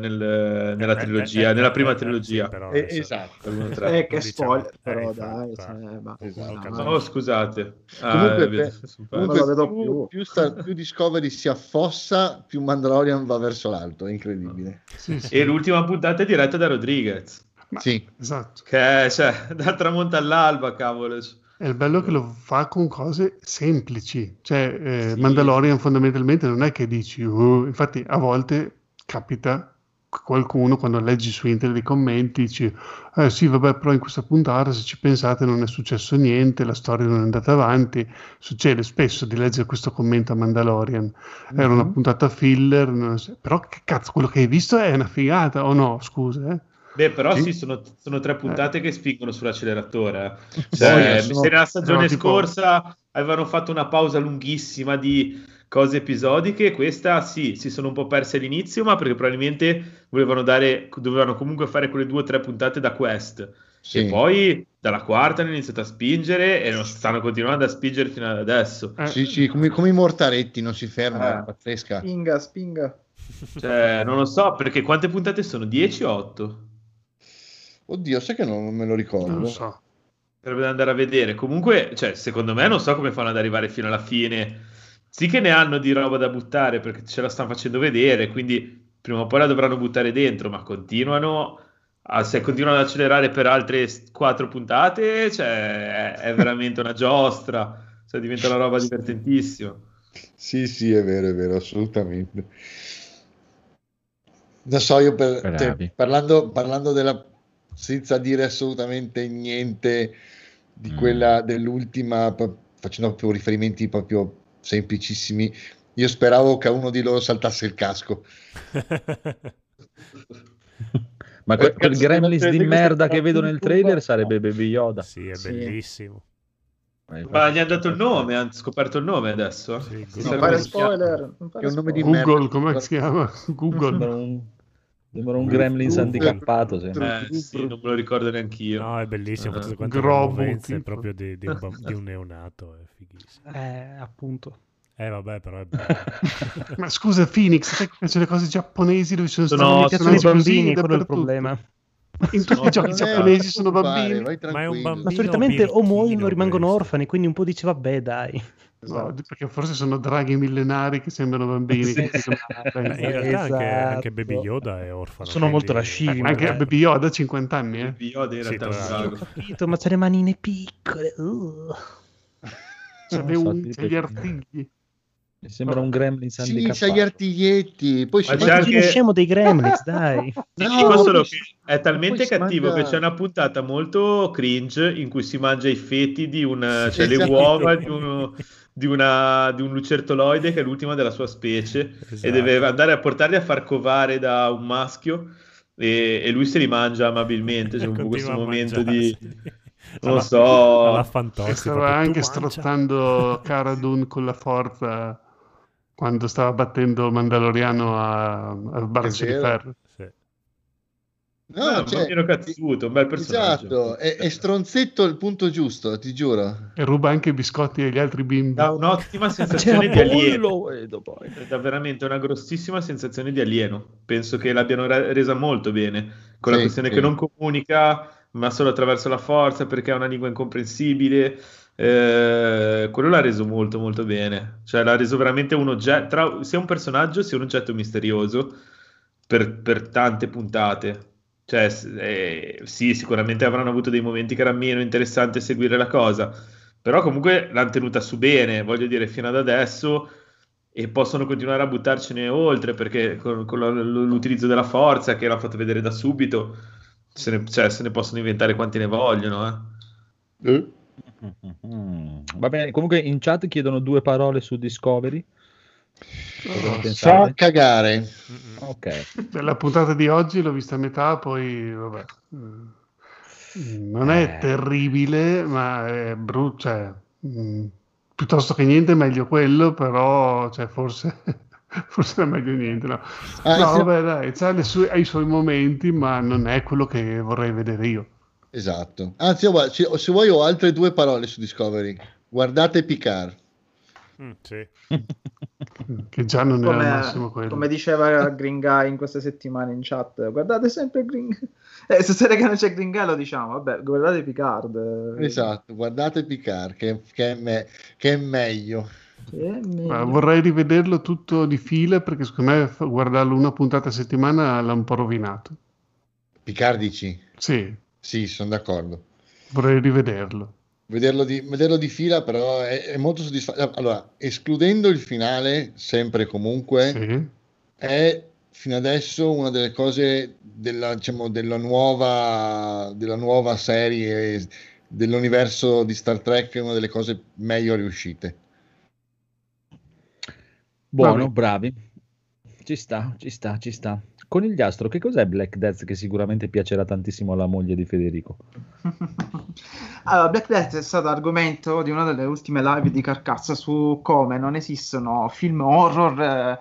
nel- nella Eh, trilogia, eh, nella eh, prima eh, trilogia. sì, però Eh, esatto. Eh, che diciamo. spoiler, Eh, però dai, cioè, ma- Esatto. no, Comunque- Oh, scusate. Ah, Comunque, eh, vedo, per-. Comunque, vedo più, più. più sta- più Discovery si affossa, più Mandalorian va verso l'alto, è incredibile. Sì, sì. E l'ultima puntata è diretta da Rodriguez, Ma- Sì, Esatto. che è, cioè, dal tramonto all'alba, cavolo. È il bello che lo fa con cose semplici, cioè eh, Sì. Mandalorian fondamentalmente non è che dici, "Uh", infatti a volte capita qualcuno quando leggi su internet i commenti dici, eh sì vabbè però in questa puntata se ci pensate non è successo niente, la storia non è andata avanti, succede spesso di leggere questo commento a Mandalorian, era una Mhm. puntata filler, so- però che cazzo quello che hai visto è una figata o no, scusa eh? Beh, però Sì. sì, sono, sono tre puntate che spingono sull'acceleratore. eh. Sì, Cioè, sono- se nella stagione no, tipo- scorsa avevano fatto una pausa lunghissima di cose episodiche, questa sì, si sono un po' perse all'inizio, ma perché probabilmente volevano dare, dovevano comunque fare quelle due o tre puntate da quest. sì. E poi dalla quarta hanno iniziato a spingere e non stanno continuando a spingere fino ad adesso. Eh, Sì, sì, come, come i mortaretti, non si ferma, Eh. è pazzesca. Spinga, spinga. Cioè, non lo so, perché quante puntate sono? 10 o 8? Oddio, sai che non, me lo ricordo. non lo so. Sarebbe da andare a vedere. Comunque, cioè, secondo me non so come fanno ad arrivare fino alla fine. Sì che ne hanno di roba da buttare perché ce la stanno facendo vedere, quindi prima o poi la dovranno buttare dentro, ma continuano a, se continuano ad accelerare per altre quattro puntate, cioè, è, è veramente una giostra, cioè, diventa una roba divertentissima. Sì, sì, è vero, è vero, assolutamente. Non so, io per- cioè, parlando, parlando della senza dire assolutamente niente di Mm. quella dell'ultima, pro- facendo proprio riferimenti proprio semplicissimi. Io speravo che a uno di loro saltasse il casco. Ma quel, quel Gremlins di merda che vedo nel trailer sarebbe Baby Yoda. sì, è Sì. bellissimo. Ma gli hanno dato il nome, hanno scoperto il nome adesso. Sì, non fare spoiler. Non fare è un nome di spoiler. Google, come si chiama? Google. Sembra un, Gremlins handicappato. sembra. Eh, sì, non me lo ricordo neanche io. No, è bellissimo. Eh. Le Grobu, movenze tipo. proprio di, di un, di un neonato. È fighissimo. Eh, appunto. Eh, vabbè, però è bello. Ma scusa, Phoenix, sai che piace le cose giapponesi dove ci sono Sono- stati i bambini, quello è il problema. In tutti i giochi è- giapponesi sono bambini. vai Ma è un tranquillo. Ma bambino solitamente o muoiono o rimangono questo. orfani, quindi un po' dice vabbè dai. No, perché forse sono draghi millenari che sembrano bambini. Sì, sì. Beh, in realtà anche, anche Esatto. Baby Yoda è orfano. Sono molto quindi- lascivi, Ma anche magari. Baby Yoda ha 50 anni, eh. Yoda in Sì, realtà è tra un. Capito, ma c'ha le manine piccole. uh. C'ha le so, tipo- c'ha gli artigli. Mi sembra un Gremlins Sì, c'ha gli artiglietti. Poi Ma c'è anche- uno scemo dei Gremlins, dai. No, che si- è talmente cattivo mangia- che c'è una puntata molto cringe in cui si mangia i feti di un, cioè le Esatto. uova di, uno- di una- di un lucertoloide che è l'ultima della sua specie Esatto. e deve andare a portarli a far covare da un maschio e, e lui se li mangia amabilmente. C'è un po' Continua questo a momento di... Non Alla- so. alla Fantozzi, stava anche strozzando Cara Dune con la forza quando stava battendo Mandaloriano a- al braccio di ferro. No, un cioè, bambino cazzuto, un bel personaggio. Esatto, è, è stronzetto il punto giusto, ti giuro. E ruba anche i biscotti agli altri bimbi. Dà un'ottima sensazione di alieno. Lo vedo poi. È da veramente una grossissima sensazione di alieno. Penso che l'abbiano re- resa molto bene, con la Sì, questione sì. che non comunica, ma solo attraverso la forza, perché ha una lingua incomprensibile. Eh, quello l'ha reso molto molto bene. Cioè l'ha reso veramente un oggetto, tra- sia un personaggio sia un oggetto misterioso per, per tante puntate. Cioè, eh, sì, sicuramente avranno avuto dei momenti che era meno interessante seguire la cosa, però comunque l'hanno tenuta su bene, voglio dire, fino ad adesso e possono continuare a buttarcene oltre perché con, con l'utilizzo della forza che l'ha fatto vedere da subito se ne, cioè, se ne possono inventare quanti ne vogliono eh. Eh? Va bene, comunque in chat chiedono due parole su Discovery. Fa cagare. Ok. La puntata di oggi l'ho vista a metà, poi vabbè. Mm, Non è Eh. terribile, ma è brutto. Cioè, mm, piuttosto che niente, è meglio quello, però cioè, forse, forse è meglio niente. No, Ah, No, sì. vabbè, dai, c'ha le sue- ha i suoi momenti, ma non è quello che vorrei vedere io. Esatto. Anzi, se vuoi ho altre due parole su Discovery. Guardate Picard. Mm, sì. Che già non era il Come, massimo quello. come diceva Green Guy in queste settimane in chat, guardate sempre Green Eh, stasera che non c'è Green Guy lo diciamo, vabbè, guardate Picard. eh, Esatto, guardate Picard, che, che è, me- che è meglio. che è meglio. Ma vorrei rivederlo tutto di fila perché secondo me guardarlo una puntata a settimana l'ha un po' rovinato. Picard dici? Sì, Sì, sono d'accordo. vorrei rivederlo. Vederlo di, vederlo di fila però è, è molto soddisfacente. Allora, escludendo il finale, sempre e comunque, Sì. è fino adesso una delle cose della, diciamo, della, nuova, della nuova serie dell'universo di Star Trek, è una delle cose meglio riuscite. Buono, bravi. Ci sta, ci sta, ci sta. Conigliastro, che cos'è Black Death che sicuramente piacerà tantissimo alla moglie di Federico? Allora, Black Death è stato argomento di una delle ultime live di Carcassa su come non esistono film horror eh,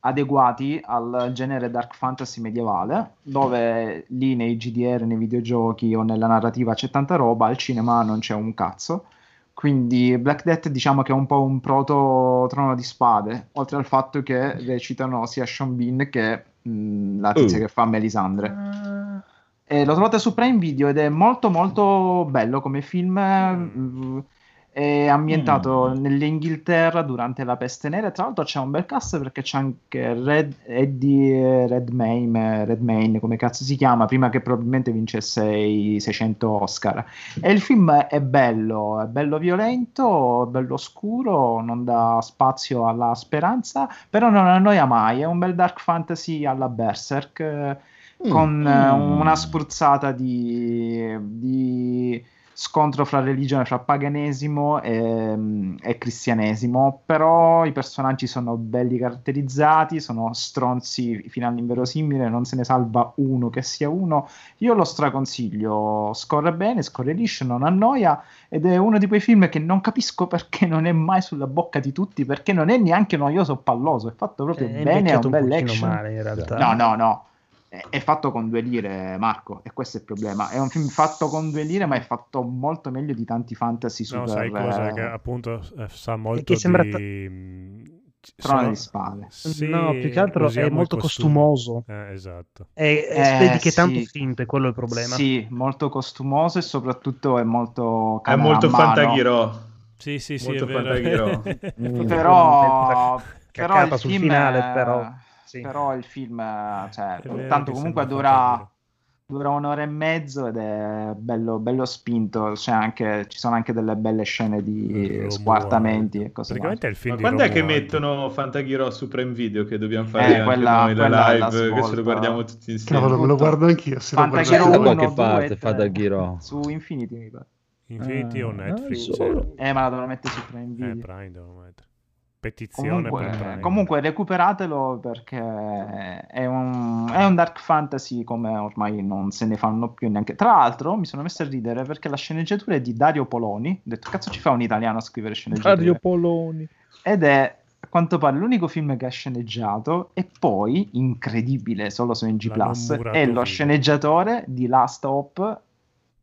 adeguati al genere dark fantasy medievale, dove lì nei GDR, nei videogiochi o nella narrativa c'è tanta roba, al cinema non c'è un cazzo. Quindi Black Death diciamo che è un po' un proto trono di spade, oltre al fatto che recitano sia Sean Bean che mh, la tizia Oh. che fa Melisandre. Eh, lo trovate su Prime Video ed è molto molto bello come film. mm, È ambientato nell'Inghilterra durante la peste nera. Tra l'altro c'è un bel cast perché c'è anche Red, Eddie Redmayne, Redmayne, come cazzo si chiama, prima che probabilmente vincesse i 600 Oscar. E il film è bello, è bello violento, bello scuro, non dà spazio alla speranza, però non annoia mai. È un bel dark fantasy alla Berserk. eh, con eh, Mm. una spruzzata di, di scontro fra religione, fra paganesimo e, e cristianesimo, però i personaggi sono belli caratterizzati, sono stronzi fino all'inverosimile, non se ne salva uno che sia uno. Io lo straconsiglio, scorre bene, scorre liscio, non annoia ed è uno di quei film che non capisco perché non è mai sulla bocca di tutti, perché non è neanche noioso o palloso, è fatto proprio È bene, è un un bel action. male in realtà. No, no, no. È, è fatto con due lire, Marco, e questo è il problema. È un film fatto con due lire, ma è fatto molto meglio di tanti fantasy No, super... sai cosa? eh, Che appunto eh, sa molto che sembra di... mm, Trono di spade. Sì, no, più che altro è molto costumoso. Eh, esatto. E, e Eh, che è tanto sì. finto, è quello il problema. Sì, molto costumoso e soprattutto è molto... È molto. Fantaghiro. Sì, sì, sì, Molto è vero. Però, però il sul film... finale, eh, però, sì. però il film, eh, cioè, tanto comunque dura... Fantaghiro. Dura un'ora e mezzo ed è bello, bello spinto. C'è anche, ci sono anche delle belle scene di squartamenti e cose Praticamente è il film Ma di quando è che mettono Fantaghiro su Prime Video che dobbiamo fare Eh, anche quella- noi la quella è la live che ce svolta. lo guardiamo tutti insieme? Cavolo, me lo guardo anch'io. Se lo Fantaghiro guardate Da voi. qualche 1, parte 2, fa da Ghiro. Su Infinity mi pare. Infinity Ah, o Netflix? Eh, ma la devono mettere su Prime Eh, Video. Prime devono mettere. Petizione Comunque, comunque recuperatelo perché è un, è un dark fantasy come ormai non se ne fanno più neanche. Tra l'altro mi sono messo a ridere perché la sceneggiatura è di Dario Poloni. Ho detto, cazzo ci fa un italiano a scrivere sceneggiature? Dario Poloni. Ed è a quanto pare l'unico film che ha sceneggiato e poi, incredibile, solo su NG+, Plus, è lo sceneggiatore di Last Hope,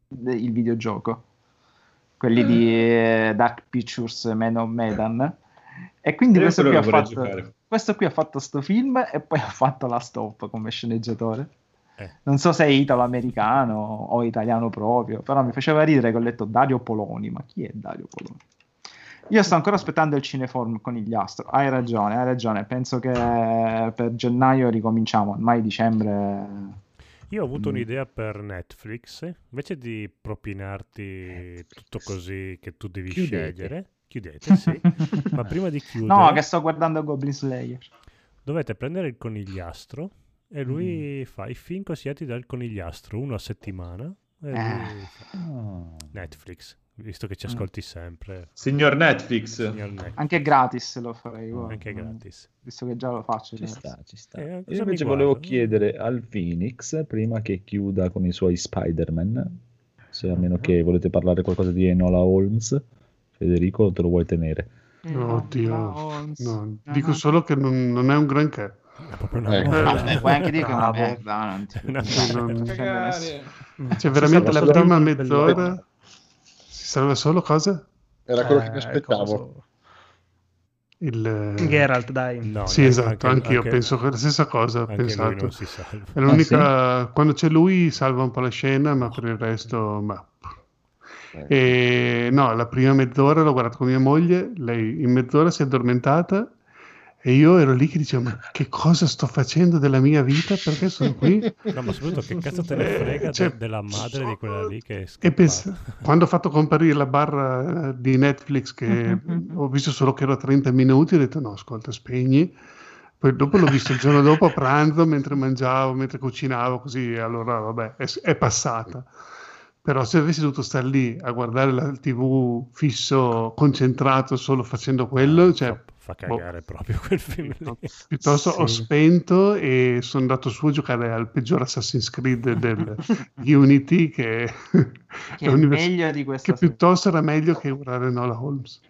de- il videogioco. Quelli di eh, Dark Pictures Man of Medan. E quindi questo qui, fatto, questo qui ha fatto sto film e poi ha fatto Last Hope come sceneggiatore. Eh. Non so se è italo-americano o italiano proprio, però mi faceva ridere che ho letto Dario Poloni. Ma chi è Dario Poloni? Io sto ancora aspettando il cineform con gli astro. Hai ragione, hai ragione. Penso che per gennaio ricominciamo. Ormai dicembre. Io ho avuto Mm. un'idea per Netflix, invece di propinarti tutto così che tu devi Chiudete. scegliere, chiudete, sì, ma prima di chiudere No, che sto guardando Goblin Slayer. dovete prendere il conigliastro e Mm. lui fa i film consigliati dal conigliastro, uno a settimana, e lui Eh. fa Ah. Netflix, visto che ci Mm. ascolti sempre. Signor Netflix. signor Netflix, Anche gratis lo farei. guarda. anche gratis. Visto che già lo faccio. Ci sta, ci sta. Eh, Io invece volevo chiedere al Phoenix, prima che chiuda con i suoi Spider-Man, se a meno che volete parlare qualcosa di Enola Holmes, Federico, te lo vuoi tenere? No, oddio. No, No, no, dico solo che non, non è un granché. È proprio una merda. Vabbè, puoi anche dire che è una Bravo. merda. non ti- Una Sì, merda. non- Cagare. Cioè, veramente la prima mezz'ora si salva solo cosa? Era quello che Eh, mi aspettavo. Il... Geralt, dai. No, Sì, esatto, anche- anch'io anche- penso che la stessa cosa. Ho anche lui pensato. non si salva. È l'unica, quando c'è lui salva un po' la scena, ma per il resto, ma... E no, la prima mezz'ora l'ho guardato con mia moglie, lei in mezz'ora si è addormentata e io ero lì che dicevo, ma che cosa sto facendo della mia vita? Perché sono qui? No, ma soprattutto che cazzo te ne frega Cioè, de- della madre di quella lì che è E pens- quando ho fatto comparire la barra eh, di Netflix, che ho visto solo che era 30 minuti, ho detto no, ascolta, spegni. Poi dopo l'ho visto il giorno dopo a pranzo, mentre mangiavo, mentre cucinavo, così allora vabbè, è, è passata. Però se avessi dovuto stare lì a guardare la TV fisso, concentrato solo facendo quello, cioè, fa, fa cagare proprio quel film lì. piuttosto ho Sì. spento e sono andato su a giocare al peggior Assassin's Creed del Unity, che, Che è univers- meglio di questa che piuttosto era meglio che guardare Nola Holmes.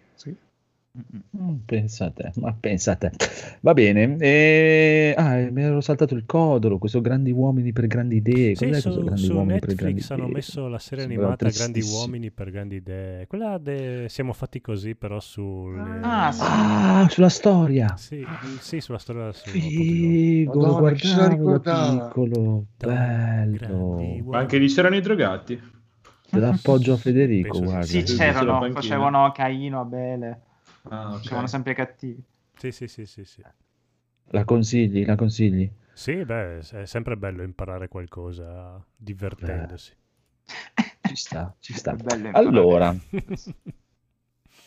Sì. Mm, Pensa a te, ma pensa a te. Va bene. E... Ah, mi ero saltato il codolo, questo Grandi Uomini per Grandi Idee. Sì, Cos'è su, Grandi su Uomini per Grandi Netflix hanno Idee? messo la serie Sembra animata Grandi. Uomini per Grandi Idee. Quella de... siamo fatti così, però sul... Ah, sì. Ah, sulla storia. Sì, sì, sulla storia suo. Figo, Madonna, guardavo da piccolo. Bello. Ma anche lì c'erano i drogati. Te l'appoggio a Federico, Penso guarda. Sì, c'erano, facevano Caino, Abele, Ah, ok. facevano sempre cattivi. Sì, sì, sì, sì, sì. La consigli, la consigli? Sì, beh, è sempre bello imparare qualcosa divertendosi. Ci sta, ci sta. Allora,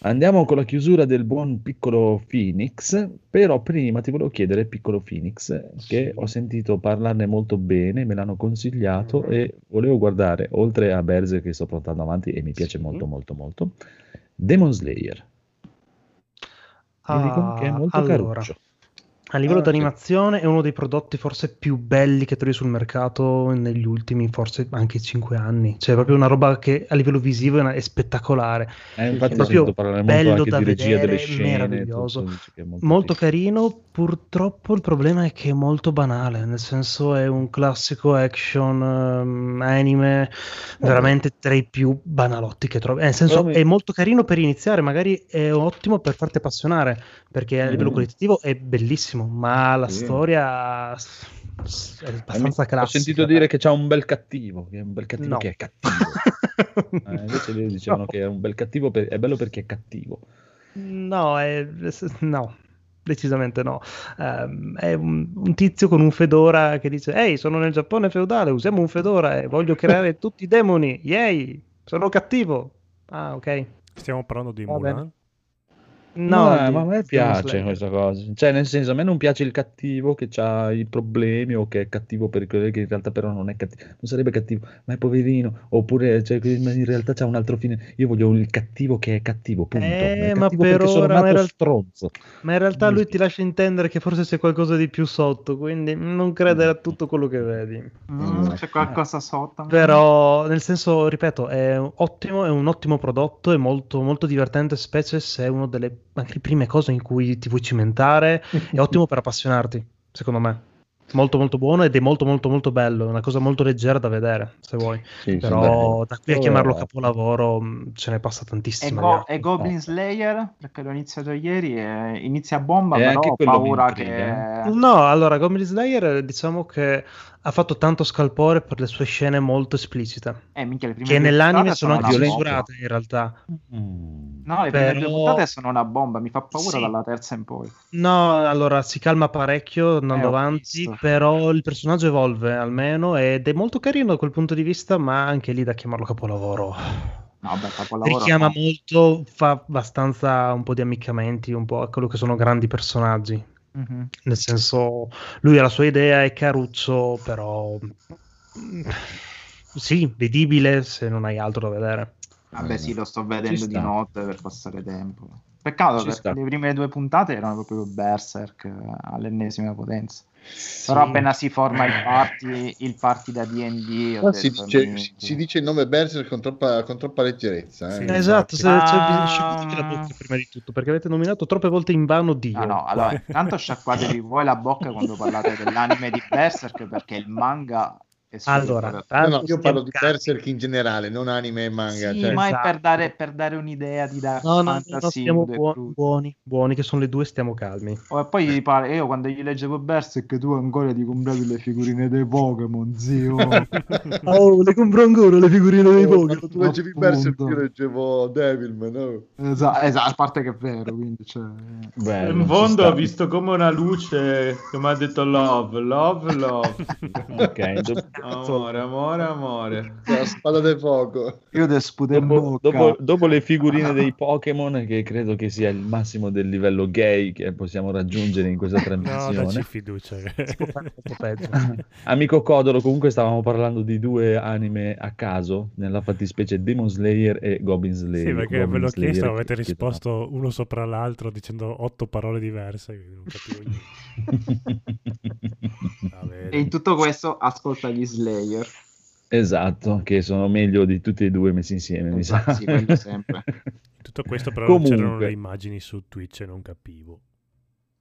Andiamo con la chiusura del buon piccolo Phoenix, però prima ti volevo chiedere, piccolo Phoenix, che ho sentito parlarne molto bene, me l'hanno consigliato e volevo guardare, oltre a Berserk che sto portando avanti e mi piace Sì. molto molto molto, Demon Slayer. Dicono che è Ah, molto allora, caruccio. a livello Ah, di animazione è uno dei prodotti forse più belli che trovi sul mercato negli ultimi forse anche 5 anni. Cioè, è proprio una roba che a livello visivo è, una- è spettacolare. Eh, infatti ho proprio bello da regia delle vedere, scene, meraviglioso. tutto, è molto Molto carino. Purtroppo il problema è che è molto banale, nel senso è un classico action ehm, anime veramente tra i più banalotti che trovi. Eh, Nel senso mi- è molto carino per iniziare, magari è ottimo per farti appassionare, perché a livello Mm. qualitativo è bellissimo, ma la Sì. storia è abbastanza classica. Ho sentito dire che c'è un bel cattivo, che è un bel cattivo No. che è cattivo. Eh, invece lì dicevano No. che è un bel cattivo, per- è bello perché è cattivo. No, è- no, decisamente no. Ehm, è un, un tizio con un fedora che dice: Ehi, sono nel Giappone feudale, usiamo un fedora e voglio creare tutti i demoni. Yay, sono cattivo. Ah, ok. Stiamo parlando di Mulan. No, No, di- ma a me piace questa cosa. Cioè, nel senso, a me non piace il cattivo che ha i problemi o che è cattivo per quello che in realtà però non è cattivo. Non sarebbe cattivo, ma è poverino. Oppure, cioè, in realtà c'ha un altro fine. Io voglio il cattivo che è cattivo, punto. Eh, è ma cattivo per perché sono ora, ma in real- stronzo. Ma in realtà lui ti lascia intendere che forse c'è qualcosa di più sotto, quindi non credere a tutto quello che vedi. Mm, c'è qualcosa sotto. Però, nel senso, ripeto, è ottimo, è un ottimo prodotto, è molto, molto divertente, specie se è una delle anche le prime cose in cui ti vuoi cimentare, è ottimo per appassionarti, secondo me. Molto molto buono ed è molto molto molto bello, è una cosa molto leggera da vedere, se vuoi. Sì, Però da qui a chiamarlo capolavoro mh, ce ne passa E, tantissima. Go- e Goblin Slayer, perché l'ho iniziato ieri, e inizia a bomba, E però anche ho paura che... No, allora, Goblin Slayer diciamo che ha fatto tanto scalpore per le sue scene molto esplicite, Eh, minchia, le prime che nell'anime sono anche censurate in realtà. Mm. No, le prime Però- due puntate sono una bomba, mi fa paura Sì. dalla terza in poi. No, allora si calma parecchio andando Eh, avanti, visto. Però il personaggio evolve almeno ed è molto carino da quel punto di vista, ma anche lì da chiamarlo capolavoro. No, beh, capolavoro Richiama no. molto, fa abbastanza un po' di ammiccamenti, un po' a quello che sono grandi personaggi. Mhm. Nel senso, lui ha la sua idea, è caruccio, però mm, sì, vedibile se non hai altro da vedere. Vabbè, sì, lo sto vedendo di notte per passare tempo. Peccato Ci perché sta. le prime due puntate erano proprio Berserk all'ennesima potenza. Però Sì. appena si forma il party, il party da D&D, Qua si, si- dice il nome Berserk con troppa, con troppa leggerezza. Sì. Eh. Esatto, se, Ah. cioè, sciacquatevi la bocca prima di tutto, perché avete nominato troppe volte in vano Dio. Ah, no, allora, intanto sciacquatevi voi la bocca quando parlate dell'anime di Berserk perché il manga Allora, No, no, io parlo di. Berserk in generale, non anime e manga. Sì, cioè- ma è Esatto. per dare, per dare un'idea di Dark No, no, no, no, Fantasy stiamo due buo- crude. buoni, buoni, che sono le due, stiamo calmi. Oh, e poi gli pare, io quando gli leggevo Berserk tu ancora ti compravi le figurine dei Pokémon, zio. Oh, le compro ancora le figurine dei Oh, Pokémon. quando tu leggevi Berserk Appunto. io leggevo Devilman. oh. esatto, esatto, a parte che è vero, quindi cioè... Bello, In fondo ho visto come una luce che mi ha detto love, love, love. Ok, do- Amore, amore, amore. La spada del fuoco. Io te sputo dopo, dopo- dopo le figurine dei Pokémon, che credo che sia il massimo del livello gay che possiamo raggiungere in questa No, trasmissione. dacci fiducia. Amico Codolo, comunque stavamo parlando di due anime a caso, nella fattispecie Demon Slayer e Goblin Slayer. Sì, perché Goblin ve l'ho chiesto, che- avete risposto uno sopra l'altro dicendo otto parole diverse. Non capivo niente. E in tutto questo ascolta gli Slayer. esatto, che sono meglio di tutti e due messi insieme, mi sa. Esatto, sì, quello sempre. Tutto questo però non c'erano Comunque. le immagini su Twitch e non capivo.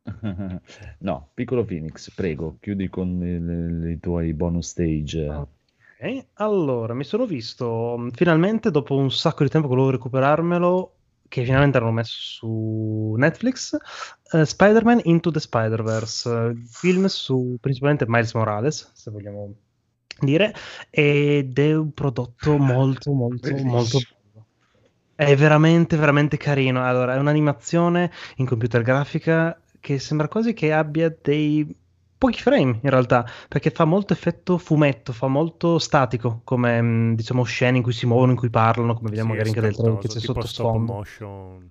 No, piccolo Phoenix, prego, chiudi con i, tuoi bonus stage. Ok, Allora, mi sono visto finalmente dopo un sacco di tempo che volevo recuperarmelo, che finalmente hanno messo su Netflix, eh, Spider-Man Into the Spider-Verse, il film su principalmente Miles Morales, se vogliamo dire, ed è un prodotto molto, molto, Bellissimo. molto bello. È veramente, veramente carino. Allora, è un'animazione in computer grafica che sembra quasi che abbia dei pochi frame in realtà, perché fa molto effetto fumetto, fa molto statico, come mh, diciamo scene in cui si muovono, in cui parlano, come vediamo Sì, magari anche del trailer che c'è sotto stop sfondo. motion.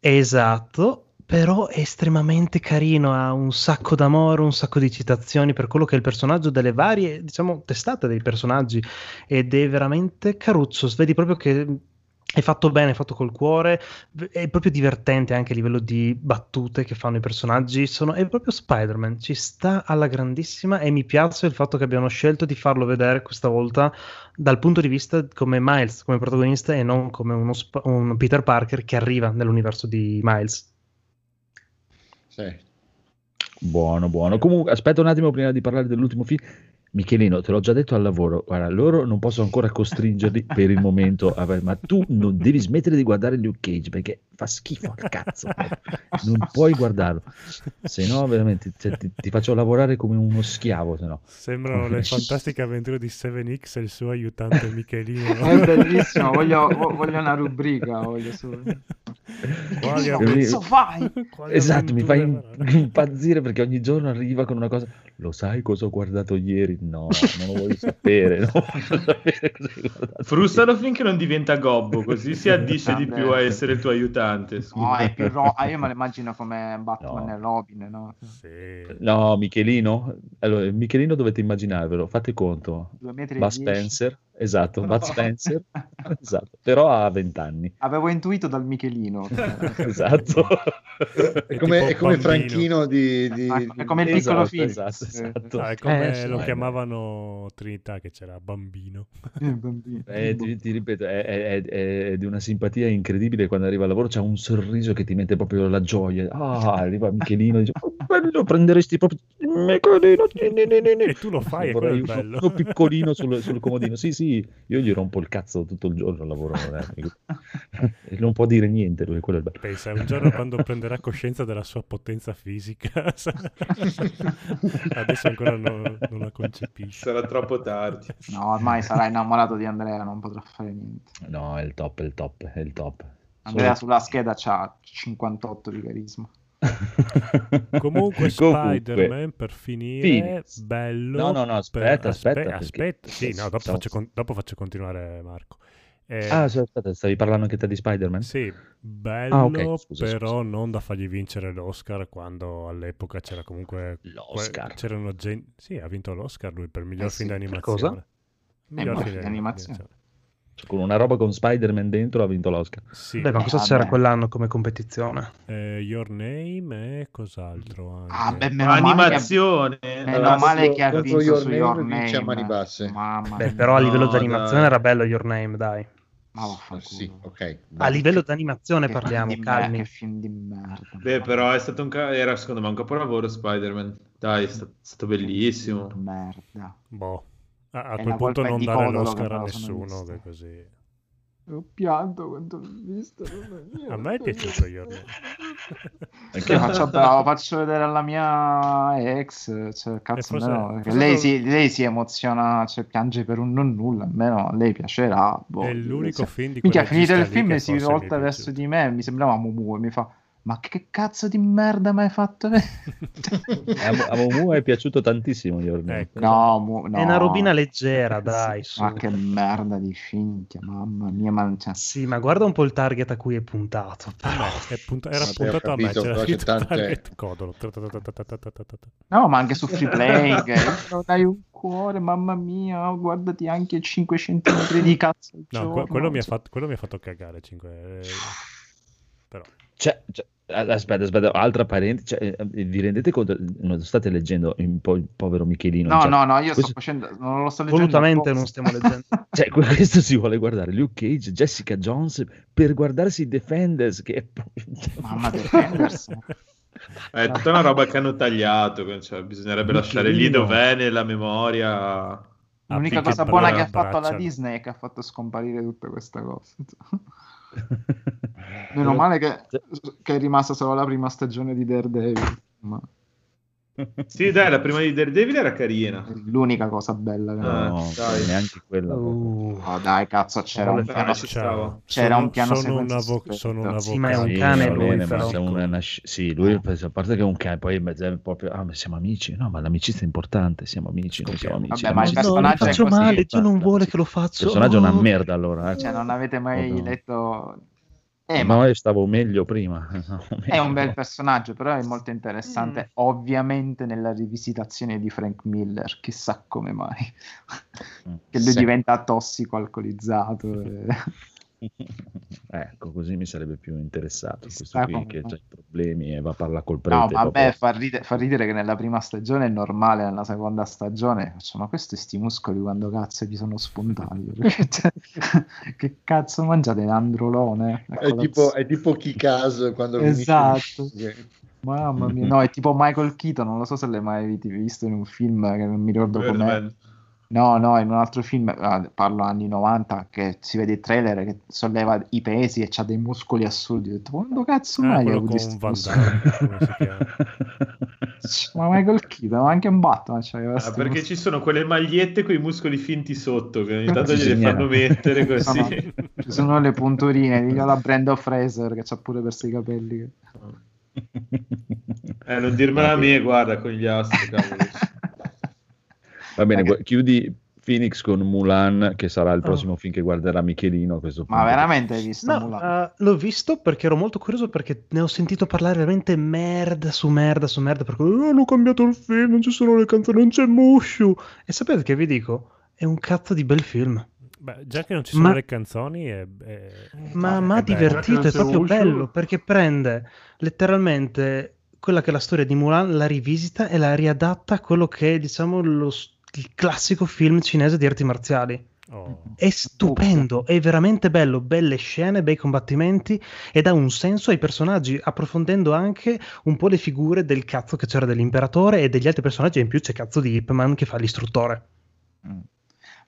Esatto, però è estremamente carino, ha un sacco d'amore, un sacco di citazioni per quello che è il personaggio delle varie, diciamo, testate dei personaggi ed è veramente caruccio, vedi proprio che è fatto bene, è fatto col cuore, è proprio divertente anche a livello di battute che fanno i personaggi, sono, è proprio Spider-Man, ci sta alla grandissima e mi piace il fatto che abbiano scelto di farlo vedere questa volta dal punto di vista come Miles, come protagonista e non come uno un Peter Parker che arriva nell'universo di Miles. Sì. Buono, buono. Comunque, aspetta un attimo prima di parlare dell'ultimo film. Michelino, te l'ho già detto al lavoro, guarda, loro non posso ancora costringerli per il momento, a- ma tu non devi smettere di guardare Luke Cage perché fa schifo al cazzo, non puoi guardarlo, se no veramente cioè, ti, ti faccio lavorare come uno schiavo, se no. Sembrano le fantastiche avventure di 7X e il suo aiutante Michelino. È bellissimo, voglio, vo- voglio una rubrica. Voglio solo... Quali Che avventure- fai? quali Esatto, mi fai avventure im- faranno? impazzire perché ogni giorno arriva con una cosa. Lo sai cosa ho guardato ieri? No, non lo voglio sapere. Voglio sapere. Frustalo finché non diventa gobbo, così si addisce di più a essere il tuo aiutante. No, scusa. è più ro- ah, io me lo immagino come Batman No. e Robin, no? Sì. No, Michelino. Allora, Michelino dovete immaginarvelo, fate conto. Bud. Spencer, esatto, No. Bud Spencer, esatto, però ha 20 anni. Avevo intuito dal Michelino. Esatto. È come, è come. Franchino di... di- Ah, è come il piccolo Esatto, film. esatto, esatto. Ah, è come Eh, sì. lo chiamavano Trinità che c'era bambino. Il bambino. Eh, ti, ti ripeto, è, è- è- è di una simpatia incredibile quando arriva al lavoro, c'ha un sorriso che ti mette proprio la gioia. Ah, arriva Michelino e dice, "Oh, bello, prenderesti proprio Michelino. ni, ni, ni, ni, ni." E tu lo fai, e quello è uno- bello. uno piccolino sul, sul comodino. Sì, sì, io gli rompo il cazzo tutto il giorno al lavoro. E non può dire niente lui, quello è il bello. Pensa, un giorno quando prenderà coscienza della sua potenza fisica, adesso ancora non, non la concepisce. Sarà troppo tardi. No, ormai sarà innamorato di Andrea, non potrà fare niente. No, è il top, è il top, è il top. Andrea sulla scheda c'ha 58 di carisma. Comunque, Comunque, Spider-Man per finire, Phoenix. bello. No, no, no, aspetta, per- aspetta, aspe- perché- aspetta. Sì, no, dopo stavo- faccio, con- dopo faccio continuare Marco. Eh, Ah, sì, aspetta, stavi parlando anche te di Spider-Man? Sì, bello, Ah, ok, scusa, però scusa. non da fargli vincere l'Oscar quando all'epoca c'era comunque... L'Oscar. C'erano gen- Sì, ha vinto l'Oscar lui per miglior Eh sì, film per d'animazione. cosa? Miglior Eh, film di animazione. Cioè, con una roba con Spider-Man dentro ha vinto l'Oscar. Sì, Beh, ma cosa vabbè. c'era quell'anno come competizione? eh, Your Name e cos'altro anche? Ah, beh, meno male che, Animazione. meno male che ha vinto Your su Name Your vince a Name. mani basse. Mamma Beh, però a livello No, d'animazione dai. era bello Your Name, dai. Ma. Eh, Sì, ok. A livello d'animazione Che parliamo, film di merda, calmi. Che film di merda. Beh, però è stato un ca- era secondo me un capolavoro Spider-Man. Dai, è sta- stato bellissimo. Merda. Boh. A, a quel punto non dare l'Oscar a nessuno, che così... Ho pianto quando l'ho visto. A me è piaciuto Name. Che faccio, bravo, faccio vedere alla mia ex, cioè, cazzo, perché forse lei, si, lei si emoziona, cioè, piange per un non nulla, almeno a lei piacerà. boh. È l'unico film di Minchia, quel finito il film si rivolta verso di me, mi sembrava Mumu e mi fa, ma che cazzo di merda mi hai fatto a, a Momu è piaciuto tantissimo gli ornamenti. Ecco. No, mu- no. È una robina leggera, dai. Su. Ma che merda di finchia, mamma mia. Man- cioè. Sì, ma guarda un po' il target a cui è puntato. Però. È punt- era sì, puntato a me, c'era target codolo. No, ma anche su free playing. eh. Dai un cuore, mamma mia, oh, guardati anche 5 centimetri di cazzo. No, quello, mi ha cioè. fatto, quello mi ha fatto cagare, 5... Eh, però... Cioè, cioè, aspetta, aspetta, altra parente, cioè, eh, vi rendete conto, non state leggendo un po' il povero Michelino? No, cioè, no, no, io sto facendo, non lo sto leggendo. Apposta. non stiamo leggendo. Cioè, questo si vuole guardare Luke Cage, Jessica Jones per guardarsi i Defenders, che è proprio... Mamma Defenders. È tutta una roba che hanno tagliato. Cioè, bisognerebbe lasciare lì dov'è nella memoria. L'unica cosa buona che ha fatto la. Disney è che ha fatto scomparire tutta questa cosa. Meno male che, che è rimasta solo la prima stagione di Daredevil. Ma Sì, dai, la prima di Daredevil era carina. è l'unica cosa bella. che- Ah, No, dai. neanche quella. Uh, Oh, dai, cazzo, c'era un piano, stava. c'era Sono- un piano sono un, sequenza avo- stupendo. sono un Sì, ma è un cane lui, bene, però. è una sì, lui a parte che è un cane, poi è proprio, ah, ma siamo amici, no, ma l'amicizia è importante, siamo amici, noi siamo amici. Vabbè, ma il no, personaggio è faccio così. male, Dio non vuole che lo Il faccio. personaggio è una Oh. merda allora, eh. Cioè, non avete mai letto... Eh, ma No, io stavo meglio prima. è un bel personaggio, però è molto interessante, ovviamente nella rivisitazione di Frank Miller, chissà come mai, che lui Sì. diventa tossico alcolizzato. e- Ecco, così mi sarebbe più interessato. Questo qui come che ha problemi e va a parlare col No, prete. vabbè, proprio. fa ridere, fa ridere che nella prima stagione è normale, nella seconda stagione facciano questi sti muscoli quando cazzo gli sono spuntati. che cazzo mangiate l'androlone? a È tipo, è tipo Kikas quando Esatto. Mamma mia, no, è tipo Michael Keaton, non lo so se l'hai mai visto in un film che non mi ricordo com'è. No, no, in un altro film, ah, parlo anni 90, che si vede il trailer che solleva i pesi e c'ha dei muscoli assurdi. Ho detto, quando cazzo Ah, mai quello avuto con Van muscoli? Damme, come si chiama? Ma Michael Keaton, ma anche un Batman c'aveva Ah, perché muscoli. ci sono quelle magliette con i muscoli finti sotto che ogni tanto signora. fanno mettere così. Sono- Ci sono le punturine, dico la Brenda Fraser che c'ha pure per i capelli. che- Eh, non dirmela a me, guarda, con gli astri, cavolo. Va bene, Perché- gu- chiudi Phoenix con Mulan, che sarà il Oh. prossimo film che guarderà Michelino Ma veramente hai visto No, Mulan? eh, l'ho visto perché ero molto curioso perché ne ho sentito parlare veramente merda su merda su merda perché "Eh, hanno cambiato il film, non ci sono le canzoni, non c'è Mushu. E sapete che vi dico? È un cazzo di bel film. Beh, già che non ci sono Ma- le canzoni, è, è- Ma è divertito, è proprio bello perché prende letteralmente quella che è la storia di Mulan, la rivisita e la riadatta a quello che è, diciamo, lo il classico film cinese di arti marziali. Oh. È stupendo, è veramente bello, belle scene, bei combattimenti e dà un senso ai personaggi, approfondendo anche un po' le figure del cazzo che c'era dell'imperatore e degli altri personaggi, e in più c'è cazzo di Ip Man che fa l'istruttore. Mm.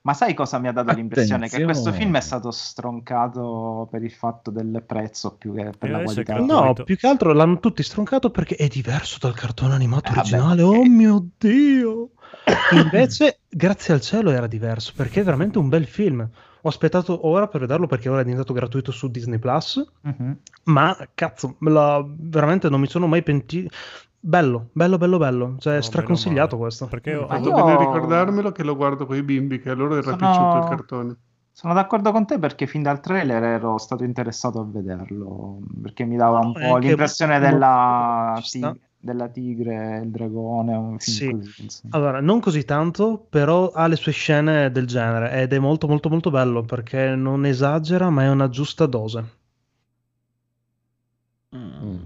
Ma sai cosa mi ha dato l'impressione? Che Attenzione. questo film è stato stroncato per il fatto del prezzo più che per E la adesso è qualità. No, più che altro l'hanno tutti stroncato perché è diverso dal cartone animato Eh, vabbè, originale. perché- Oh mio dio! Invece, grazie al cielo era diverso perché è veramente un bel film. Ho aspettato ora per vederlo perché ora è diventato gratuito su Disney Plus. Mhm. Ma cazzo, la- veramente non mi sono mai pentito. Bello, bello, bello, bello. Cioè, No, straconsigliato questo. Perché ho- ha fatto io- bene ricordarmelo che lo guardo con i bimbi, che a loro era Sono- piaciuto il cartone. Sono d'accordo con te perché fin dal trailer ero stato interessato a vederlo perché mi dava un No, è po' l'impressione della, ci sta. tig- della tigre, il dragone, un film Sì. così. Allora, non così tanto, però ha le sue scene del genere ed è molto molto molto bello perché non esagera, ma è una giusta dose. Mm.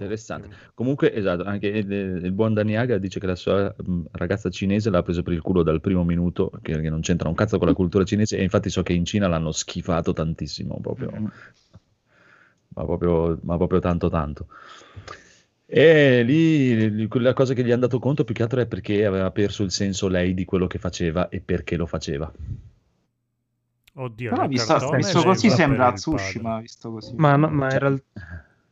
Interessante. Comunque, esatto, anche il, il buon Daniaga dice che la sua mh, ragazza cinese l'ha preso per il culo dal primo minuto, che, che non c'entra un cazzo con la cultura cinese, e infatti so che in Cina l'hanno schifato tantissimo, proprio, Mm. ma proprio, ma proprio tanto tanto. E lì quella cosa che gli hanno dato conto più che altro è perché aveva perso il senso lei di quello che faceva e perché lo faceva. Oddio, Però nel visto, cartone visto così sembra Tsushima, visto così. Ma, ma in real-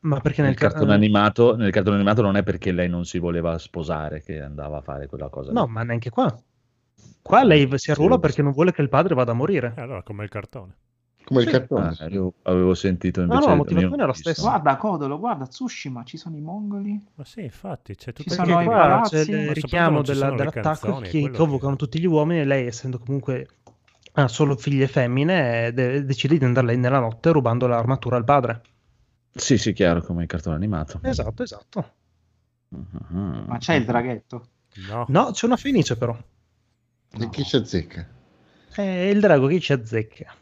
ma perché nel, Nel ca- cartone, animato, nel cartone animato non è perché lei non si voleva sposare che andava a fare quella cosa. No, lì. ma neanche qua. Qua lei si arruola Sì. perché non vuole che il padre vada a morire. Eh, allora, come il cartone. Come il Sì. cartone. Ah, io avevo sentito No, invece no, la io motivazione è la stessa. Guarda Codolo, guarda Tsushima, ci sono i mongoli. Ma sì, infatti, c'è tutto Ci sono i palazzi. c'è il richiamo della- dell'attacco canzoni, che convocano che- tutti gli uomini e lei, essendo comunque ha solo figlie femmine, de- decide di andare lei nella notte rubando l'armatura al padre. Sì, sì, chiaro, come il cartone animato. Esatto, esatto. Mhm. Ma c'è il draghetto. No, No, c'è una fenice però. E chi ci azzecca? È il drago che ci azzecca.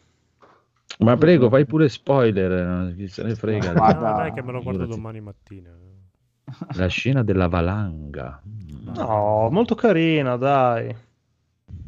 Ma prego, fai pure spoiler, eh, chi se ne frega. No, Guarda, dai che me lo guardo domani mattina. La scena della valanga. No, molto carina, dai.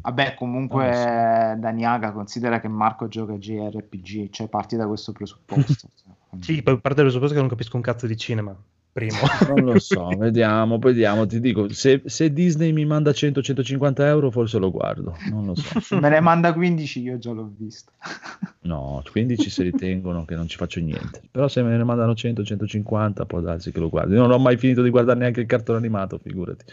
Vabbè, comunque Daniaga considera che Marco gioca a JRPG, cioè parti da questo presupposto. Sì, poi parte del presupposto che non capisco un cazzo di cinema. Primo. Non lo so, vediamo, vediamo. Ti dico, se, se Disney mi manda 100-150 euro, forse lo guardo. Non lo so. Se me ne manda 15 io già l'ho visto. No, 15 se ritengono che non ci faccio niente. Però se me ne mandano 100-150 può darsi che lo guardi. Non ho mai finito di guardare neanche il cartone animato, figurati.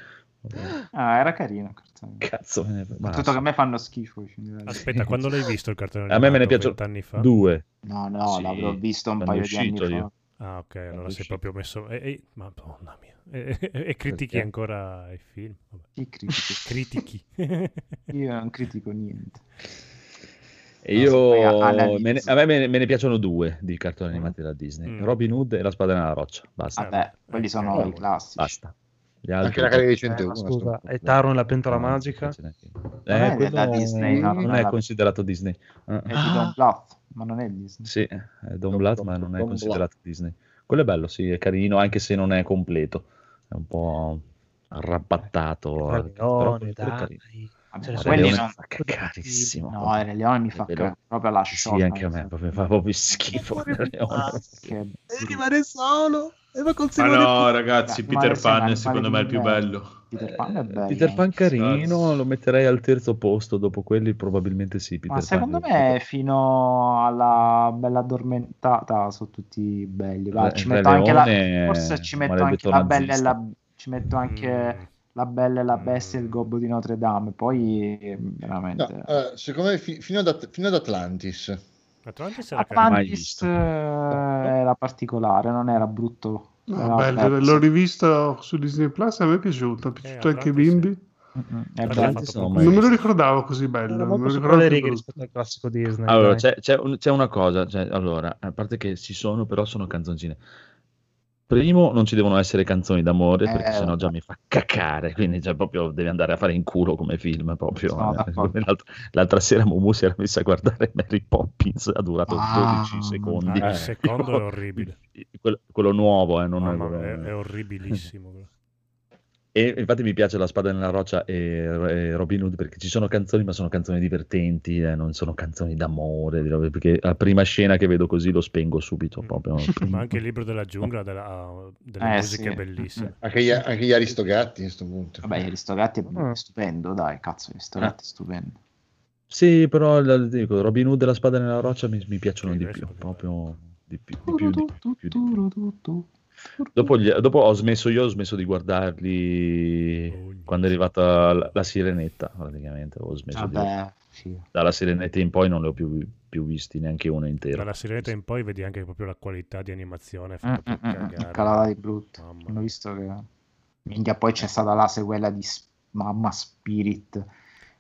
Ah, era carino. il cartone. Cazzo, me ne. Tutto che a me fanno schifo. Aspetta, quando l'hai visto il cartone A me me ne animato? piacciono 20 anni fa? due. No, no, Sì, l'avrò visto un paio di anni uscito fa. Ah, ok, allora sei proprio messo... E, e- Madonna mia. E, e- critichi Perché? ancora i film? Vabbè. Chi critico? Critichi. Io non critico niente. E io, me ne- a me me ne, me ne piacciono due di cartoni animati da Disney, Mm. Robin Hood e La spada nella roccia, basta, Vabbè, quelli sono Eh, i classici. basta. Gli Anche la carriera di Eh, 101. ma sto- scusa, e Taro nella pentola No, magica? Eh, è quello da Disney, no, non non è la- considerato Disney. È di Don Bluth, ma non è Disney. Sì, è Don Bluth, ma non è Don considerato Disney. Quello è bello, sì, è carino, anche se non è completo. È un po' arrabattato. Però Leone, è dai. carino. Sono quelli fa cacarissimo. No, il Re Leone mi fa Leone- proprio la Sì, sciocca. anche a me, proprio, fa proprio schifo. Leone. Che rimane solo Ma Simone no, ragazzi, Peter ma Pan il secondo me è il più bello. Peter Pan è bello. Peter Pan carino, lo metterei al terzo posto, dopo quelli probabilmente sì. Peter Ma Pan. secondo me fino alla bella addormentata sono tutti belli. Va, Re- ci metto anche la, forse ci metto anche la bella e la ci metto anche Mm. la bella e la bestia e il gobbo di Notre Dame. Poi eh, No, veramente allora, secondo me fi- fino, ad, At- fino ad Atlantis. Atlantis era Atlantis eh, era particolare, non era brutto. No, Era bello, bello, l'ho sì. rivisto su Disney Plus, a me è piaciuto, è piaciuto Eh, anche ai sì. bimbi. Atlantis fatto non Non me lo ricordavo così bello, Era me lo ricordavo le righe rispetto al classico Disney. Allora, c'è, c'è un- c'è una cosa, cioè, allora, a parte che ci sono, però sono canzoncine. Primo, non ci devono essere canzoni d'amore, perché Eh, sennò già mi fa cacare, quindi già proprio devi andare a fare in culo come film, proprio. Sono eh. L'altra, l'altra sera Mumu si era messa a guardare Mary Poppins, ha durato Ah, 12 secondi. Ah, il Eh. secondo è orribile. Quello, quello nuovo, eh, non è quello- mia, è, è orribilissimo. E infatti mi piace La spada nella roccia e, e Robin Hood perché ci sono canzoni, ma sono canzoni divertenti, eh, non sono canzoni d'amore, perché la prima scena che vedo così lo spengo subito. Proprio. Ma anche il libro della giungla della- ha delle Eh, musiche sì. bellissime. Anche gli, anche gli Aristogatti a questo punto. Vabbè, Aristogatti è Mm. stupendo, dai, cazzo, Aristogatti è stupendo. Sì, però la- dico, Robin Hood e La spada nella roccia mi, mi piacciono Sì, di più, proprio di più, di più, di più, di più, di più. Dopo, gli- dopo ho smesso io, ho smesso di guardarli quando è arrivata la, la sirenetta, praticamente, ho smesso di... Vabbè, sì. Dalla sirenetta in poi non li ho più, più visti, neanche uno intero. Dalla sirenetta in poi vedi anche proprio la qualità di animazione Mm, mm, mm, cagare. calava di brutto. Mamma Hanno visto che... Minchia, poi c'è stata la sequela di Mamma Spirit.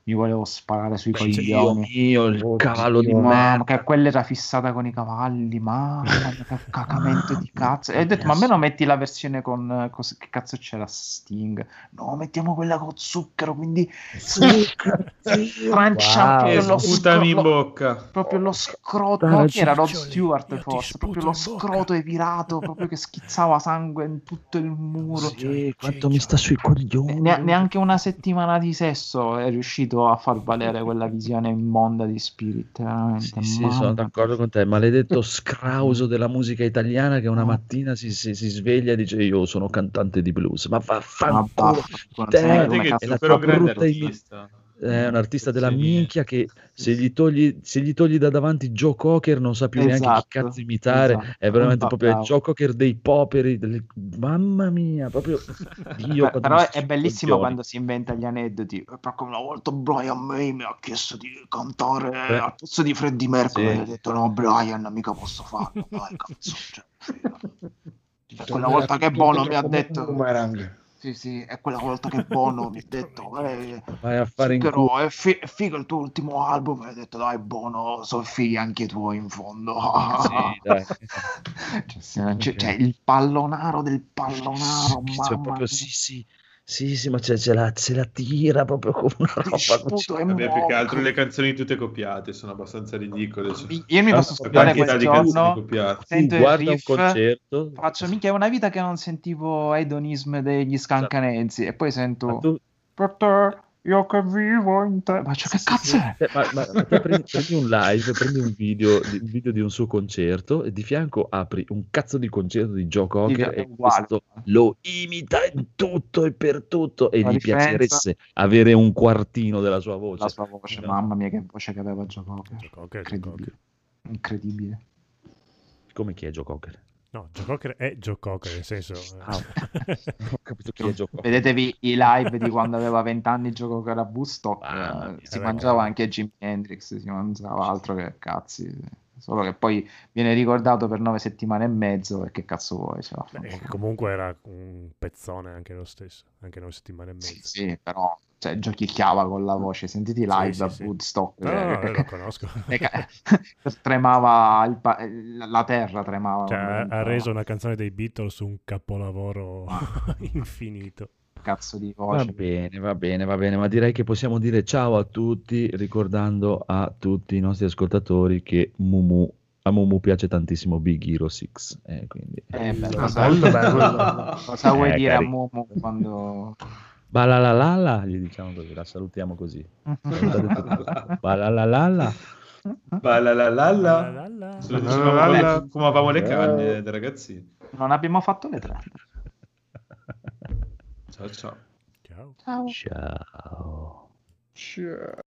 Mi volevo sparare sui Beh, c'è- Dio coglioni. mio, il Oddio, cavallo di mamma, che quella era fissata con i cavalli, mamma mia, che cacamento di cazzo. E ho detto, ma almeno metti la versione con, cos- che cazzo c'era Sting? No, mettiamo quella con zucchero, quindi strancia Wow. proprio, E lo sputami in bocca. proprio lo scroto, no, chi era Rod Stewart forse, proprio lo scroto evirato, proprio che schizzava sangue in tutto il muro. Sì, quanto mi sta sui coglioni. Ne- neanche una settimana di sesso è riuscito a far valere quella visione immonda di Spirit. Veramente. Sì, sì, sono d'accordo con te. Maledetto scrauso della musica italiana che una mattina si, si- si sveglia e dice io sono cantante di blues. Ma vaffanculo. te, è la tua è brutta un artista della minchia che se gli, togli, se gli togli da davanti Joe Cocker non sa più neanche Esatto, chi cazzo imitare. esatto. È veramente proprio il. Joe Cocker dei poperi. delle- Mamma mia, proprio Dio. Beh, però è, bellissimo quando si inventa gli aneddoti. Proprio una volta Brian May mi ha chiesto di cantare Beh. al posto di Freddie Mercury. Sì. E ho detto: No, Brian, mica posso farlo. Dai, cazzo. Cioè, figa. quella volta che Bono mi ha detto. Boomerang. Sì, sì, è quella volta che Bono mi ha detto. Eh, Vai a fare in però è, fi- è figo il tuo ultimo album. E ho detto: Dai, Bono, sono fighi anche tuoi in fondo. Sì, dai. Cioè, non c'è- cioè, il pallonaro del pallonaro. Cioè, mamma proprio mia. sì, sì, sì, sì, ma ce, ce la, se la tira proprio come una roba Vabbè, più che altro le canzoni tutte copiate sono abbastanza ridicole. cioè. Io mi posso quantità quel giorno, copiate. sento guarda un riff, concerto, faccio minchia è una vita che non sentivo Hedonism degli Scancanensi e poi Esatto. ma sento tu, io che vivo in te faccio che cazzo è? eh, ma- ma- ma te prendi, prendi un live, prendi un video, di- un video di un suo concerto e di fianco apri un cazzo di concerto di Joe Cocker e questo lo imita in tutto e per tutto e La gli differenza- piacerebbe avere un quartino della sua voce. la sua voce No. mamma mia che voce che aveva Joe Cocker Joe Cocker, Joe incredibile Cocker. incredibile Come chi è Joe Cocker? No, Joe Cocker è Joe Cocker, nel senso... eh, Ah, Ho capito chi è Joe Cocker. vedetevi i live di quando aveva 20 anni Joe Cocker a eh, mia, si mangiava anche Jimi Hendrix si mangiava altro che cazzi solo che poi viene ricordato per nove settimane e mezzo e che cazzo vuoi? Ce la. Beh, comunque era un pezzone anche lo stesso, anche nove settimane e Sì, mezzo. sì, però cioè, giochicchiava con la voce, sentiti live Sì, a sì, sì. Woodstock. No, no, no, eh, lo conosco. eh, tremava pa- la terra tremava Cioè, ha, reso una canzone dei Beatles un capolavoro infinito. Cazzo di Va voce bene, va bene, va bene, ma direi che possiamo dire ciao a tutti, ricordando a tutti i nostri ascoltatori che Mumu, a Mumu piace tantissimo Big Hero 6. eh, quindi... Eh, beh, cosa, bello, bello. cosa vuoi Eh, dire cari- a Momo quando Balalalala, gli diciamo così, la salutiamo così. Balalalala. Balalalala. Quando fumavamo le canne da ragazzini. non abbiamo fatto le tre Ciao ciao. Ciao. ciao Ciao. Ciao.